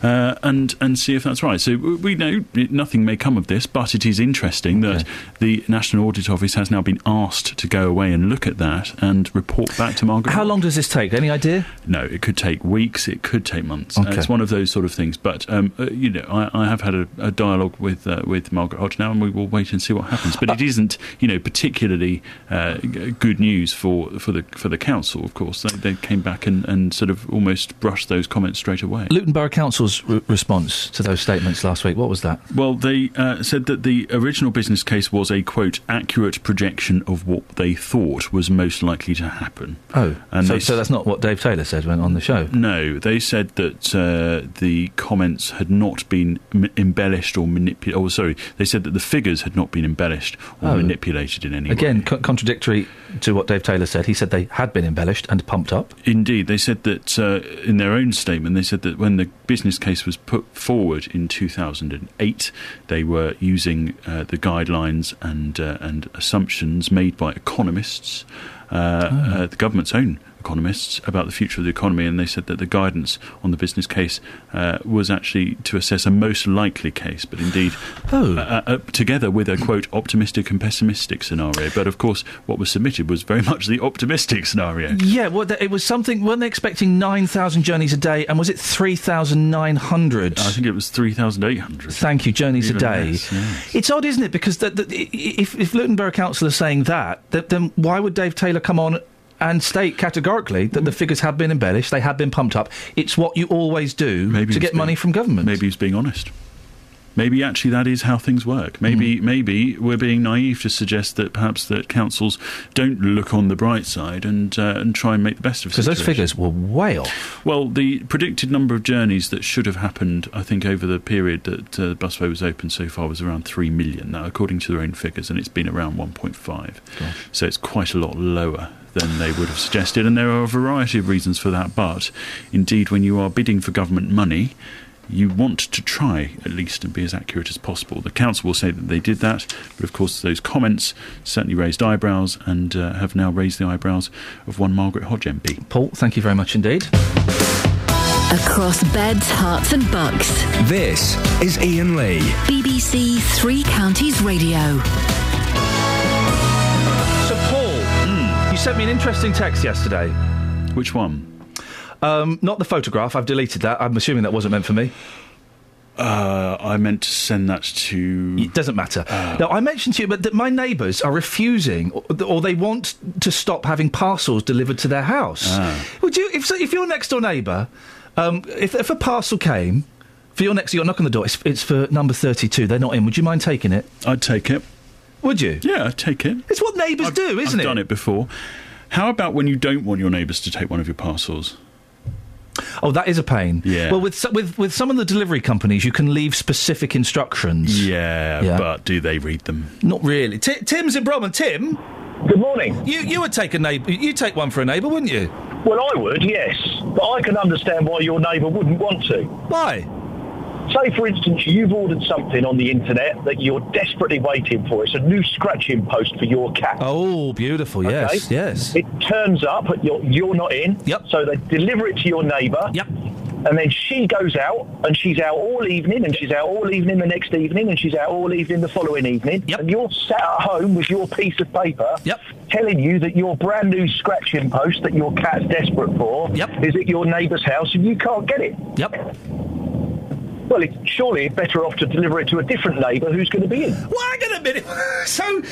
uh, and and see if that's right. So we know nothing may come of this, but it is interesting that the National Audit Office has now been asked to go away and look at that and report back to Margaret. How long does this take? Any idea? No, it could take weeks. It could take months. Uh, it's one of those sort of things. But um, uh, you know, I, I have had a, a dialogue with uh, with Margaret Hodge now, and we will wait and see what happens. But it isn't, you know, particularly uh, good news for, for the for the council. Of course, they, they came back and, and sort of almost brushed those comments straight away. Luton Borough Council's re- response to those statements last week, what was that? Well, they uh, said that the original business case was a quote accurate projection of what they thought was most likely to happen. Oh, And so, so that's not what Dave Taylor said when on the show. No, they said that uh, the comments had not been m- embellished or manipulated. Oh, sorry, they said that the figures had not been embellished or Oh. manipulated in any way. Again, co- contradictory to what Dave Taylor said. He said they had been embellished and pumped up. Indeed, they said that uh, in their own statement, they said that when the business case was put forward in 2008, they were using uh, the guidelines and uh, and assumptions made by economists, uh, uh, the government's own economists, about the future of the economy, and they said that the guidance on the business case uh, was actually to assess a most likely case, but indeed, Oh. uh, uh, together with a quote optimistic and pessimistic scenario. But of course, what was submitted was very much the optimistic scenario. Yeah, well, it was something. weren't they expecting 9,000 journeys a day? And was it 3,900? I think it was 3,800. Thank you, journeys Even a day. less, yes. It's odd, isn't it? Because the, the, if, if Luton Borough Council are saying that, th- then why would Dave Taylor come on and state categorically that the figures have been embellished, they have been pumped up? It's what you always do to he's get money from government. Maybe he's being honest. Maybe actually that is how things work. Maybe Hmm. maybe we're being naive to suggest that perhaps that councils don't look on the bright side and uh, and try and make the best of Because those figures were way off. Well, the predicted number of journeys that should have happened, I think, over the period that uh, Busway was open so far was around 3 million. Now, according to their own figures, and it's been around 1.5. So it's quite a lot lower than they would have suggested, and there are a variety of reasons for that. But indeed, when you are bidding for government money, you want to try at least and be as accurate as possible. The council will say that they did that, but of course, those comments certainly raised eyebrows and uh, have now raised the eyebrows of one Margaret Hodge MP. Paul, thank you very much indeed. Across beds, herts, and bucks. This is Iain Lee. BBC Three Counties Radio. You sent me an interesting text yesterday. Which one? Um, not the photograph. I've deleted that. I'm assuming that wasn't meant for me. Uh, I meant to send that to. It doesn't matter. now, I mentioned to you, but that my neighbours are refusing, or, or they want to stop having parcels delivered to their house. Ah. Would you, if if your next door neighbour, um, if if a parcel came For your next, you got knock on the door. It's, it's for number 32. They're not in. Would you mind taking it? I'd take it. Would you? Yeah, I'd take it. It's what neighbours do, isn't I've it? done it before. How about when you don't want your neighbours to take one of your parcels? Oh, that is a pain. Yeah. Well, with, with, with some of the delivery companies, you can leave specific instructions. Yeah, Yeah. but do they read them? Not really. Ti Tim's in Bromham. Tim? Good morning. You, you would take a neighbour. You take one for a neighbour, wouldn't you? Well, I would, yes. But I can understand why your neighbour wouldn't want to. Why? Say, for instance, you've ordered something on the internet that you're desperately waiting for. It's a new scratching post for your cat. Oh, beautiful. Yes, Okay? yes. It turns up, but you're, you're not in. Yep. So they deliver it to your neighbour. Yep. And then she goes out, and she's out all evening, and she's out all evening the next evening, and she's out all evening the following evening. Yep. And you're sat at home with your piece of paper yep. telling you that your brand new scratching post that your cat's desperate for yep. is at your neighbour's house, and you can't get it. Yep. Well, it's surely better off to deliver it to a different neighbour who's going to be in. Hang on a minute. So,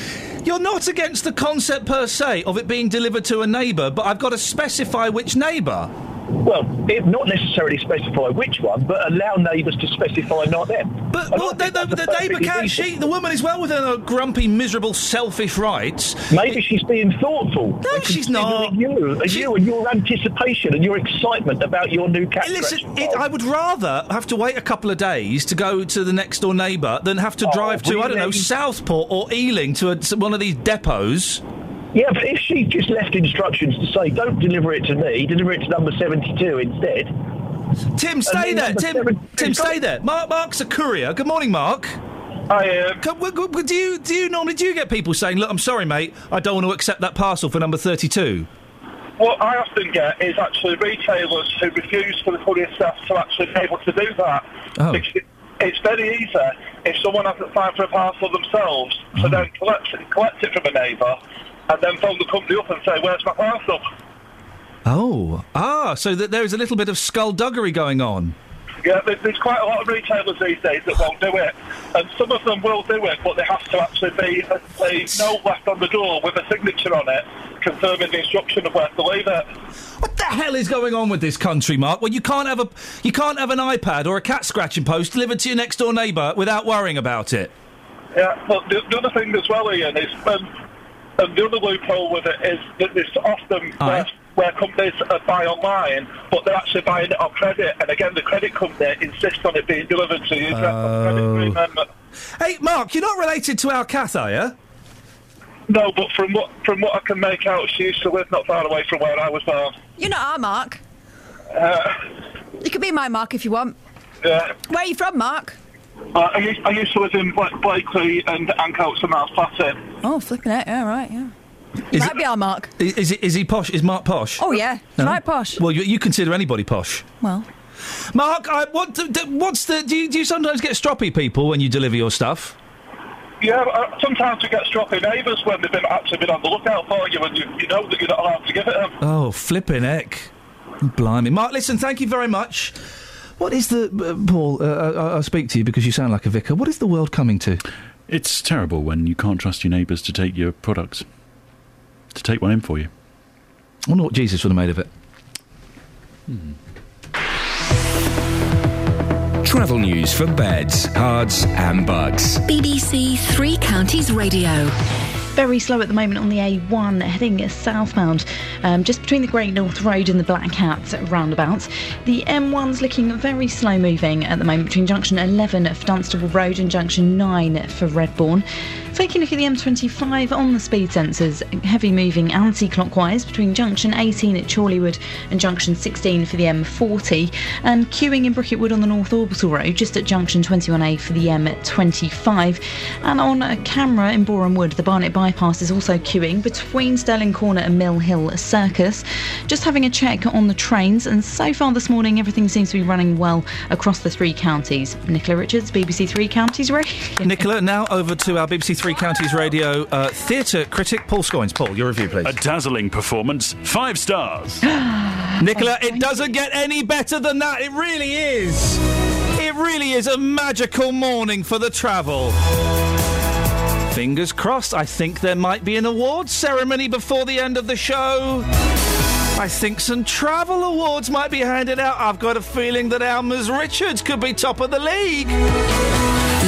you're not against the concept per se of it being delivered to a neighbour, but I've got to specify which neighbour. Well, it, not necessarily specify which one, but allow neighbours to specify not them. But well, the, the, the neighbour can't. She, the woman is well within her grumpy, miserable, selfish rights. Maybe she's being thoughtful. No, she's not. You and you and your anticipation and your excitement about your new cat. Listen, it, I would rather have to wait a couple of days to go to the next door neighbour than have to Oh, drive to, I don't know. Southport or Ealing to, a, to one of these depots. Yeah, but if she just left instructions to say, don't deliver it to me, deliver it to number 72 instead. Tim, stay there. Tim, 72 Tim, stay there. Mark, Mark's a courier. Good morning, Mark. Hi. Uh, Come, w- w- do you do you normally do you get people saying, "Look, I'm sorry, mate, I don't want to accept that parcel for number 32"? What I often get is actually retailers who refuse for the courier staff to actually be able to do that. Oh. It's, it's very easy if someone hasn't signed for a parcel themselves to then collect it, collect it from a neighbour and then phone the company up and say, where's my parcel? Oh, ah, so that there is a little bit of skullduggery going on. Yeah, there- there's quite a lot of retailers these days that won't do it. And some of them will do it, but they have to actually be a, a note left on the door with a signature on it confirming the instruction of where to leave it. What the hell is going on with this country, Mark? Well, you can't have a you can't have an iPad or a cat scratching post delivered to your next door neighbour without worrying about it. Yeah, but the, the other thing as well, Iain, is um, and the other loophole with it is that there's often where, where companies uh, buy online, but they're actually buying it on credit, and again, the credit company insists on it being delivered to you. You have a credit Oh. Hey, Mark, you're not related to our cat, are you? No, but from what from what I can make out, she used to live not far away from where I was born. You're not our Mark. Uh, You can be my Mark if you want. yeah. Where are you from, Mark? Uh, I, used, I used to live in Bla- Blackley and Ancoats and Miles Platting. Oh, flipping it. Yeah, right, yeah. Might be our Mark. Is, is, it, is he posh? Is Mark posh? Oh, yeah. No? Right, posh. Well, you, you consider anybody posh. Well. Mark, I, what, d- d- what's the? Do you, do you sometimes get stroppy people when you deliver your stuff? Yeah, uh, sometimes you get stroppy neighbours when they've been actually been on the lookout for you, and you, you know that you're not allowed to give it them. Oh, flipping heck! Blimey, Mark. Listen, thank you very much. What is the uh, Paul? Uh, I, I'll speak to you because you sound like a vicar. What is the world coming to? It's terrible when you can't trust your neighbours to take your products, to take one in for you. I wonder what Jesus would have made of it. Travel news for beds, cards, and bugs. BBC Three Counties Radio. Very slow at the moment on the A1 heading southbound, um, just between the Great North Road and the Black Cat roundabouts. The M1's looking very slow moving at the moment between junction 11 for Dunstable Road and junction 9 for Redbourn. Taking a look at the M25 on the speed sensors, heavy moving anti clockwise between junction 18 at Chorleywood and junction 16 for the M40, and queuing in Bricket Wood on the North Orbital Road just at junction 21A for the M25. And on a camera in Borehamwood, the Barnet bypass is also queuing between Stirling Corner and Mill Hill Circus. Just having a check on the trains, and so far this morning everything seems to be running well across the three counties. Nicola Richards, BBC Three Counties Radio. Nicola, now over to our BBC Three Counties Radio uh, theatre critic, Paul Scoins. Paul, your review, please. A dazzling performance, five stars. Nicola, it doesn't get any better than that. It really is. It really is a magical morning for the travel. Fingers crossed. I think there might be an awards ceremony before the end of the show. I think some travel awards might be handed out. I've got a feeling that Alma's Richards could be top of the league.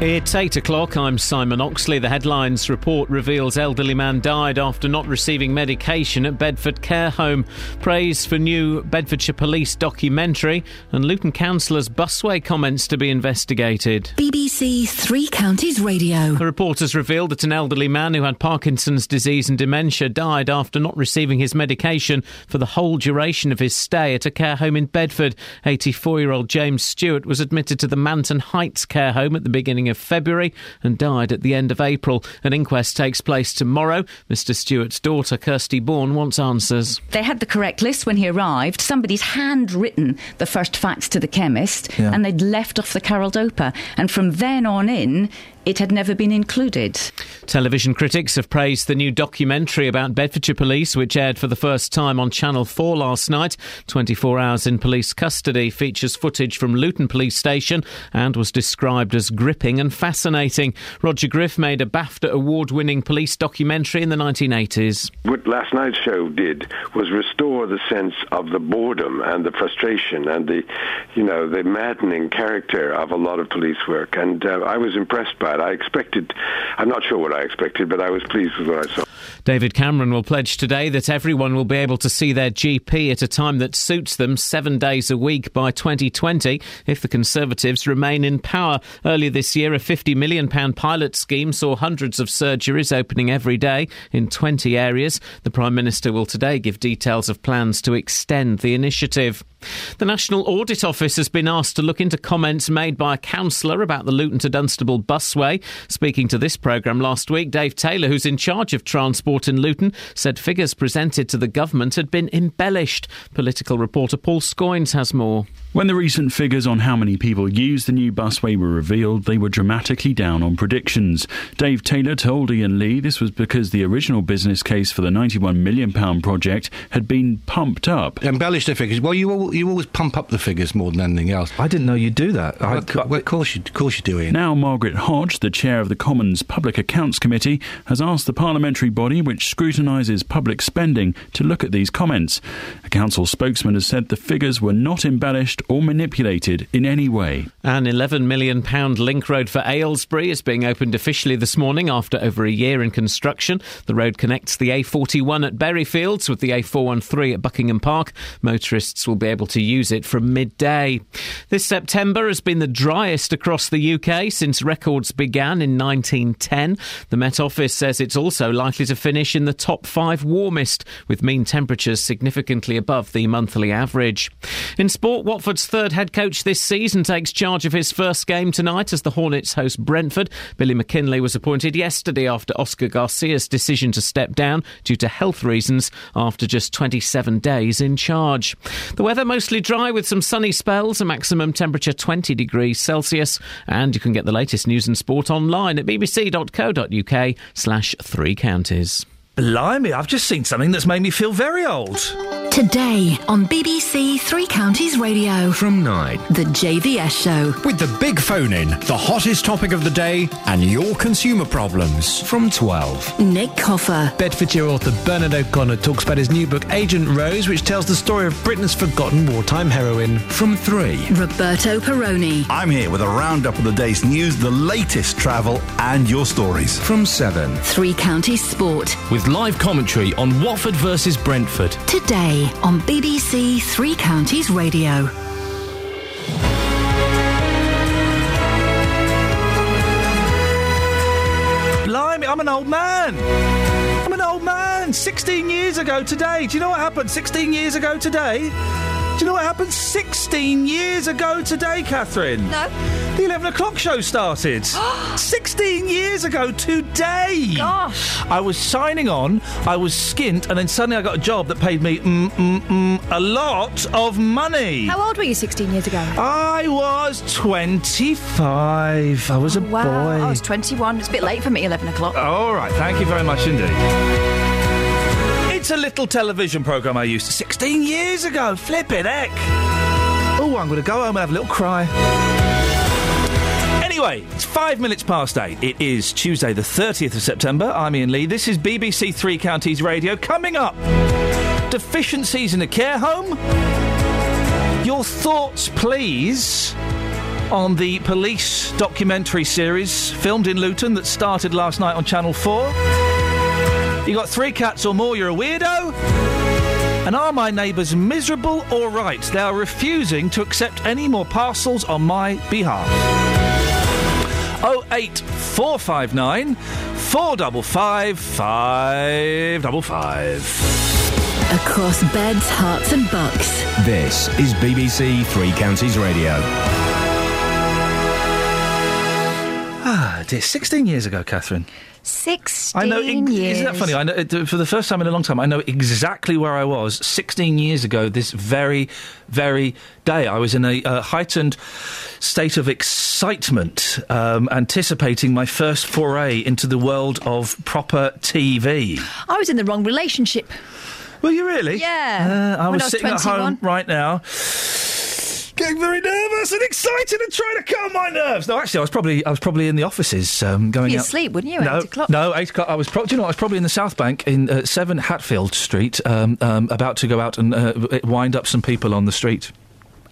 It's 8 o'clock. I'm Simon Oxley. The headlines report reveals elderly man died after not receiving medication at Bedford Care Home. Praise for new Bedfordshire Police documentary and Luton Councillor's busway comments to be investigated. BBC Three Counties Radio. The report has revealed that an elderly man who had Parkinson's disease and dementia died after not receiving his medication for the whole duration of his stay at a care home in Bedford. 84 year old James Stewart was admitted to the Manton Heights care home at the beginning of February and died at the end of April. An inquest takes place tomorrow. Mr. Stewart's daughter, Kirsty Bourne, wants answers. They had the correct list when he arrived. Somebody's handwritten the first facts to the chemist, Yeah. and they'd left off the careldopa. And from then on in, it had never been included. Television critics have praised the new documentary about Bedfordshire Police, which aired for the first time on Channel 4 last night. 24 Hours in Police Custody features footage from Luton Police Station and was described as gripping and fascinating. Roger Graef made a BAFTA award winning police documentary in the 1980s. What last night's show did was restore the sense of the boredom and the frustration and the, you know, the maddening character of a lot of police work. And uh, I was impressed by I expected, I'm not sure what I expected, but I was pleased with what I saw. David Cameron will pledge today that everyone will be able to see their GP at a time that suits them seven days a week by 2020 if the Conservatives remain in power. Earlier this year, a £50 million pilot scheme saw hundreds of surgeries opening every day in 20 areas. The Prime Minister will today give details of plans to extend the initiative. The National Audit Office has been asked to look into comments made by a councillor about the Luton to Dunstable busway. Speaking to this programme last week, Dave Taylor, who's in charge of transport in Luton, said figures presented to the government had been embellished. Political reporter Paul Scoins has more. When the recent figures on how many people use the new busway were revealed, they were dramatically down on predictions. Dave Taylor told Iain Lee this was because the original business case for the £91 million project had been pumped up. Embellish the figures. Well, you al- you always pump up the figures more than anything else. I didn't know you'd do that. Well, of well, of course you, of course you do, Iain. Now, Margaret Hodge, the chair of the Commons Public Accounts Committee, has asked the parliamentary body which scrutinises public spending to look at these comments. A council spokesman has said the figures were not embellished or manipulated in any way. An £11 million link road for Aylesbury is being opened officially this morning after over a year in construction. The road connects the A41 at Berryfields with the A413 at Buckingham Park. Motorists will be able to use it from midday. This September has been the driest across the UK since records began in 1910. The Met Office says it's also likely to finish in the top five warmest, with mean temperatures significantly above the monthly average. In sport, Watford's third head coach this season takes charge of his first game tonight as the Hornets host Brentford. Billy McKinlay was appointed yesterday after Oscar Garcia's decision to step down due to health reasons after just 27 days in charge. The weather mostly dry with some sunny spells, a maximum temperature 20 degrees Celsius, and you can get the latest news and sport online at bbc.co.uk slash three counties. Blimey, I've just seen something that's made me feel very old. Today on BBC Three Counties Radio. From 9. The JVS Show. With the big phone in, the hottest topic of the day, and your consumer problems. From 12. Nick Coffer. Bedfordshire author Bernard O'Connor talks about his new book Agent Rose, which tells the story of Britain's forgotten wartime heroine. From 3. Roberto Perrone. I'm here with a roundup of the day's news, the latest travel, and your stories. From 7. Three Counties Sport. With live commentary on Watford versus Brentford. Today on BBC Three Counties Radio. Blimey, I'm an old man. I'm an old man. 16 years ago today. Do you know what happened 16 years ago today? Do you know what happened 16 years ago today, Catherine? No. The 11 o'clock show started. 16 years ago today. Gosh. I was signing on, I was skint, and then suddenly I got a job that paid me mm, mm, mm, a lot of money. How old were you 16 years ago? I was 25. I was a wow. boy. I was 21. It's a bit late for me, 11 o'clock. All right, thank you very much indeed. It's a little television programme I used to 16 years ago. Flipping heck. Oh, I'm going to go home and have a little cry. Anyway, it's five minutes past eight. It is Tuesday, the 30th of September. I'm Iain Lee. This is BBC Three Counties Radio. Coming up, deficiencies in a care home. Your thoughts, please, on the police documentary series filmed in Luton that started last night on Channel 4. You got three cats or more, you're a weirdo. And are my neighbours miserable or right? They are refusing to accept any more parcels on my behalf. 08459 455 555. Across beds, Herts, and bucks. This is BBC Three Counties Radio. Ah, dear. 16 years ago, Catherine. 16 I know. ex- years. Isn't that funny? I know it- for the first time in a long time. I know exactly where I was 16 years ago. This very, very day, I was in a uh, heightened state of excitement, um, anticipating my first foray into the world of proper TV. I was in the wrong relationship. Were you really? Yeah. Uh, I was I was sitting at home right now. Getting very nervous and excited and trying to calm my nerves. No, actually, I was probably I was probably in the offices um, going Be out. asleep, wouldn't you, No, eight o'clock? no, eight o'clock. I was. Pro- do you know? what? I was probably in the South Bank in uh, Seven Hatfield Street, um, um, about to go out and uh, wind up some people on the street.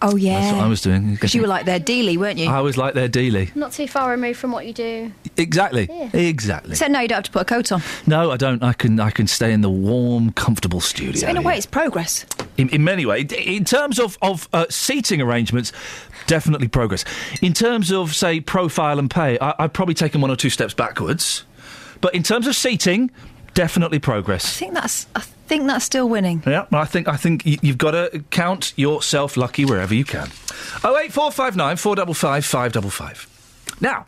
Oh, yeah. That's what I was doing. Because you were like their dealie, weren't you? I was like their dealie. Not too far removed from what you do. Exactly. Yeah. Exactly. So no, you don't have to put a coat on. No, I don't. I can. I can stay in the warm, comfortable studio. So in a way, it's progress. in, in many ways. In terms of, of uh, seating arrangements, definitely progress. In terms of, say, profile and pay, I, I've probably taken one or two steps backwards. But in terms of seating, definitely progress. I think that's. I think that's still winning. Yeah, I think I think you've got to count yourself lucky wherever you can. Oh eight four five nine four double five five double five. Now,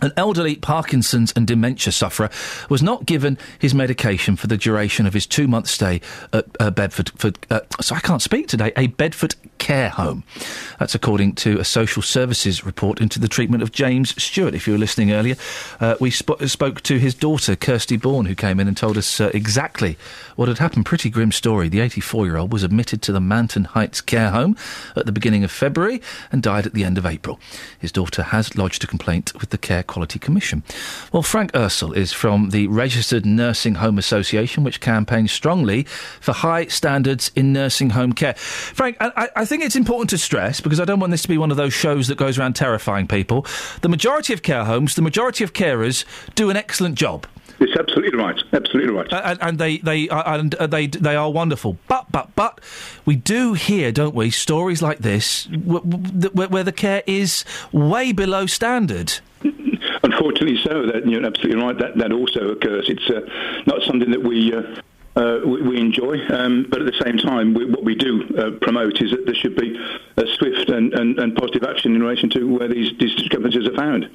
an elderly Parkinson's and dementia sufferer was not given his medication for the duration of his two-month stay at uh, Bedford. For, uh, so I can't speak today. A Bedford care home. That's according to a social services report into the treatment of James Stewart. If you were listening earlier, uh, we sp- spoke to his daughter Kirsty Bourne, who came in and told us uh, exactly what had happened. Pretty grim story. The 84-year-old was admitted to the Manton Heights care home at the beginning of February and died at the end of April. His daughter has lodged a complaint with the Care Quality Commission. Well, Frank Ursell is from the Registered Nursing Home Association, which campaigns strongly for high standards in nursing home care. Frank, I, I- think it's important to stress, because I don't want this to be one of those shows that goes around terrifying people, the majority of care homes, the majority of carers do an excellent job. It's absolutely right. Absolutely right. And, and they they uh, and uh, they they are wonderful. But but but we do hear, don't we, stories like this where, where the care is way below standard. Unfortunately, so. That you're absolutely right. That that also occurs. It's uh, not something that we. Uh, uh, we, we enjoy, um, but at the same time, we, what we do uh, promote is that there should be a swift and, and, and positive action in relation to where these, these discrepancies are found.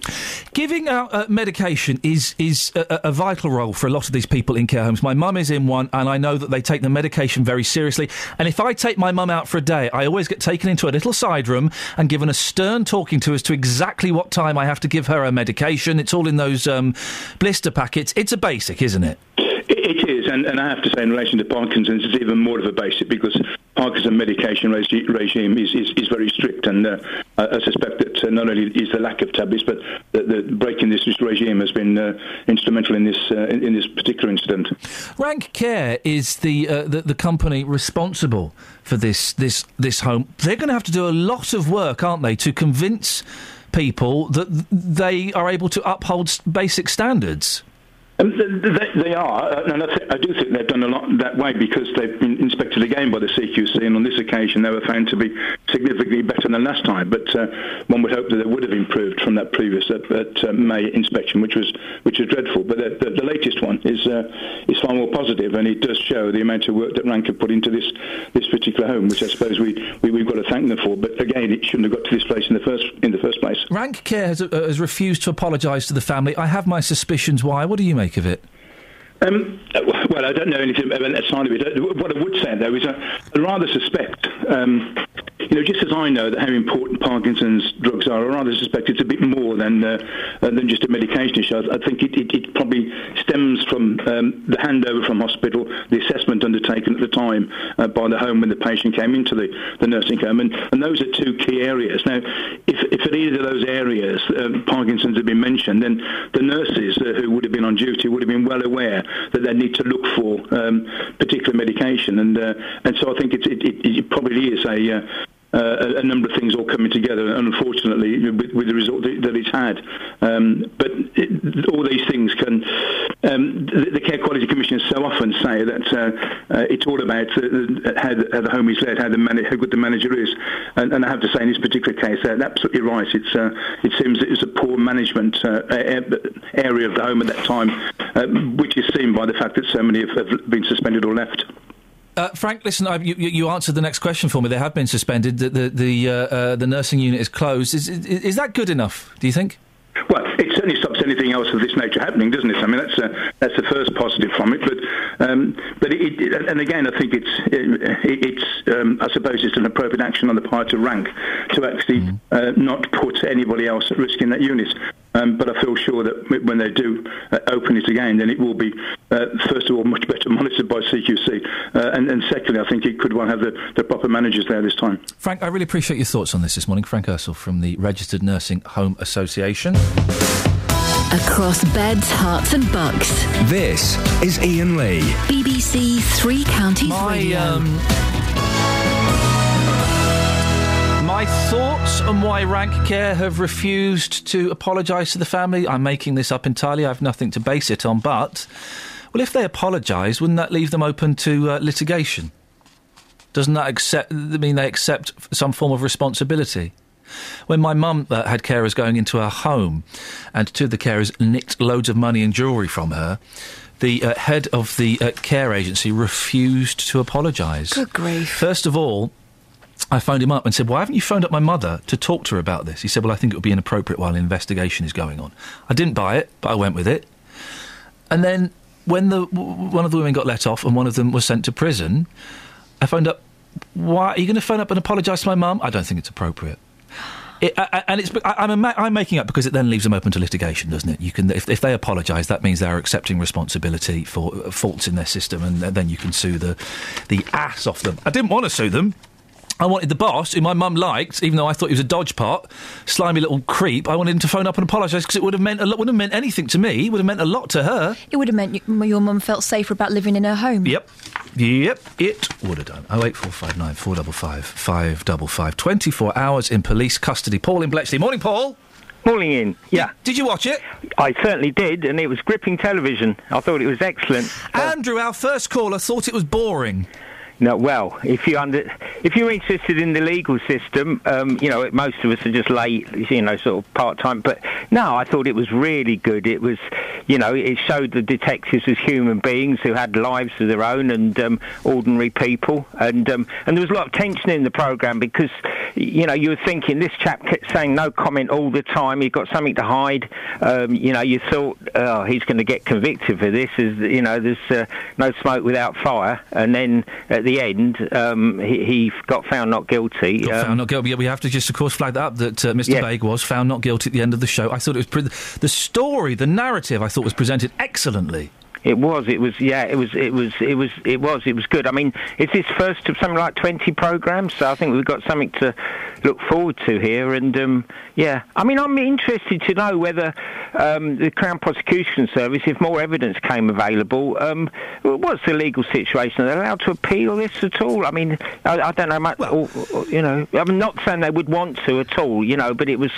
Giving out uh, medication is is a, a vital role for a lot of these people in care homes. My mum is in one, and I know that they take the medication very seriously. And if I take my mum out for a day, I always get taken into a little side room and given a stern talking to as to exactly what time I have to give her her medication. It's all in those um, blister packets. It's a basic, isn't it? Is, and, and I have to say, in relation to Parkinson's, it's even more of a basic because Parkinson's medication regi- regime is, is, is very strict, and uh, I, I suspect that uh, not only is the lack of tablets, but the, the breaking this, this regime has been uh, instrumental in this uh, in, in this particular incident. Ranc Care is the, uh, the the company responsible for this this this home. They're going to have to do a lot of work, aren't they, to convince people that they are able to uphold basic standards. Um, th- th- they, they are, uh, and I, I do think they've done a lot that way because they've been inspected again by the CQC, and on this occasion they were found to be significantly better than last time. But uh, one would hope that they would have improved from that previous uh, at, uh, May inspection, which was which was dreadful. But the, the, the latest one is uh, is far more positive, and it does show the amount of work that Ranc have put into this this particular home, which I suppose we, we we've got to thank them for. But again, it shouldn't have got to this place in the first in the first place. Ranc Care has, uh, has refused to apologise to the family. I have my suspicions why. What do you make of it? Um, well, I don't know anything about that side of it. What I would say, though, is I, I rather suspect, um, you know, just as I know that how important Parkinson's drugs are, I rather suspect it's a bit more than uh, uh, than just a medication issue. I, think it, it, it probably stems from um, the handover from hospital, the assessment undertaken at the time uh, by the home when the patient came into the, the nursing home, and, and those are two key areas. Now, if, if at either of those areas um, Parkinson's had been mentioned, then the nurses uh, who would have been on duty would have been well aware that they need to look for um, particular medication, and uh, and so I think it, it, it probably is a uh, a, number of things all coming together, unfortunately, with, with the result that, it's had. Um, but it, all these things can. Um, the, the Care Quality Commission so often say that uh, uh, it's all about uh, how, the, how the home is led, how, the man- how good the manager is. And, and I have to say, in this particular case, they're absolutely right. It's, uh, it seems it was a poor management uh, area of the home at that time, which is seen by the fact that so many have, have been suspended or left. Uh, Frank, listen, I, you, you answered the next question for me. They have been suspended. The the the, uh, uh, the nursing unit is closed. Is, is is that good enough? Do you think? Well, it certainly stops anything else of this nature happening, doesn't it? I mean, that's uh, that's the first positive from it. But um, but it, it, and again, I think it's it, it's um, I suppose it's an appropriate action on the part of Ranc to actually uh, not put anybody else at risk in that unit. Um, but I feel sure that when they do uh, open it again, then it will be uh, first of all much better monitored by CQC, uh, and, and secondly, I think it could well have the, the proper managers there this time. Frank, I really appreciate your thoughts on this this morning. Frank Ursell from the Registered Nursing Home Association. Across beds, Herts, and bucks. This is Iain Lee. BBC Three Counties Radio. um, My thoughts on why Ranc Care have refused to apologise to the family. I'm making this up entirely. I have nothing to base it on. But, well, if they apologise, wouldn't that leave them open to uh, litigation? Doesn't that accept, mean they accept some form of responsibility? When my mum uh, had carers going into her home, and two of the carers nicked loads of money and jewellery from her, the uh, head of the uh, care agency refused to apologise. Good grief. First of all, I phoned him up and said, Why haven't you phoned up my mother to talk to her about this? He said, Well, I think it would be inappropriate while an investigation is going on. I didn't buy it, but I went with it. And then when the w- one of the women got let off and one of them was sent to prison, I phoned up, Why are you going to phone up and apologise to my mum? I don't think it's appropriate. It, I, I- and it's I, I'm, I'm making up because it then leaves them open to litigation, doesn't it? You can if, if they apologise, that means they are accepting responsibility for uh, faults in their system, and uh, then you can sue the the ass off them. I didn't want to sue them. I wanted the boss, who my mum liked, even though I thought he was a dodge pot, slimy little creep. I wanted him to phone up and apologise because it would have meant a lot. Wouldn't have meant anything to me. It would have meant a lot to her. It would have meant you, your mum felt safer about living in her home. Yep. Yep, it would have done. Oh eight four five nine four double five five double five. Twenty four hours in police custody. Paul in Bletchley. Morning, Paul. Morning, in. Yeah. Did you watch it? I certainly did, and it was gripping television. I thought it was excellent. Andrew, our first caller, thought it was boring. No, well, if you under, if you're interested in the legal system, um, you know, most of us are just late, you know, sort of part time. But no, I thought it was really good. It was, you know, it showed the detectives as human beings who had lives of their own and um, ordinary people. And um, and there was a lot of tension in the program because, you know, you were thinking this chap kept saying no comment all the time. He's got something to hide. Um, you know, you thought, oh, he's going to get convicted for this. As you know, there's uh, no smoke without fire. And then at the end, um, he, he got found not guilty. Got Um, found not guilty. Yeah, we have to just, of course, flag that up that uh, Mr. Yeah. Baig was found not guilty at the end of the show. I thought it was pre- the story, the narrative. I thought was presented excellently. It was. It was. Yeah. It was. It was. It was. It was. It was good. I mean, it's his first of something like twenty programs, so I think we've got something to look forward to here. And um, yeah, I mean, I'm interested to know whether um, the Crown Prosecution Service, if more evidence came available, um, what's the legal situation? Are they allowed to appeal this at all? I mean, I, I don't know much. or, or, you know, I'm not saying they would want to at all. You know, but it was.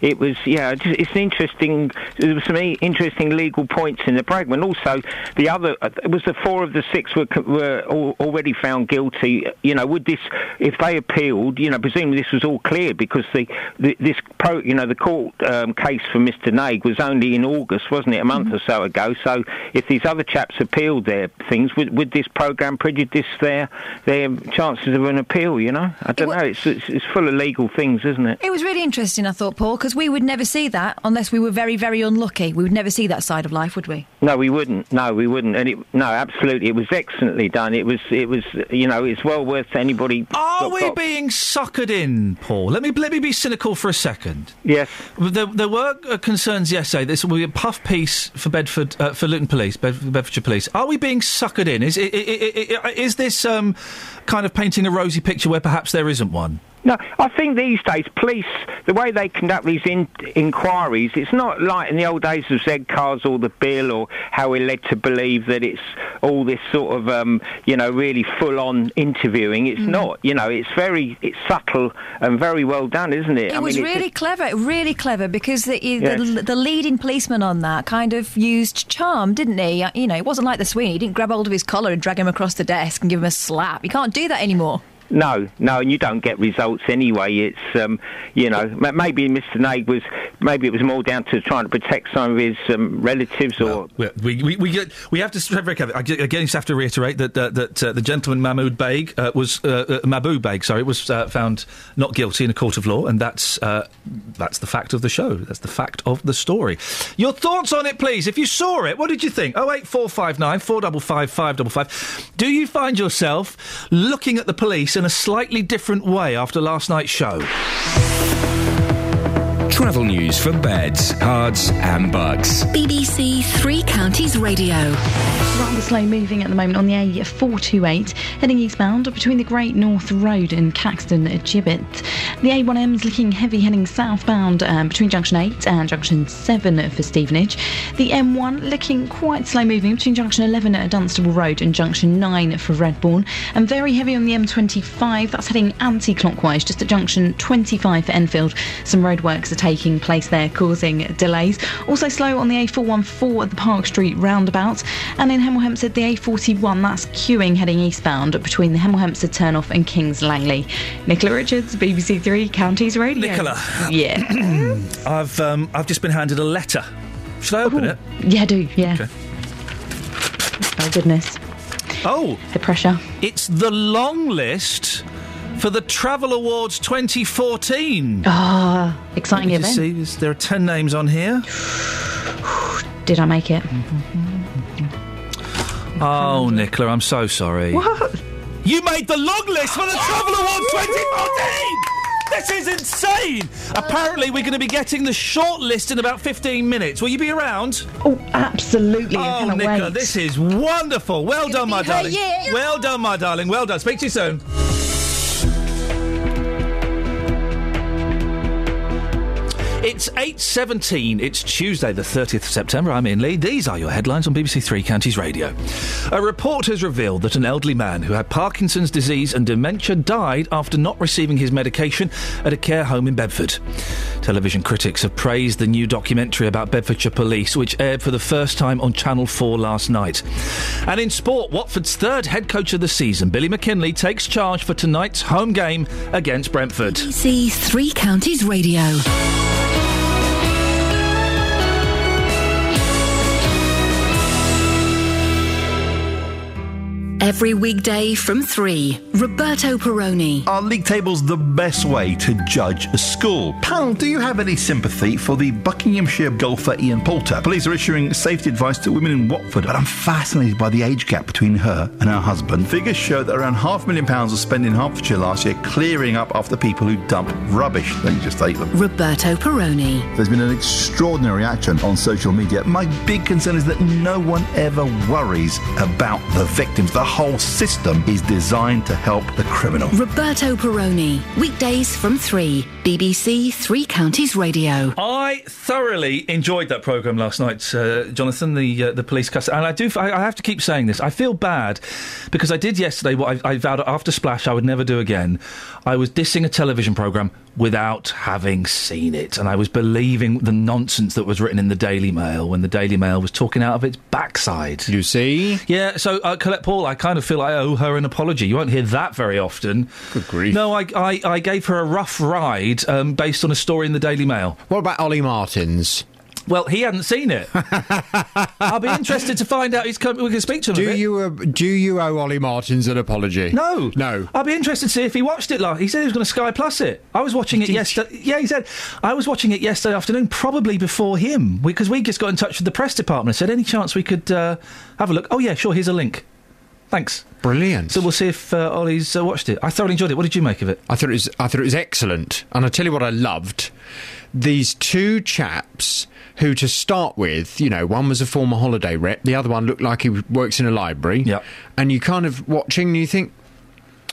It was. Yeah. It's it's an interesting. There was some interesting legal points in the program, and also the other. uh, It was the four of the six were were already found guilty. You know, would this if they appealed? You know, presumably this was all clear because the, the this pro. You know, the court um, case for Mr. Naig was only in August, wasn't it? A month or so ago. So if these other chaps appealed their things, would, would this program prejudice their their chances of an appeal? You know, I don't know. It's, it's it's full of legal things, isn't it? It was really interesting, I thought, Paul, because we would never see that unless we were very, very unlucky. We would never see that side of life, would we? No, we wouldn't. No, no, we wouldn't. And it, no, absolutely, it was excellently done. It was, it was, you know, it's well worth anybody. Are got- we got- being suckered in, Paul? Let me let me be cynical for a second. Yes. There, there were uh, concerns yesterday. This will be a puff piece for Bedford, uh, for Luton Police, Bed- Bedfordshire Police. Are we being suckered in? Is i- i- i- i- is this um, kind of painting a rosy picture where perhaps there isn't one? No, I think these days police, the way they conduct these in, inquiries, it's not like in the old days of Z cars or the bill or how we're led to believe that it's all this sort of, um, you know, really full-on interviewing. It's not. You know, it's very, it's subtle and very well done, isn't it? It was it's really clever, really clever, because the, Yes. the, the leading policeman on that kind of used charm, didn't he? You know, it wasn't like the Sweeney. He didn't grab hold of his collar and drag him across the desk and give him a slap. You can't do that anymore. No, no, and you don't get results anyway. It's um, you know maybe Mr. Nag was maybe it was more down to trying to protect some of his um, relatives or We we we, we, get, we have to carefully. Again just have to reiterate that that uh, the gentleman Mahmoud Beg uh, was uh, uh, Beg, sorry, was uh, found not guilty in a court of law, and that's that's the fact of the show. That's the fact of the story. Your thoughts on it, please. If you saw it, what did you think? Oh eight four five nine four double five five double five. Do you find yourself looking at the police in a slightly different way after last night's show? Travel news for beds, cards, and bugs. BBC Three Counties Radio. Rather slow moving at the moment on the A428, heading eastbound between the Great North Road and Caxton Gibbet. The A1M is looking heavy heading southbound um, between Junction 8 and Junction 7 for Stevenage. The M1 looking quite slow moving between Junction 11 at Dunstable Road and Junction 9 for Redbourn. And very heavy on the M25, that's heading anti clockwise just at Junction 25 for Enfield. Some roadworks are taking place there, causing delays. Also slow on the A414 at the Park Street roundabout. And in Hemel Hempstead, the A41, that's queuing heading eastbound between the Hemel Hempstead turnoff and Kings Langley. Nicola Richards, BBC Three Counties Radio. Nicola. Yeah. I've um, I've just been handed a letter. Should I open it? Yeah, do, yeah. Okay. Oh, goodness. Oh, the pressure. It's the long list for the Travel Awards 2014. Ah, exciting Let me event. see, there are 10 names on here. Did I make it? Oh, Nicola, I'm so sorry. What? You made the long list for the Travel Awards 2014! This is insane! Apparently, we're going to be getting the short list in about 15 minutes. Will you be around? Oh, absolutely. Oh, Nicola, wait. this is wonderful. Well done, my her darling. year. Well done, my darling. Well done. Speak to you soon. It's 8.17. It's Tuesday, the 30th of September. I'm Iain Lee. These are your headlines on BBC Three Counties Radio. A report has revealed that an elderly man who had Parkinson's disease and dementia died after not receiving his medication at a care home in Bedford. Television critics have praised the new documentary about Bedfordshire Police, which aired for the first time on Channel 4 last night. And in sport, Watford's third head coach of the season, Billy McKinlay, takes charge for tonight's home game against Brentford. BBC Three Counties Radio. Every weekday from 3, Roberto Perrone. Are league tables the best way to judge a school? Pal, do you have any sympathy for the Buckinghamshire golfer Ian Poulter? Police are issuing safety advice to women in Watford, but I'm fascinated by the age gap between her and her husband. Figures show that around half a million pounds was spent in Hertfordshire last year clearing up after people who dump rubbish. You just hate them? Roberto Perrone. There's been an extraordinary reaction on social media. My big concern is that no one ever worries about the victims. The whole system is designed to help the criminal. Roberto Perrone. Weekdays from 3, BBC Three Counties Radio. I thoroughly enjoyed that program last night, uh, Jonathan. The uh, the police custody, and I do. I, I have to keep saying this. I feel bad because I did yesterday what I, I vowed after Splash I would never do again. I was dissing a television program without having seen it, and I was believing the nonsense that was written in the Daily Mail when the Daily Mail was talking out of its backside. You see? Yeah. So uh, Colette Paul, I kind of feel I owe her an apology. You won't hear that very often. Good grief. No, I I, I gave her a rough ride um, based on a story in the Daily Mail. What about Olly Martins? Well, he hadn't seen it. I'll be interested to find out. He's come, we can speak to him. Do you uh, do you owe Olly Martins an apology? No, no. I'll be interested to see if he watched it last. He said he was going to Sky Plus it. I was watching it yesterday. Yeah, he said I was watching it yesterday afternoon, probably before him, because we, just got in touch with the press department and said, any chance we could uh, have a look? Oh yeah, sure. Here's a link. Thanks. Brilliant. So we'll see if uh, Olly's uh, watched it. I thoroughly enjoyed it. What did you make of it? I thought it was I thought it was excellent, and I tell you what I loved: these two chaps who, to start with, you know, one was a former holiday rep, the other one looked like he works in a library. Yeah, and you kind of watching, and you think,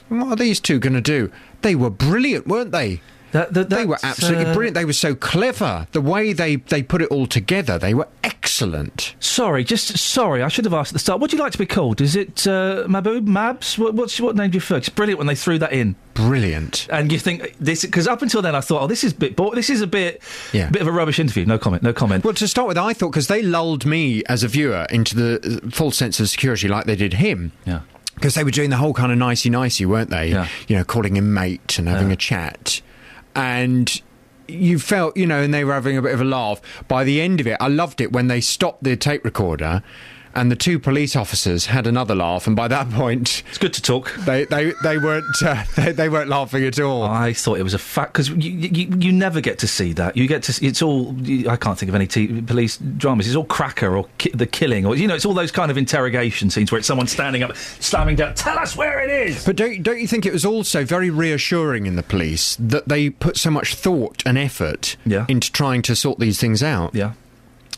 what are these two going to do? They were brilliant, weren't they? They were absolutely uh, brilliant. They were so clever. The way they, they put it all together, they were excellent. Sorry, just sorry. I should have asked at the start. What do you like to be called? Is it uh, Maboob, Mabs? What, what's what name do you prefer? It's brilliant when they threw that in. Brilliant. And you think this because up until then I thought, oh, this is a bit, bo- this is a bit, Yeah. bit of a rubbish interview. No comment. No comment. Well, to start with, I thought because they lulled me as a viewer into the uh, false sense of security, like they did him. Yeah. Because they were doing the whole kind of nicey nicey, weren't they? Yeah. You know, calling him mate and having Yeah. a chat, and you felt, you know, and they were having a bit of a laugh. By the end of it, I loved it when they stopped the tape recorder. And the two police officers had another laugh, and by that point, it's good to talk. They they, they weren't uh, they, they weren't laughing at all. I thought it was a fact because you, you you never get to see that. You get to see, it's all I can't think of any t- police dramas. It's all cracker or ki- the killing or you know it's all those kind of interrogation scenes where it's someone standing up slamming down. Tell us where it is. But don't don't you think it was also very reassuring in the police that they put so much thought and effort into trying to sort these things out? Yeah.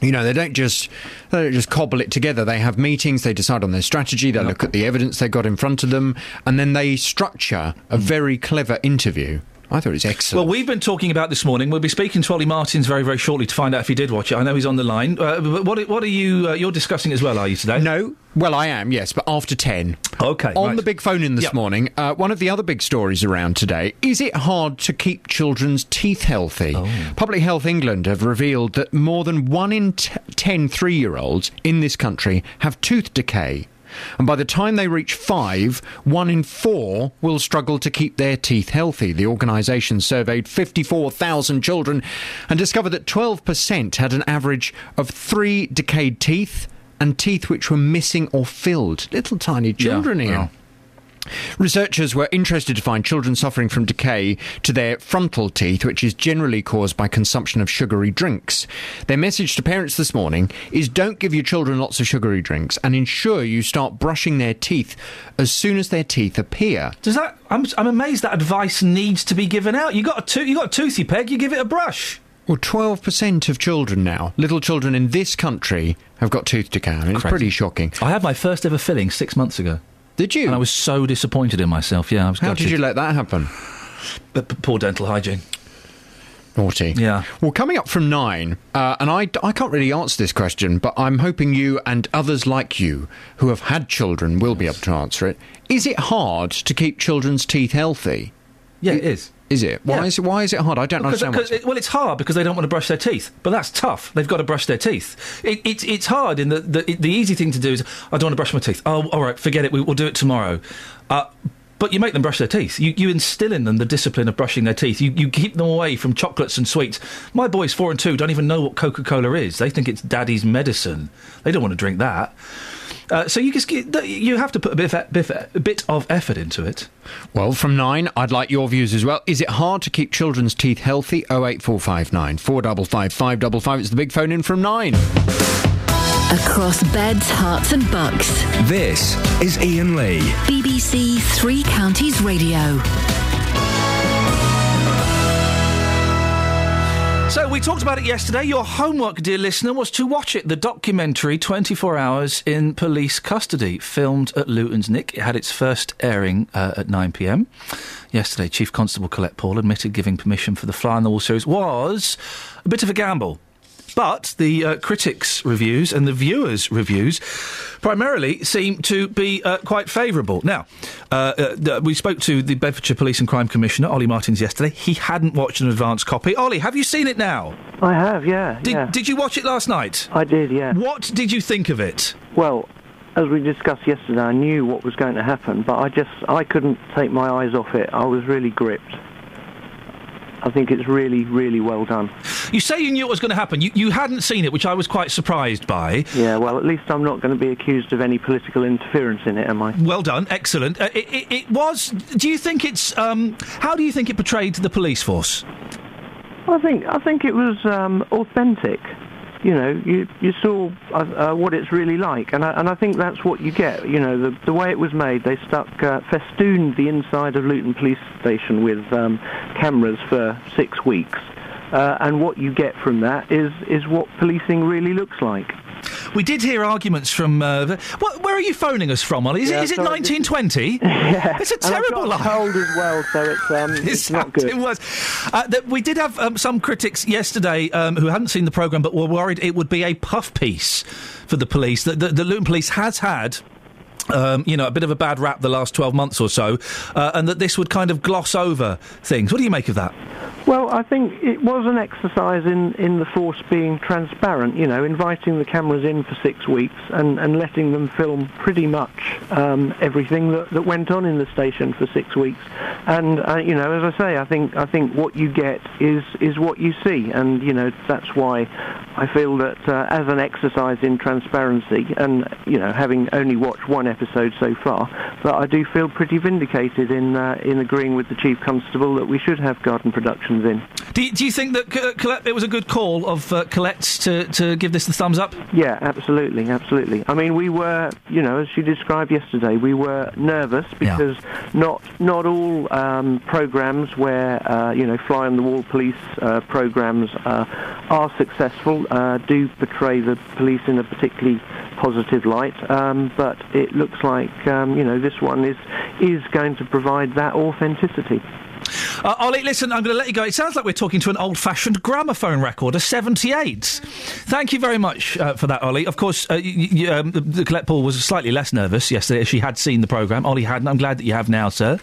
You know, they don't just they don't just cobble it together. They have meetings, they decide on their strategy, they look at the evidence they've got in front of them, and then they structure a very clever interview. I thought it was excellent. Well, we've been talking about this morning. We'll be speaking to Olly Martins very, very shortly to find out if he did watch it. I know he's on the line. Uh, but what, what are you? Uh, you're discussing as well, are you today? No. Well, I am, yes, but after 10. Okay. On right. the big phone in this Yep. morning, uh, one of the other big stories around today is it hard to keep children's teeth healthy? Oh. Public Health England have revealed that more than one in t- 10 three year olds in this country have tooth decay. And by the time they reach five, one in four will struggle to keep their teeth healthy. The organisation surveyed 54,000 children and discovered that 12% had an average of three decayed teeth and teeth which were missing or filled. Little tiny children here. yeah. Researchers were interested to find children suffering from decay to their frontal teeth, which is generally caused by consumption of sugary drinks. Their message to parents this morning is don't give your children lots of sugary drinks and ensure you start brushing their teeth as soon as their teeth appear. Does that? I'm, I'm amazed that advice needs to be given out. You got a to- you got a toothy peg. You give it a brush. Well, 12% of children now, little children in this country, have got tooth decay. I mean, it's pretty shocking. I had my first ever filling six months ago. Did you? And I was so disappointed in myself. Yeah, I was. How gutted. did you let that happen? But, but poor dental hygiene. Naughty. Yeah. Well, coming up from nine, uh, and I, I can't really answer this question, but I'm hoping you and others like you who have had children will be able to answer it. Is it hard to keep children's teeth healthy? Yeah, it is. Is it? Why Yeah. is it? Why is it hard? I don't Because, understand. it- well, it's hard because they don't want to brush their teeth, but that's tough. They've got to brush their teeth. It, it's it's hard. In the, the the easy thing to do is I don't want to brush my teeth. Oh, all right, forget it. We, we'll do it tomorrow. Uh, but you make them brush their teeth. You, you instill in them the discipline of brushing their teeth. You, you keep them away from chocolates and sweets. My boys, four and two, don't even know what Coca Cola is. They think it's daddy's medicine. They don't want to drink that. Uh, so you just you have to put a bit, of, bit, of- a bit of effort into it. Well, from nine, I'd like your views as well. Is it hard to keep children's teeth healthy? Oh eight four five nine four double five five double five. It's the big phone in from nine. Across beds, Herts, and bucks. This is Iain Lee. BBC Three Counties Radio. So we talked about it yesterday. Your homework, dear listener, was to watch it. The documentary 24 Hours in Police Custody, filmed at Luton's Nick. It had its first airing uh, at 9 pm. Yesterday, Chief Constable Colette Paul admitted giving permission for the Fly on the Wall series was a bit of a gamble. But the uh, critics' reviews and the viewers' reviews primarily seem to be uh, quite favourable. Now, uh, uh, we spoke to the Bedfordshire Police and Crime Commissioner, Olly Martins, yesterday. He hadn't watched an advance copy. Olly, have you seen it now? I have, yeah. Did, yeah. did you watch it last night? I did, yeah. What did you think of it? Well, as we discussed yesterday, I knew what was going to happen, but I just I couldn't take my eyes off it. I was really gripped. I think it's really, really well done. You say you knew it was going to happen. You, you hadn't seen it, which I was quite surprised by. Yeah, well, at least I'm not going to be accused of any political interference in it, am I? Well done, excellent. Uh, it, it, it was. Do you think it's? Um, how do you think it portrayed the police force? I think I think it was um, authentic. You know, you you saw uh, uh, what it's really like, and I, and I think that's what you get. You know, the the way it was made, they stuck uh, festooned the inside of Luton Police Station with um, cameras for six weeks, uh, and what you get from that is is what policing really looks like. We did hear arguments from. Uh, the- what, where are you phoning us from, Olly? Is, Yeah, it, is it sorry, this 1920? yeah, It's a terrible line. cold as well, so it's um, it's not good. It was. Uh, that we did have um, some critics yesterday um, who hadn't seen the programme but were worried it would be a puff piece for the police. The, the, the Luton Police has had. Um, you know, a bit of a bad rap the last 12 months or so, uh, and that this would kind of gloss over things. What do you make of that? Well, I think it was an exercise in, in the force being transparent, you know, inviting the cameras in for six weeks and, and letting them film pretty much um, everything that, that went on in the station for six weeks. And, uh, you know, as I say, I think, I think what you get is, is what you see. And, you know, that's why I feel that uh, as an exercise in transparency and, you know, having only watched one episode so far, but I do feel pretty vindicated in, uh, in agreeing with the Chief Constable that we should have garden productions in. Do you, do you think that uh, Colette, it was a good call of uh, Colette's to, to give this the thumbs up? Yeah, absolutely, absolutely. I mean, we were, you know, as she described yesterday, we were nervous because not not all um, programs where uh, you know fly on the wall police uh, programs uh, are successful uh, do portray the police in a particularly positive light. Um, but it looks like um, you know this one is is going to provide that authenticity. Uh, Olly, listen, I'm going to let you go. It sounds like we're talking to an old fashioned gramophone record, a 78. Thank you very much uh, for that, Olly. Of course, uh, y- y- um, the, the Colette Paul was slightly less nervous yesterday as she had seen the programme. Olly hadn't. I'm glad that you have now, sir.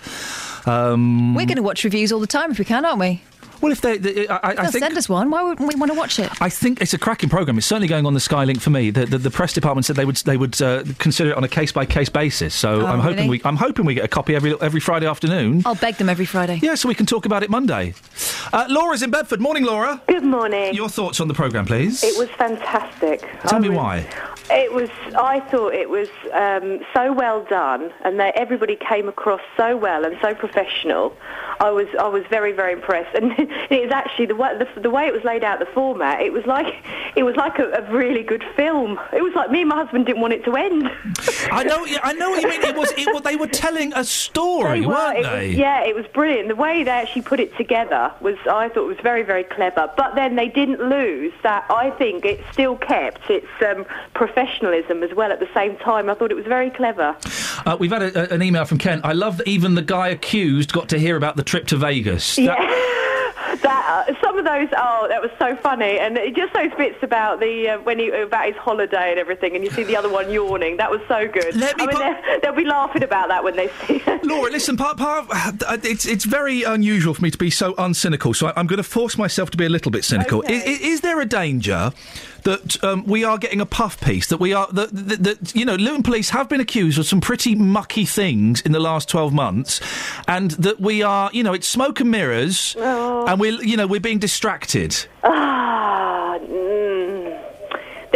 Um, We're going to watch reviews all the time if we can, aren't we? Well, if they, they I, I, I think. send us one. Why wouldn't we want to watch it? I think it's a cracking program. It's certainly going on the Skylink for me. The, the, the press department said they would they would uh, consider it on a case by case basis. So Oh, I'm hoping really? we I'm hoping we get a copy every every Friday afternoon. I'll beg them every Friday. Yeah, so we can talk about it Monday. Uh, Laura's in Bedford. Morning, Laura. Good morning. Your thoughts on the program, please. It was fantastic. Tell I me was- why. It was. I thought it was um, so well done, and that everybody came across so well and so professional. I was. I was very, very impressed. And it was actually the way the, the way it was laid out, the format. It was like it was like a, a really good film. It was like me and my husband didn't want it to end. I know. I know what you mean. It was. It, was they were telling a story, They were. weren't they? was- yeah, it was brilliant. The way they actually put it together was, I thought, was very, very clever. But then they didn't lose that. I think it still kept its um, professionalism as well at the same time. I thought it was very clever. Uh, we've had a, a- an email from Ken. I love that even the guy accused got to hear about the trip to Vegas. That- yeah. That uh, some of those oh that was so funny and it- just those bits about the uh, when he about his holiday and everything and you see the other one yawning that was so good. I mean they'll- they'll be laughing about that when they see it. Laura, listen, part, part uh, it's, it's very unusual for me to be so uncynical, so I, I'm going to force myself to be a little bit cynical. I- I- Is, there a danger that um, we are getting a puff piece, that we are, that, that, that, you know, Luton Police have been accused of some pretty mucky things in the last 12 months, and that we are, you know, it's smoke and mirrors, and we're, you know, we're being distracted. Ah, mm,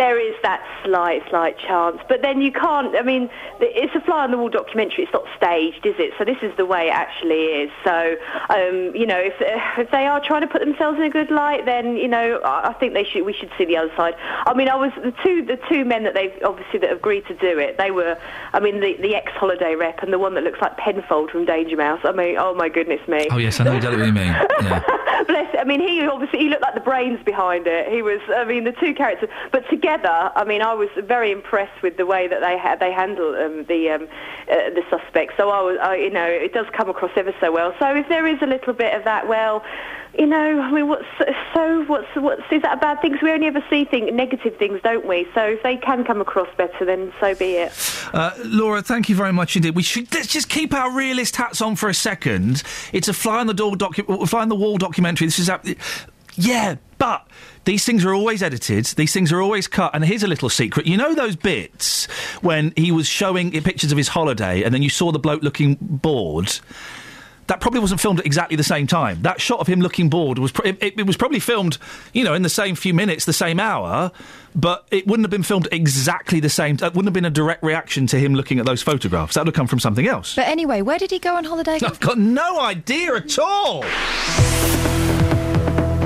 there is that slight, slight chance. But then you can't, I mean, it's a fly on the wall documentary. It's not staged, is it? So this is the way it actually is. So, um, you know, if, if they are trying to put themselves in a good light, then, you know, I I think they should, we should see the other side. I mean, I was, the two, the two men that they've, obviously, that agreed to do it, they were, I mean, the, the ex-holiday rep and the one that looks like Penfold from Danger Mouse. I mean, oh my goodness me. Oh, yes, I know exactly what you mean. Yeah. Bless. I mean, he obviously he looked like the brains behind it. He was. I mean, the two characters, but together. I mean, I was very impressed with the way that they ha- they handle um, the um, uh, the suspects. So I was, I, you know, it does come across ever so well. So if there is a little bit of that, well. You know, I mean, what's so? What's what's is that a bad thing? we only ever see thing, negative things, don't we? So if they can come across better, then so be it. Uh, Laura, thank you very much indeed. We should let's just keep our realist hats on for a second. It's a fly on the door docu- fly on the wall documentary. This is ab- yeah, but these things are always edited. These things are always cut. And here's a little secret: you know those bits when he was showing pictures of his holiday, and then you saw the bloke looking bored. that probably wasn't filmed at exactly the same time. That shot of him looking bored was pr- it, it was probably filmed, you know, in the same few minutes, the same hour, but it wouldn't have been filmed exactly the same. That wouldn't have been a direct reaction to him looking at those photographs. That would have come from something else. But anyway, where did he go on holiday? I've got no idea at all.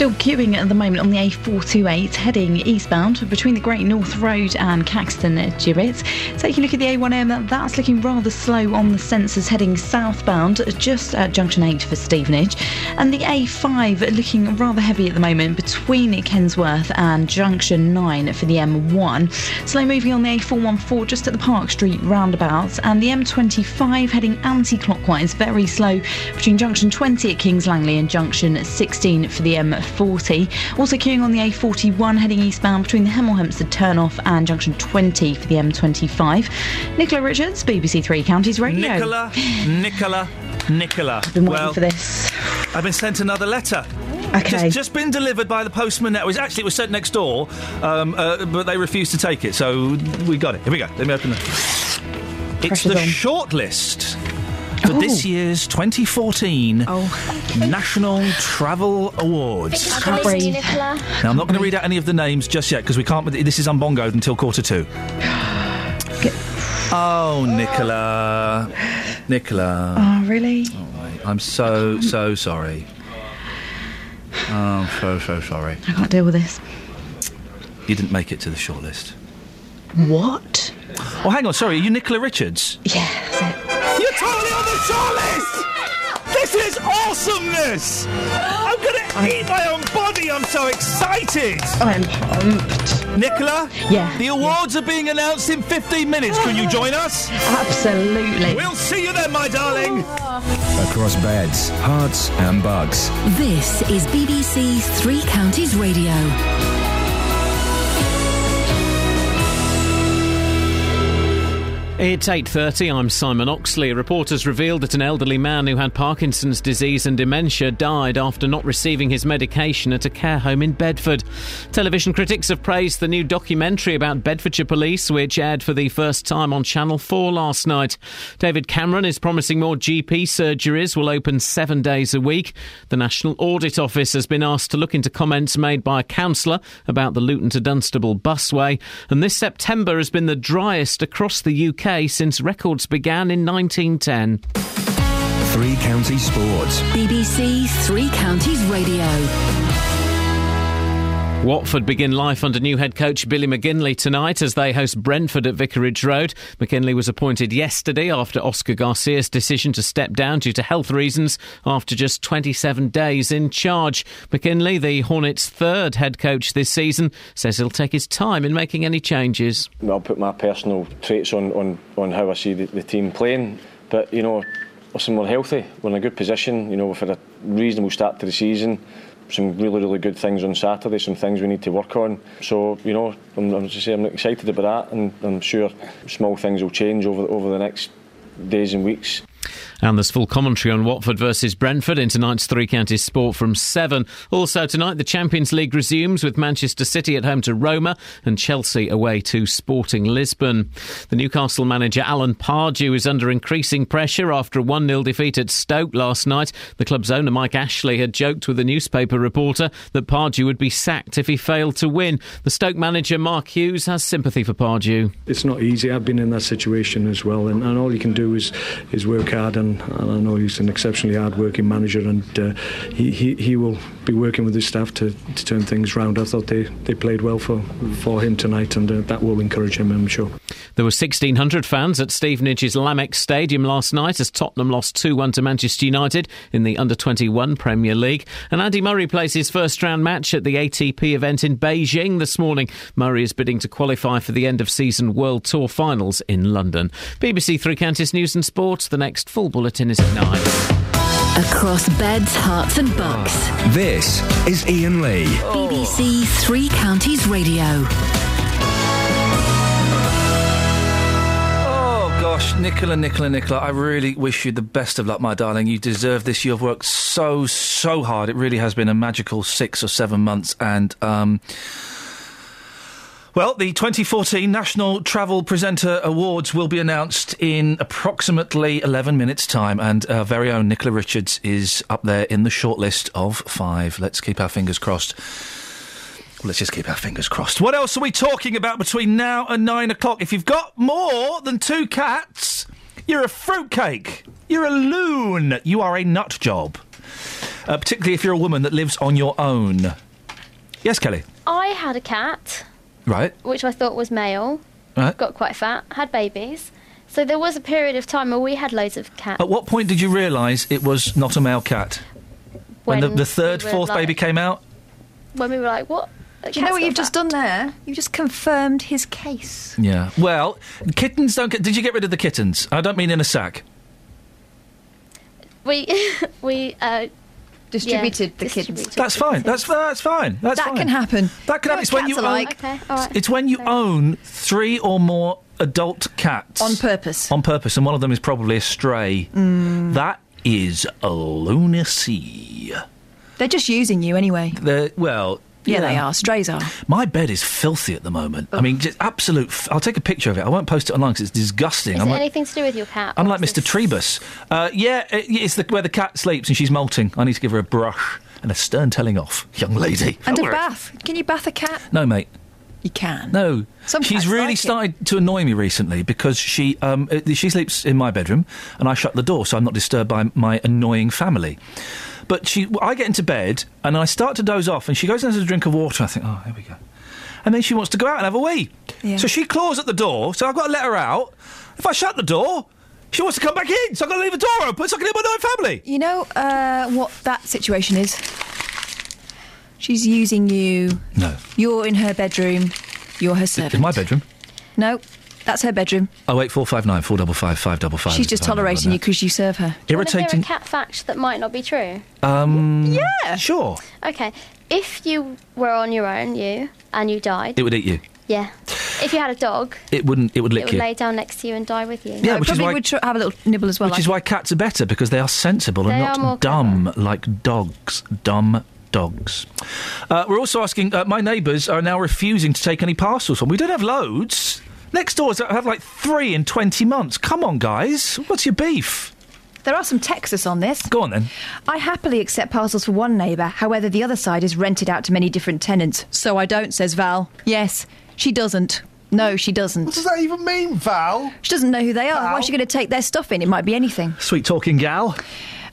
Still queuing at the moment on the A428 heading eastbound between the Great North Road and Caxton Gibbet. Taking a look at the A1M, that's looking rather slow on the sensors heading southbound just at junction 8 for Stevenage. And the A5 looking rather heavy at the moment between Kensworth and junction 9 for the M1. Slow moving on the A414 just at the Park Street roundabout. And the M25 heading anti clockwise, very slow between junction 20 at Kings Langley and junction 16 for the M40. Also queuing on the A41 heading eastbound between the Hemel Hempstead turnoff and junction 20 for the M25. Nicola Richards, BBC Three Counties Radio. Nicola, Nicola, Nicola. I've been waiting well, for this. I've been sent another letter. Okay. Just, just been delivered by the postman. It was actually it was sent next door, um, uh, but they refused to take it, so we got it. Here we go. Let me open it. It's Pressure's the on. shortlist for this year's 2014 National Travel Awards. Can't breathe. Now, I'm not going to read out any of the names just yet because we can't. This is unbongoed until quarter two. Oh, Nicola, Nicola. Oh, really? Oh, I'm so so sorry. Oh, so so sorry. I can't deal with this. You didn't make it to the shortlist. What? Oh, hang on. Sorry, are you Nicola Richards? Yeah. You're totally on the shortlist. This is awesomeness. I'm gonna eat my own body. I'm so excited. I'm pumped. Nicola? Yeah. The awards are being announced in 15 minutes. Can you join us? Absolutely. We'll see you then, my darling. Across beds, Herts, and bugs. This is BBC Three Counties Radio. It's 8.30, I'm Simon Oxley. Reporters revealed that an elderly man who had Parkinson's disease and dementia died after not receiving his medication at a care home in Bedford. Television critics have praised the new documentary about Bedfordshire Police, which aired for the first time on Channel 4 last night. David Cameron is promising more GP surgeries will open seven days a week. The National Audit Office has been asked to look into comments made by a councillor about the Luton to Dunstable busway. And this September has been the driest across the UK since records began in 1910. Three Counties Sports. BBC Three Counties Radio. Watford begin life under new head coach Billy McKinlay tonight as they host Brentford at Vicarage Road. McKinlay was appointed yesterday after Oscar Garcia's decision to step down due to health reasons after just 27 days in charge. McKinlay, the Hornets' third head coach this season, says he'll take his time in making any changes. I'll put my personal traits on, on, on how I see the, the team playing. But, you know, listen, we're healthy. We're in a good position. You know, we've had a reasonable start to the season. some really, really good things on Saturday, some things we need to work on. So, you know, I'm, I'm, just saying, I'm excited about that and I'm sure small things will change over, over the next days and weeks. And there's full commentary on Watford versus Brentford in tonight's Three Counties Sport from 7. Also tonight, the Champions League resumes with Manchester City at home to Roma and Chelsea away to Sporting Lisbon. The Newcastle manager Alan Pardew is under increasing pressure after a 1 0 defeat at Stoke last night. The club's owner Mike Ashley had joked with a newspaper reporter that Pardew would be sacked if he failed to win. The Stoke manager Mark Hughes has sympathy for Pardew. It's not easy. I've been in that situation as well, and, and all you can do is is work hard. And, and I know he's an exceptionally hard-working manager, and uh, he, he he will be working with his staff to, to turn things round. I thought they, they played well for for him tonight, and uh, that will encourage him, I'm sure. There were 1,600 fans at Stevenage's Lamex Stadium last night as Tottenham lost 2 1 to Manchester United in the Under 21 Premier League. And Andy Murray plays his first round match at the ATP event in Beijing this morning. Murray is bidding to qualify for the end of season World Tour finals in London. BBC Three Counties News and Sport. The next full bulletin is at 9. Across beds, herts, and bucks. This is Iain Lee. BBC Three Counties Radio. Gosh, Nicola, Nicola, Nicola, I really wish you the best of luck, my darling. You deserve this. You've worked so, so hard. It really has been a magical six or seven months, and um, Well, the 2014 National Travel Presenter Awards will be announced in approximately 11 minutes' time, and our very own Nicola Richards is up there in the shortlist of five. Let's keep our fingers crossed. Well, let's just keep our fingers crossed. What else are we talking about between now and nine o'clock? If you've got more than two cats, you're a fruitcake. You're a loon. You are a nut job. Uh, particularly if you're a woman that lives on your own. Yes, Kelly. I had a cat, Right. which I thought was male. Right. Got quite fat, had babies. So there was a period of time where we had loads of cats. At what point did you realise it was not a male cat? When, When the, the third, we fourth like- baby came out? When we were like, what? Do you know what you've just done there? You've just confirmed his case. Yeah. Well, kittens don't get. Did you get rid of the kittens? I don't mean in a sack. We we uh, Distributed yeah, the kids. distributed That's fine. That's that's fine. That's fine. that fine. can happen. That can happen. It's when you own, like. Okay, all right. It's when you own three or more adult cats On purpose. On purpose, and one of them is probably a stray. Mm. That is a lunacy. They're just using you anyway. The well. Yeah, they are. Strays are. My bed is filthy at the moment. I mean, just absolute. F- I'll take a picture of it. I won't post it online because it's disgusting. Is I'm it like, anything to do with your cat? I'm like is Mr. Trebus. Uh, yeah, it- it's the, where the cat sleeps and she's molting. I need to give her a brush and a stern telling off, young lady. And a Don't worry. bath. Can you bath a cat? No, mate. You can. No. Some she's really like it. started to annoy me recently because she um, uh, she sleeps in my bedroom and I shut the door so I'm not disturbed by my annoying family. But she, I get into bed and I start to doze off and she goes and has a drink of water. I think, oh, here we go. And then she wants to go out and have a wee. Yeah. So she claws at the door. So I've got to let her out. If I shut the door, she wants to come back in. So I've got to leave the door open so I can hear my annoying family. You know uh, what that situation is? She's using you. No. You're in her bedroom. You're her servant. In my bedroom. No, that's her bedroom. Oh eight four five nine four double five five double five. She's just tolerating you because you serve her. Do hear Irritating. a cat fact that might not be true? Um. Yeah. Sure. Okay. If you were on your own, you, and you died, It would eat you. yeah. If you had a dog, It wouldn't. It would lick it would you. lay down next to you and die with you. Yeah, which is Probably why- would tr- have a little nibble as well. Which is why cats are better because they are sensible They and more not dumb like dogs. Dumb dogs. Uh, we're also asking. Uh, my neighbours are now refusing to take any parcels from. We don't have loads. Next doors had like three in twenty months. Come on, guys. What's your beef? There are some Texas on this. Go on then. I happily accept parcels for one neighbour, however, the other side is rented out to many different tenants. So I don't, says Val. Yes, she doesn't. No, she doesn't. What does that even mean, Val? She doesn't know who they are. Why is she going to take their stuff in? It might be anything. Sweet talking gal.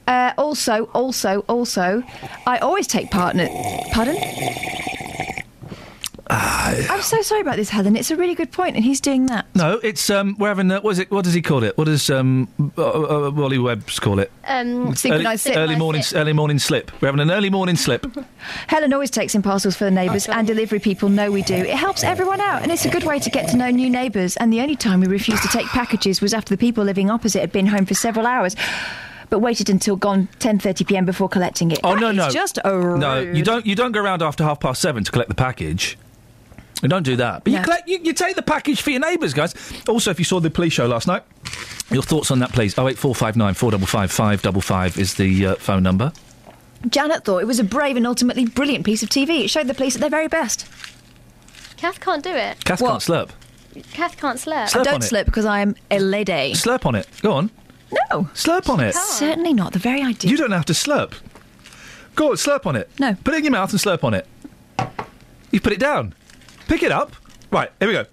Uh, also, also, also, I always take partner. Pardon? I'm so sorry about this, Helen. It's a really good point, and he's doing that. No, it's um. We're having. Uh, what is it? What does he call it? What does um uh, uh, Wally Webbs call it? Um, early, early morning. Early morning slip. We're having an early morning slip. Helen always takes in parcels for the neighbours, and delivery people know we do. It helps everyone out, and it's a good way to get to know new neighbours. And the only time we refused to take packages was after the people living opposite had been home for several hours. But waited until gone 10:30 p.m. before collecting it. Oh That no, is no, just a rude. no. You don't. You don't go around after half past seven to collect the package. You don't do that. But you collect. You, you take the package for your neighbours, guys. Also, if you saw the police show last night, your thoughts on that, please. Oh eight four five nine four double five five double five is the uh, phone number. Janet thought it was a brave and ultimately brilliant piece of TV. It showed the police at their very best. Kath can't do it. Kath can't slurp. Kath can't slurp. Slurp I don't slurp because I am a lady. Slurp on it. Go on. No. Slurp on it. Certainly not. The very idea. You don't have to slurp. Go on, slurp on it. No. Put it in your mouth and slurp on it. You put it down. Pick it up. Right, here we go.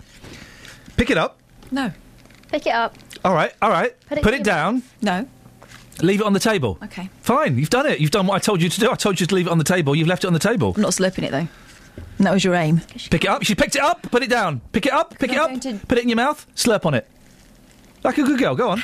Pick it up. No. Pick it up. All right, all right. Put it Put it down. No. Leave it on the table. Okay. Fine, you've done it. You've done what I told you to do. I told you to leave it on the table. You've left it on the table. I'm not slurping it though. And that was your aim. Pick it up. She picked it up. Put it down. Pick it up. Pick it up. to- Put it in your mouth. Slurp on it. Like a good girl. Go on.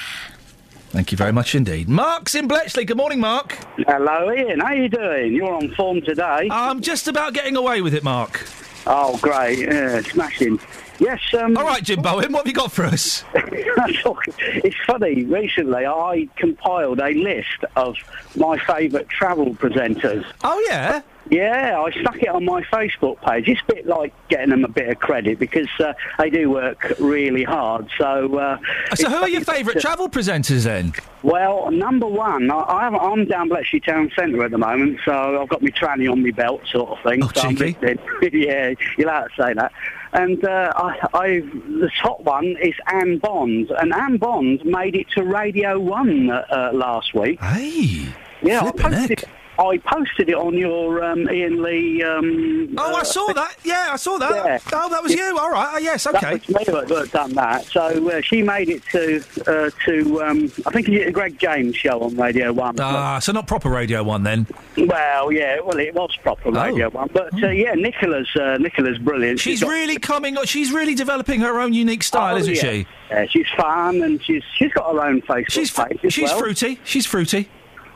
Thank you very much indeed. Mark's in Bletchley. Good morning, Mark. Hello, Iain. How you doing? You're on form today. I'm just about getting away with it, Mark. Oh, great. Yeah, smashing. Yes, um... All right, Jim Bowen, what have you got for us? it's funny. Recently, I compiled a list of my favourite travel presenters. Oh, yeah? Yeah, I stuck it on my Facebook page. It's a bit like getting them a bit of credit because uh, they do work really hard. So, uh, So, who are your favourite travel presenters then? Well, number one, I, I'm, I'm down Bletchley Town Centre at the moment, so I've got my tranny on my belt, sort of thing. Oh, so I'm cheeky. yeah, you're allowed to say that. And uh, I, I, the top one is Anne Bond, and Anne Bond made it to Radio One uh, uh, last week. Hey, yeah, I posted, I posted it on your um, Iain Lee. Um, Oh, I saw that. Yeah, I saw that. Yeah. Oh, that was you. All right. Oh, yes. Okay. That was me that done that. So uh, she made it to uh, to um, I think it's the Greg James show on Radio One. Ah, so not proper Radio One then. Well, yeah, well, it was proper Radio One, but uh, yeah, Nicola's uh, Nicola's brilliant. She's got- really coming. She's really developing her own unique style, Oh, isn't yeah. she? Yeah, she's fun and she's she's got her own Facebook She's page. as she's well. fruity. She's fruity.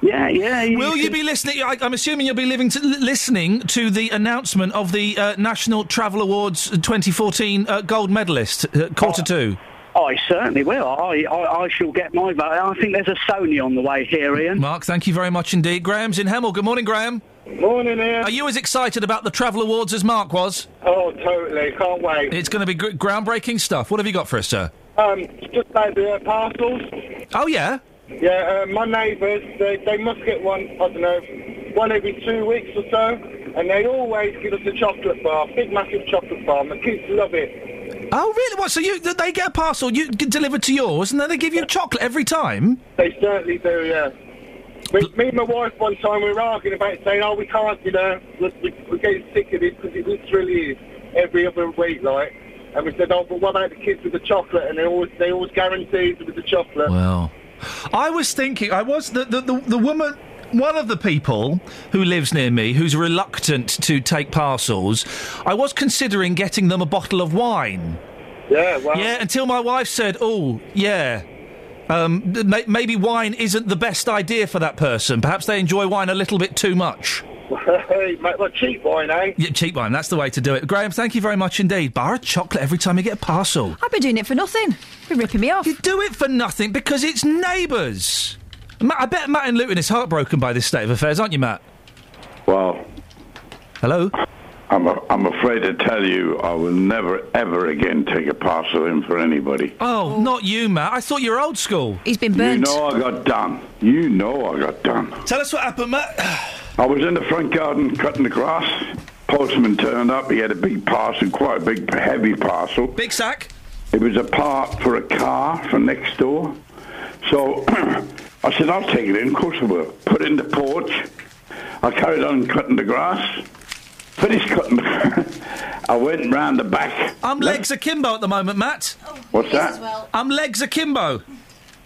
Yeah, yeah. Will you be listening? I, I'm assuming you'll be living to, listening to the announcement of the uh, National Travel Awards 2014 uh, gold medalist, uh, quarter two. I certainly will. I, I I shall get my vote. I think there's a Sony on the way here, Iain. Mark, thank you very much indeed. Graham's in Hemel. Good morning, Graham. Morning, Iain. Are you as excited about the Travel Awards as Mark was? Oh, totally. Can't wait. It's going to be gr- groundbreaking stuff. What have you got for us, sir? Um, just about the uh, parcels. Oh, yeah? Yeah, uh, my neighbours, they, they must get one, I don't know, one every two weeks or so, and they always give us a chocolate bar, big massive chocolate bar, and the kids love it. Oh, really? What? So you they get a parcel you get delivered to yours, and then they give you chocolate every time? They certainly do, yeah. Me, me and my wife one time we were arguing about saying, oh, we can't, you know, we, we, we're getting sick of it because it literally is every other week, like. And we said, oh, but what about the kids with the chocolate? And they always, they always guaranteed with the chocolate. Well, I was thinking, I was the the, the, the woman. One of the people who lives near me, who's reluctant to take parcels, I was considering getting them a bottle of wine. Yeah, well. Yeah, until my wife said, "Oh, yeah, um, may- maybe wine isn't the best idea for that person. Perhaps they enjoy wine a little bit too much." Hey, mate, well, cheap wine, eh? Yeah, cheap wine. That's the way to do it. Graham, thank you very much indeed. Bar of chocolate every time you get a parcel. I've been doing it for nothing. Been ripping me off. You do it for nothing because it's neighbours. Matt, I bet Matt and Luton is heartbroken by this state of affairs, aren't you, Matt? Well, hello. I'm a, I'm afraid to tell you, I will never ever again take a parcel in for anybody. Oh, not you, Matt. I thought you were old school. He's been burnt. You know I got done. You know I got done. Tell us what happened, Matt. I was in the front garden cutting the grass. Postman turned up. He had a big parcel, quite a big, heavy parcel. Big sack. It was a part for a car for next door. So I said, I'll take it in. Of course I will. Put it in the porch. I carried on cutting the grass. Finished cutting. I went round the back. I'm legs akimbo at the moment, Matt. Oh, What's that? I'm legs akimbo.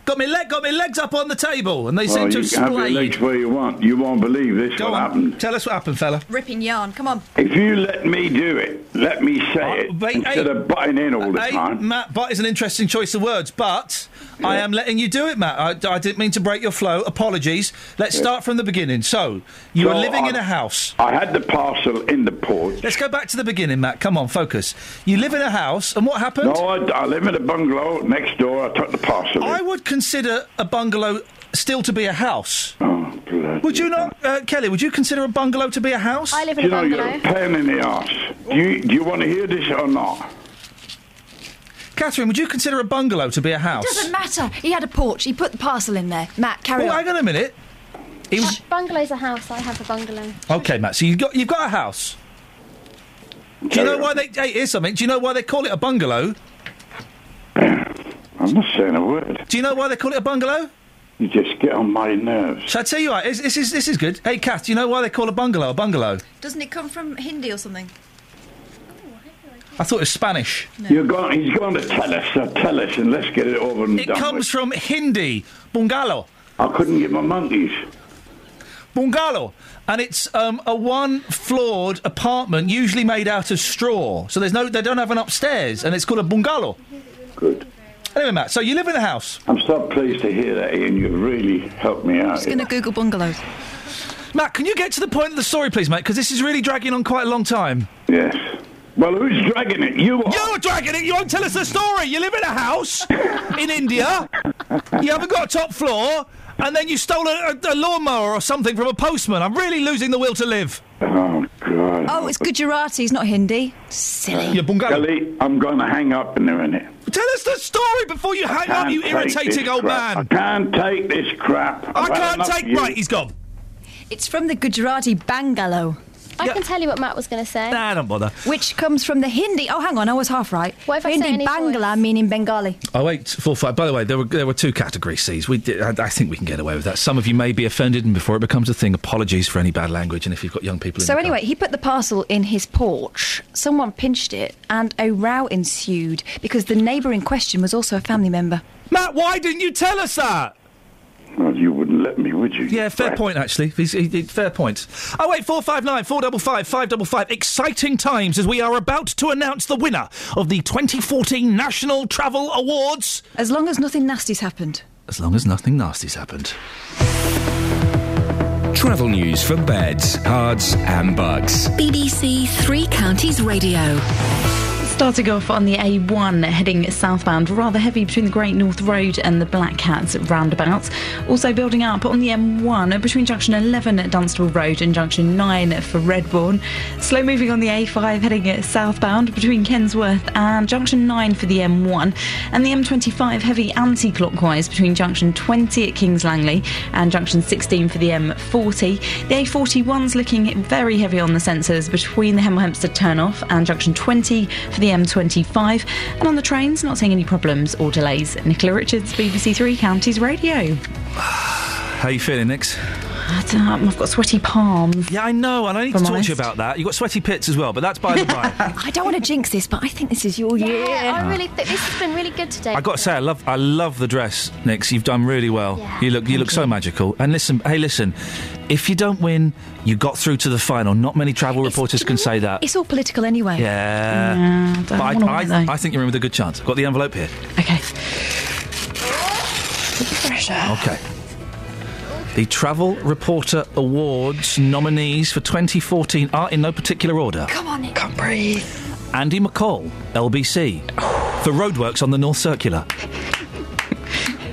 Got me leg, got me legs up on the table, and they well, seem to you have can have your legs where you want. You won't believe this. Go what on. happened? Tell us what happened, fella. Ripping yarn. Come on. If you let me do it, let me say it Wait, instead hey, of butting in all the hey, time. Matt, but is an interesting choice of words, but I am letting you do it, Matt. I, I didn't mean to break your flow. Apologies. Let's Yeah. start from the beginning. So, you So were living I- in a house. I had the parcel in the porch. Let's go back to the beginning, Matt. Come on, focus. You live in a house, and what happened? No, I, I live in a bungalow next door. I took the parcel. in. I would consider a bungalow still to be a house. Oh, bloody Would you not, uh, Kelly? Would you consider a bungalow to be a house? I live Do in you a know you're bungalow. a pain in the arse. Do you, do you want to hear this or not? Catherine, would you consider a bungalow to be a house? It doesn't matter. He had a porch. He put the parcel in there. Matt, carry Well, on. hang on a minute. He was... Bungalow's a house. I have a bungalow. Okay, Matt. So you've got you've got a house. Do you know why they? Hey, here's something. Do you know why they call it a bungalow? I'm not saying a word. Do you know why they call it a bungalow? You just get on my nerves. So I tell you what, this, this is this is good. Hey, Kath, do you know why they call a bungalow a bungalow? Doesn't it come from Hindi or something? I thought it was Spanish. You're going, he's going to tell us. So tell us, and let's get it over and done. It done comes with. from Hindi, bungalow. I couldn't get my monkeys. Bungalow, and it's um, a one-floored apartment, usually made out of straw. So there's no, they don't have an upstairs, and it's called a bungalow. Good. Anyway, Matt, so you live in a house. I'm so pleased to hear that, Iain. You've really helped me out. i Just going to Google bungalows. Matt, can you get to the point of the story, please, mate? Because this is really dragging on quite a long time. Yes. Well, who's dragging it? You are. You're dragging it. You won't tell us the story. You live in a house in India. You haven't got a top floor, and then you stole a, a, a lawnmower or something from a postman. I'm really losing the will to live. Oh, God. Oh, it's Gujarati, it's not Hindi. Silly. Yeah, Bungali. Kelly, I'm going to hang up in a minute. Tell us the story before you hang up, you irritating old crap. man. I can't take this crap. I I've had can't take. of. Right, he's gone. It's from the Gujarati Bangalo. I can tell you what Matt was going to say. Nah, don't bother. Which comes from the Hindi. Oh, hang on, I was half right. What if I say Hindi any Bangla meaning Bengali. Oh eight four five. By the way, there were there were two category C's. We did, I, I think we can get away with that. Some of you may be offended, and before it becomes a thing, apologies for any bad language. And if you've got young people, in So the anyway, he put the parcel in his porch. Someone pinched it, and a row ensued because the neighbour in question was also a family member. Matt, why didn't you tell us that? Well, you wouldn't let me, would you? Yeah, fair point. Actually, He's, he, he- fair point. Oh wait, four five nine four double five five double five. Exciting times as we are about to announce the winner of the 2014 National Travel Awards. As long as nothing nasty's happened. As long as nothing nasty's happened. Travel news for beds, cards, and bugs. BBC Three Counties Radio. Starting off on the A1 heading southbound, rather heavy between the Great North Road and the Black Cats roundabouts. Also building up on the M1 between junction 11 at Dunstable Road and junction 9 for Redbourn. Slow moving on the A5 heading southbound between Kensworth and junction 9 for the M1. And the M25 heavy anti clockwise between junction 20 at Kings Langley and junction 16 for the M40. The A41's looking very heavy on the sensors between the Hemel Hempstead turnoff and junction 20 for the M25. And on the trains, not seeing any problems or delays. Nicola Richards, BBC Three Counties Radio. How you feeling, Nix? I don't know, I've got sweaty palms. Yeah, I know, and I need If to I'm talk to you about that. You've got sweaty pits as well, but that's by the by. I don't want to jinx this, but I think this is your year. Yeah, I really think this has been really good today. I got to say, I love, I love the dress, Nix. You've done really well. Yeah, you look, you look so magical. And listen, hey, listen, if you don't win, you got through to the final. Not many travel reporters can say that. It's all political anyway. Yeah, Yeah, don't but wanna I, win, I. I think you're in with a good chance. Got the envelope here. Okay. Okay. The Travel Reporter Awards nominees for 2014 are in no particular order. Come on, Nick. Can't breathe. Andy McCall, LBC, for roadworks on the North Circular.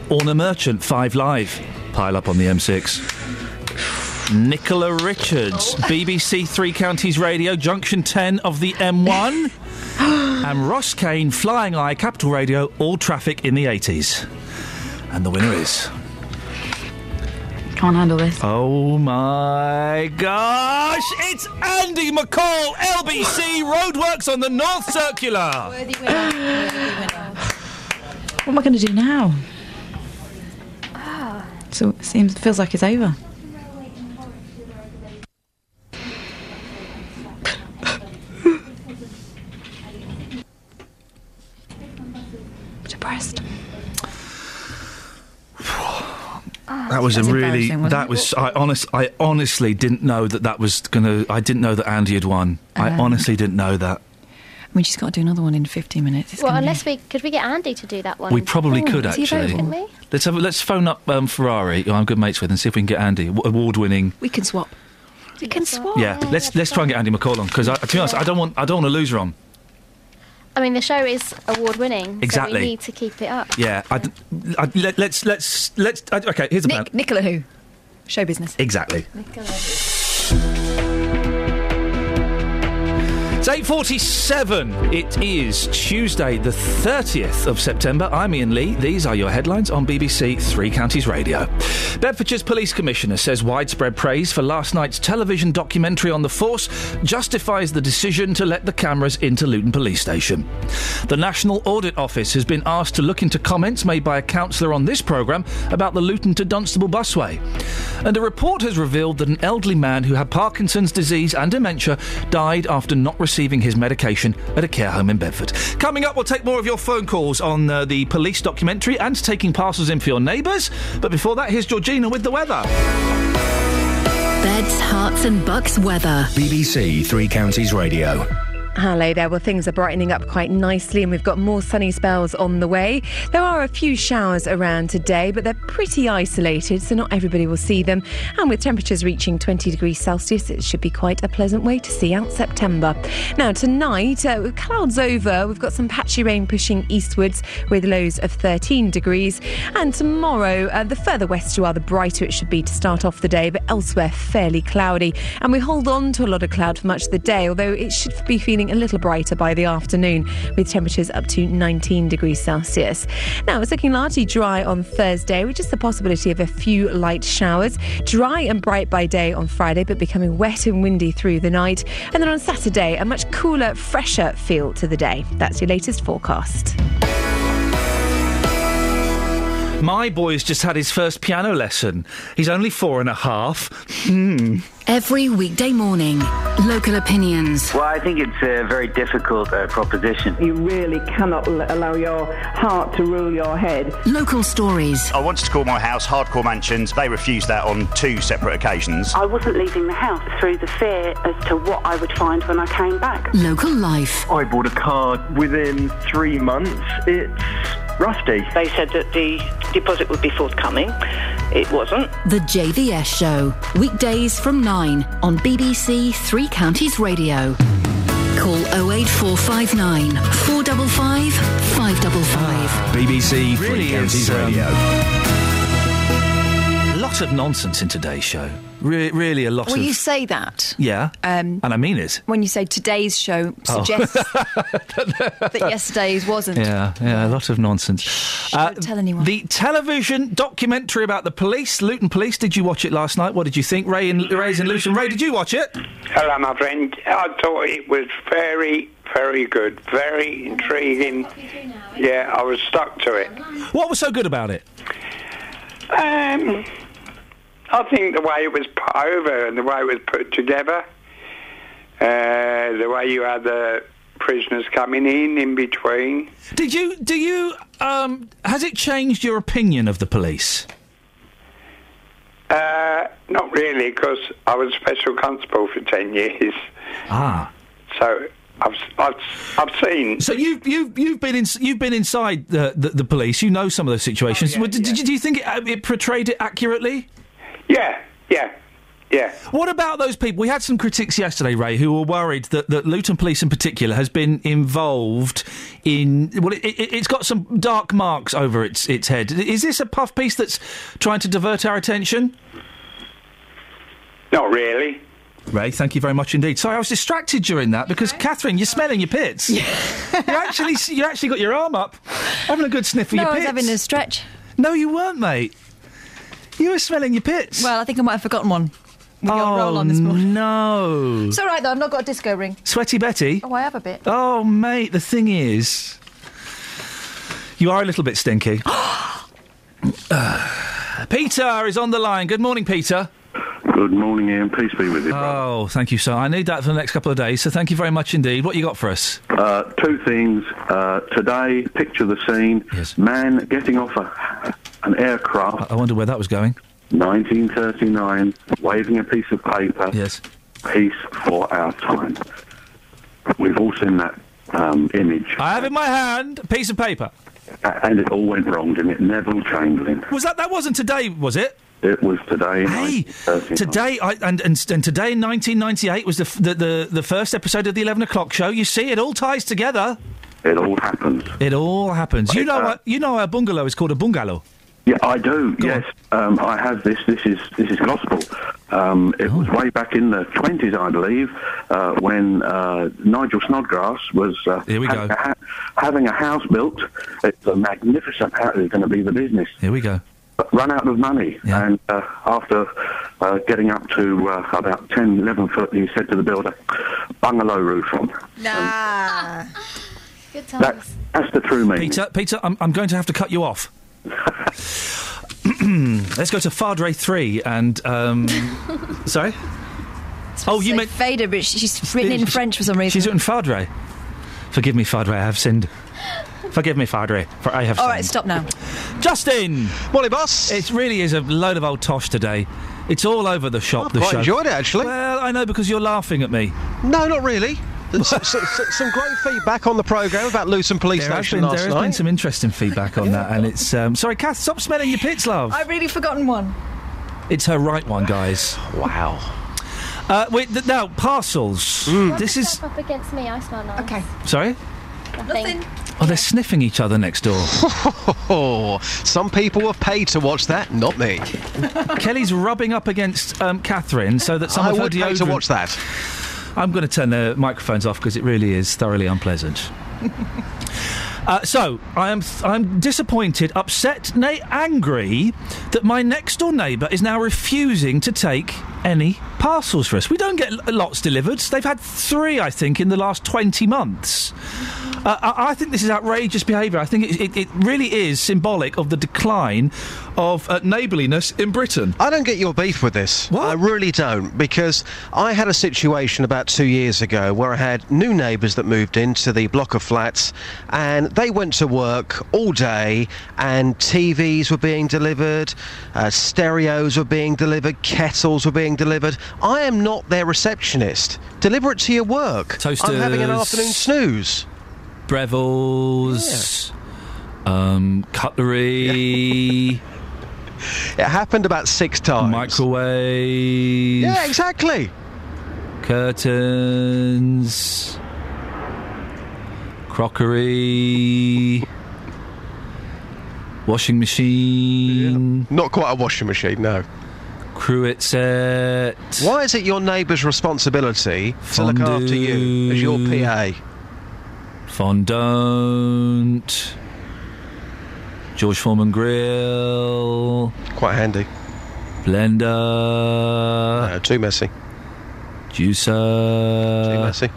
Orna Merchant, 5 Live, pile up on the M6. Nicola Richards, BBC Three Counties Radio, Junction 10 of the M1. and Ross Kane, Flying Eye, Capital Radio, all traffic in the 80s. And the winner is. Can't handle this. Oh my gosh! It's Andy McCall, LBC Roadworks on the North Circular. What am I going to do now? So it seems feels like it's over. That was a really. wasn't That it? was. I honest. I honestly didn't know that that was gonna. I didn't know that Andy had won. I Um, honestly didn't know that. I mean, she's got to do another one in 15 minutes. It's well, gonna be- unless we could we get Andy to do that one? We probably Oh, could is he actually. available? Let's have. a- Let's phone up um, Ferrari, who I'm good mates with, and see if we can get Andy, award-winning. We can swap. We can swap. Yeah, let's let's try and get Andy McCall on because to be honest, I don't want I don't want to lose her on. I mean, the show is award winning. Exactly. So we need to keep it up. Yeah, I, d- I- let, let's let's let's. I, okay, here's a plan. Nicola who? Show business. Exactly. It's 8.47. It is Tuesday, the 30th of September. I'm Iain Lee. These are your headlines on BBC Three Counties Radio. Bedfordshire's Police Commissioner says widespread praise for last night's television documentary on the force justifies the decision to let the cameras into Luton Police Station. The National Audit Office has been asked to look into comments made by a councillor on this programme about the Luton to Dunstable busway. And a report has revealed that an elderly man who had Parkinson's disease and dementia died after not receiving his medication at a care home in Bedford. Coming up, we'll take more of your phone calls on uh, the police documentary and taking parcels in for your neighbours. But before that, here's Georgina with the weather. Beds, herts, and bucks weather. BBC Three Counties Radio. Hello there. Well, things are brightening up quite nicely, and we've got more sunny spells on the way. There are a few showers around today, but they're pretty isolated, so not everybody will see them. And with temperatures reaching 20 degrees Celsius, it should be quite a pleasant way to see out September. Now, tonight, uh, clouds over, we've got some patchy rain pushing eastwards with lows of 13 degrees. And tomorrow, uh, the further west you are, the brighter it should be to start off the day, but elsewhere, fairly cloudy. And we hold on to a lot of cloud for much of the day, although it should be feeling a little brighter by the afternoon, with temperatures up to 19 degrees Celsius. Now, it's looking largely dry on Thursday, with just the possibility of a few light showers. Dry and bright by day on Friday, but becoming wet and windy through the night. And then on Saturday, a much cooler, fresher feel to the day. That's your latest forecast. My boy's just had his first piano lesson. He's only four and a half. Hmm. Every weekday morning, local opinions. Well, I think it's a very difficult uh, proposition. You really cannot l- allow your heart to rule your head. Local stories. I wanted to call my house Hardcore Mansions. They refused that on two separate occasions. I wasn't leaving the house through the fear as to what I would find when I came back. Local life. I bought a car within three months. It's rusty. They said that the deposit would be forthcoming. It wasn't. The JVS Show. Weekdays from 9 on BBC Three Counties Radio. Call 08459 455 555. BBC Three Really Counties um, Radio. A lot of nonsense in today's show. Re- really, a lot Well, of. you say that. yeah. Um, and I mean it. when you say today's show Oh. suggests that yesterday's wasn't. Yeah, yeah, a lot of nonsense. Uh, don't tell anyone. The television documentary about the police, Luton Police. Did you watch it last night? What did you think, Ray and Ray's in Luton? Ray, did you watch it? Hello, my friend. I thought it was very, very good, very intriguing. Yeah, I was stuck to it. What was so good about it? Um, I think the way it was put over and the way it was put together, uh, the way you had the prisoners coming in in between. Did you? Do you? Um, has it changed your opinion of the police? Uh, not really, because I was special constable for ten years, Ah. so I've I've, I've seen. So you've you've you've been in, you've been inside the, the the police. You know some of those situations. Well, did, did you, do you think it, it portrayed it accurately? Yeah, yeah, yeah. What about those people? We had some critics yesterday, Ray, who were worried that, that Luton Police in particular has been involved in. Well, it, it, it's got some dark marks over its its head. Is this a puff piece that's trying to divert our attention? Not really. Ray, thank you very much indeed. Sorry, I was distracted during that because Catherine, you're smelling your pits. you actually you actually got your arm up, having a good sniff of No, your I was having a stretch. No, you weren't, mate. You were smelling your pits. Well, I think I might have forgotten one. We a oh roll on this morning. no! It's all right though. I've not got a disco ring. Sweaty Betty. Oh, I have a bit. Oh, mate, the thing is, you are a little bit stinky. Uh, Peter is on the line. Good morning, Peter. Good morning, Iain. Peace be with you. Oh, thank you, sir. I need that for the next couple of days, so thank you very much indeed. What you got for us? Uh, two things. Uh, today, picture the scene. Yes. Man getting off a, an aircraft. I wonder where that was going. 1939, waving a piece of paper. Yes. Peace for our time. We've all seen that um, image. I have in my hand a piece of paper. A- And it all went wrong, didn't it? Neville Chamberlain. Was that that wasn't today, was it? It was today. Hey, today I, and, and and today in 1998 was the, f- the the the first episode of the 11 o'clock show. You see, it all ties together. It all happens. It all happens. You know, uh, what you know, our bungalow is called a bungalow. Yeah, I do. yes, um, I have this. This is this is gospel. Um, it was Oh. way back in the twenties, I believe, uh, when uh, Nigel Snodgrass was uh, Here we having, go. A ha- having a house built. It's a magnificent house. It's going to be the business. Here we go. But run out of money, and uh, after uh, getting up to uh, about 10, 11 foot, he said to the builder, "Bungalow roof on." Nah. Good That, that's the true meaning. Peter, Peter, I'm, I'm going to have to cut you off. Let's go to Fardre three and um, sorry. Oh, you meant Fader, but she's written in French for some reason. she's written Fardre. Forgive me, Fardre. I have sinned. Forgive me, Fardre, for I have All sinned. right, stop now. Justin! Morning, boss. It really is a load of old tosh today. It's all over the shop, I've the quite show. enjoyed it, actually. Well, I know because you're laughing at me. No, not really. S- s- s- some great feedback on the programme about Luton Police There has, Station been, last there has night. been some interesting feedback on that, and it's um, sorry, Kath. Stop smelling your pits, love. I've really forgotten one. It's her right one, guys. Wow. Uh, wait, th- now parcels. This is up against me. I smell nice. Okay. sorry. Nothing. Oh, they're sniffing each other next door. Oh, some people were paid to watch that, not me. Kelly's rubbing up against um, Catherine so that some I of her would pay to watch that. I'm going to turn the microphones off because it really is thoroughly unpleasant. Uh, so I am I'm disappointed, upset, nay angry that my next door neighbour is now refusing to take any parcels for us. We don't get l- lots delivered. They've had three, I think, in the last twenty months. Uh, I, I think this is outrageous behaviour. I think it, it, it really is symbolic of the decline of uh, neighbourliness in Britain. I don't get your beef with this. I really don't, because I had a situation about two years ago where I had new neighbours that moved into the block of flats, and they went to work all day, and TVs were being delivered, uh, stereos were being delivered, kettles were being delivered. I am not their receptionist. Deliver it to your work. Toasters. I'm having an afternoon snooze. Breville's, um, cutlery. It happened about six times. Microwave. Yeah, exactly. Curtains. Crockery. Washing machine. Not quite a washing machine, no. Cruet set. Why is it your neighbour's responsibility to look after you as your PA? Fondant. George Foreman grill. Quite handy. Blender. No, too messy. Juicer. Too messy.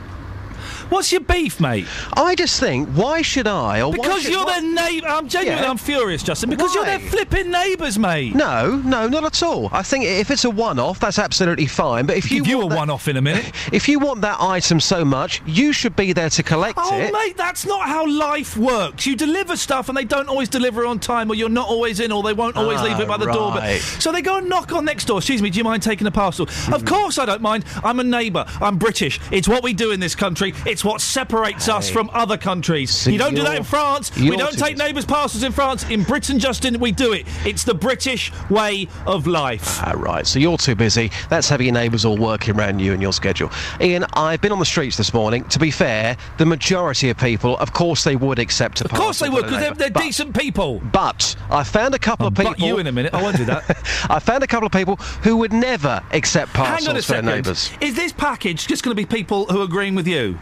What's your beef, mate? I just think, why should I? Or why Because should- you're why- their neighbour. I'm genuinely, Yeah. I'm furious, Justin. Because you're their flipping neighbours, mate. No, no, not at all. I think if it's a one-off, that's absolutely fine. But if you Give you a that- one-off in a minute. if you want that item so much, you should be there to collect Oh, it. mate, that's not how life works. You deliver stuff and they don't always deliver on time, or you're not always in, or they won't always Ah, leave it by the door. But, so they go and knock on next door. Excuse me, do you mind taking a parcel? Hmm. Of course I don't mind. I'm a neighbour. I'm British. It's what we do in this country. It's what separates us from other countries. So you don't do that in France. We don't take neighbours' parcels in France. In Britain, Justin, we do it. It's the British way of life. Ah, right, so you're too busy. That's having your neighbours all working around you and your schedule. Iain, I've been on the streets this morning. To be fair, the majority of people, of course, they would accept a Of course they would, because they're, they're decent people. But I found a couple I'll of people. butt you in a minute. I won't do that. I found a couple of people who would never accept parcels Hang on a for their neighbours. Is this package just going to be people who are agreeing with you?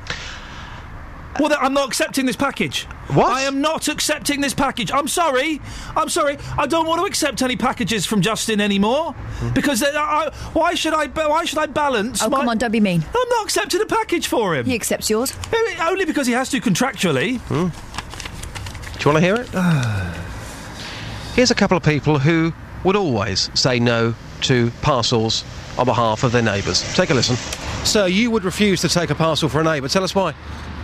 Well, I'm not accepting this package. What? I am not accepting this package. I'm sorry. I'm sorry. I don't want to accept any packages from Justin anymore Hmm. because they- I, why should I? Why should I balance? Oh, my, come on, don't be mean. I'm not accepting a package for him. He accepts yours. Eh, Only because he has to contractually. Hmm. Do you want to hear it? Here's a couple of people who would always say no to parcels on behalf of their neighbours. Take a listen. Sir, you would refuse to take a parcel for a neighbour. Tell us why.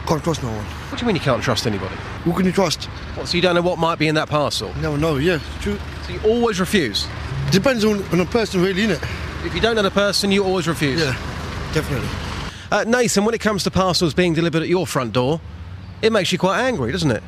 Can't trust no one. What do you mean you can't trust anybody? Who can you trust? What, so you don't know what might be in that parcel? Never know, yeah, true. So you always refuse? Depends on, on the person, really, innit? If you don't know the person, you always refuse? Yeah, definitely. Uh, Nathan, when it comes to parcels being delivered at your front door, it makes you quite angry, doesn't it?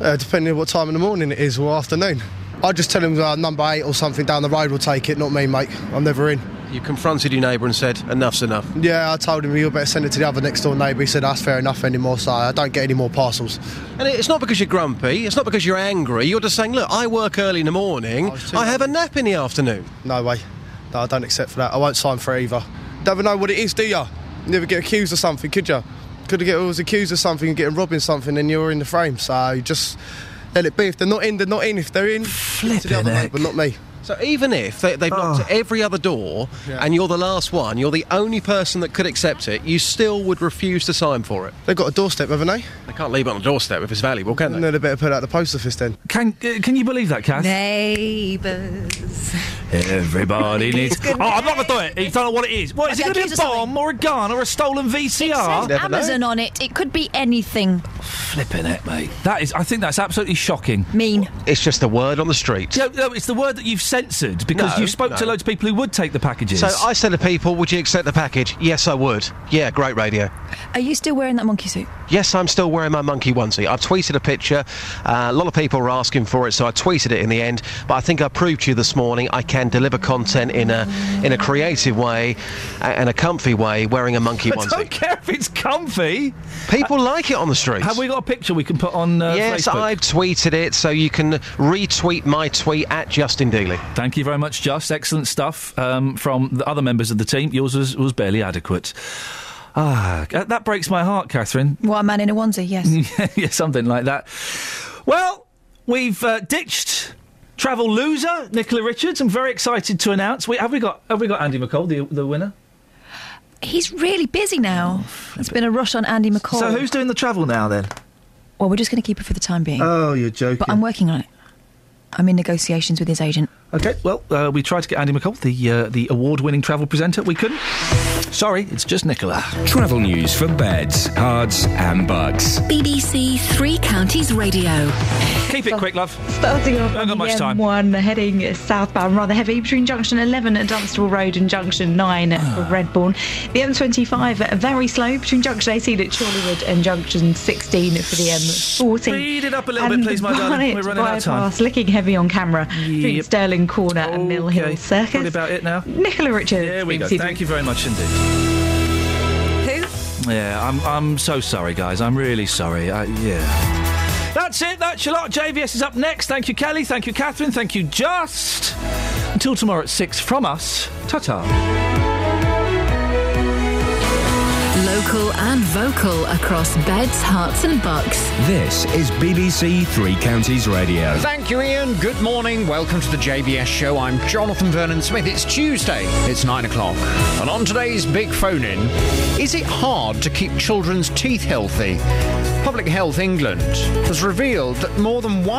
Uh, depending on what time in the morning it is or afternoon. I just tell him uh, number eight or something down the road will take it, not me, mate. I'm never in. You confronted your neighbour and said, enough's enough. Yeah, I told him you better send it to the other next door neighbour. He said that's fair enough anymore, so I don't get any more parcels. And it's not because you're grumpy, it's not because you're angry, you're just saying, look, I work early in the morning, I have a nap in the afternoon. No way. No, I don't accept for that. I won't sign for it either. Never know what it is, do you? Never get accused of something, could you? Could have get was accused of something and getting robbing something, and you're in the frame. So you just let it be. If they're not in, they're not in. If they're in, to the other neighbour, not me. So even if they, they've knocked at every other door Yeah. and you're the last one, you're the only person that could accept it, you still would refuse to sign for it. They've got a doorstep, haven't they? They can't leave it on the doorstep if it's valuable, can they? No, they better put it at the post office then. Can uh, Can you believe that, Cass? Neighbours. Everybody needs. Good Oh, I'm not going to do it. You don't know what it is. What is it going to be? A accuse of bomb or a gun or a stolen VCR? Says Amazon on it. It could be anything. Flipping it, mate. That is. I think that's absolutely shocking. Mean. It's just a word on the street. Yeah, no, it's the word that you've censored because No, you spoke to loads of people who would take the packages. So I said to people, would you accept the package? Yes, I would. Yeah, great radio. Are you still wearing that monkey suit? Yes, I'm still wearing my monkey onesie. I've tweeted a picture. Uh, a lot of people were asking for it, so I tweeted it in the end. But I think I proved to you this morning I can deliver content in a in a creative way and a comfy way, wearing a monkey I onesie. I don't care if it's comfy. People like it on the streets. Have we got a picture we can put on uh, yes, Facebook? I've tweeted it, so you can retweet my tweet at Justin Dealey. Thank you very much, Just. Excellent stuff um, from the other members of the team. Yours was, was barely adequate. Ah, uh, that breaks my heart, Catherine. What, a man in a onesie, yes. yeah, something like that. Well, we've uh, ditched travel loser Nicola Richards. I'm very excited to announce. We, have we got have we got Andy McCall, the the winner? He's really busy now. It's been a rush on Andy McCall. So who's doing the travel now then? Well, we're just going to keep it for the time being. Oh, you're joking. But I'm working on it. I'm in negotiations with his agent. Okay, well, uh, we tried to get Andy McCall, the uh, the award-winning travel presenter. We couldn't. Sorry, it's just Nicola. Travel news for beds, cards, and bugs. BBC Three Counties Radio. Keep it quick, love. Starting off Haven't on much the. M1, heading southbound, rather heavy between junction 11 at Dunstable Road and junction 9 at Ah. Redbourn. The M25 uh, very slow between junction 18 at Chorleywood and junction 16 for the M40. Speed it up a little bit, And please, my darling. We're running out of time. bypass, looking heavy on camera between Yep. Stirling Corner and Mill Hill Okay, Circus. Probably about it now. Nicola Richards. There we go. Thank you very much indeed. Who? Yeah, I'm I'm so sorry, guys. I'm really sorry. I, yeah. That's it. That's your lot. JVS is up next. Thank you, Kelly. Thank you, Catherine. Thank you, Just. Until tomorrow at six from us. Ta-ta. Local and vocal across beds, herts, and bucks. This is BBC Three Counties Radio. Thank you, Iain. Good morning. Welcome to the JVS show. I'm Jonathan Vernon Smith. It's Tuesday. It's nine o'clock. And on today's big phone in, is it hard to keep children's teeth healthy? Public Health England has revealed that more than one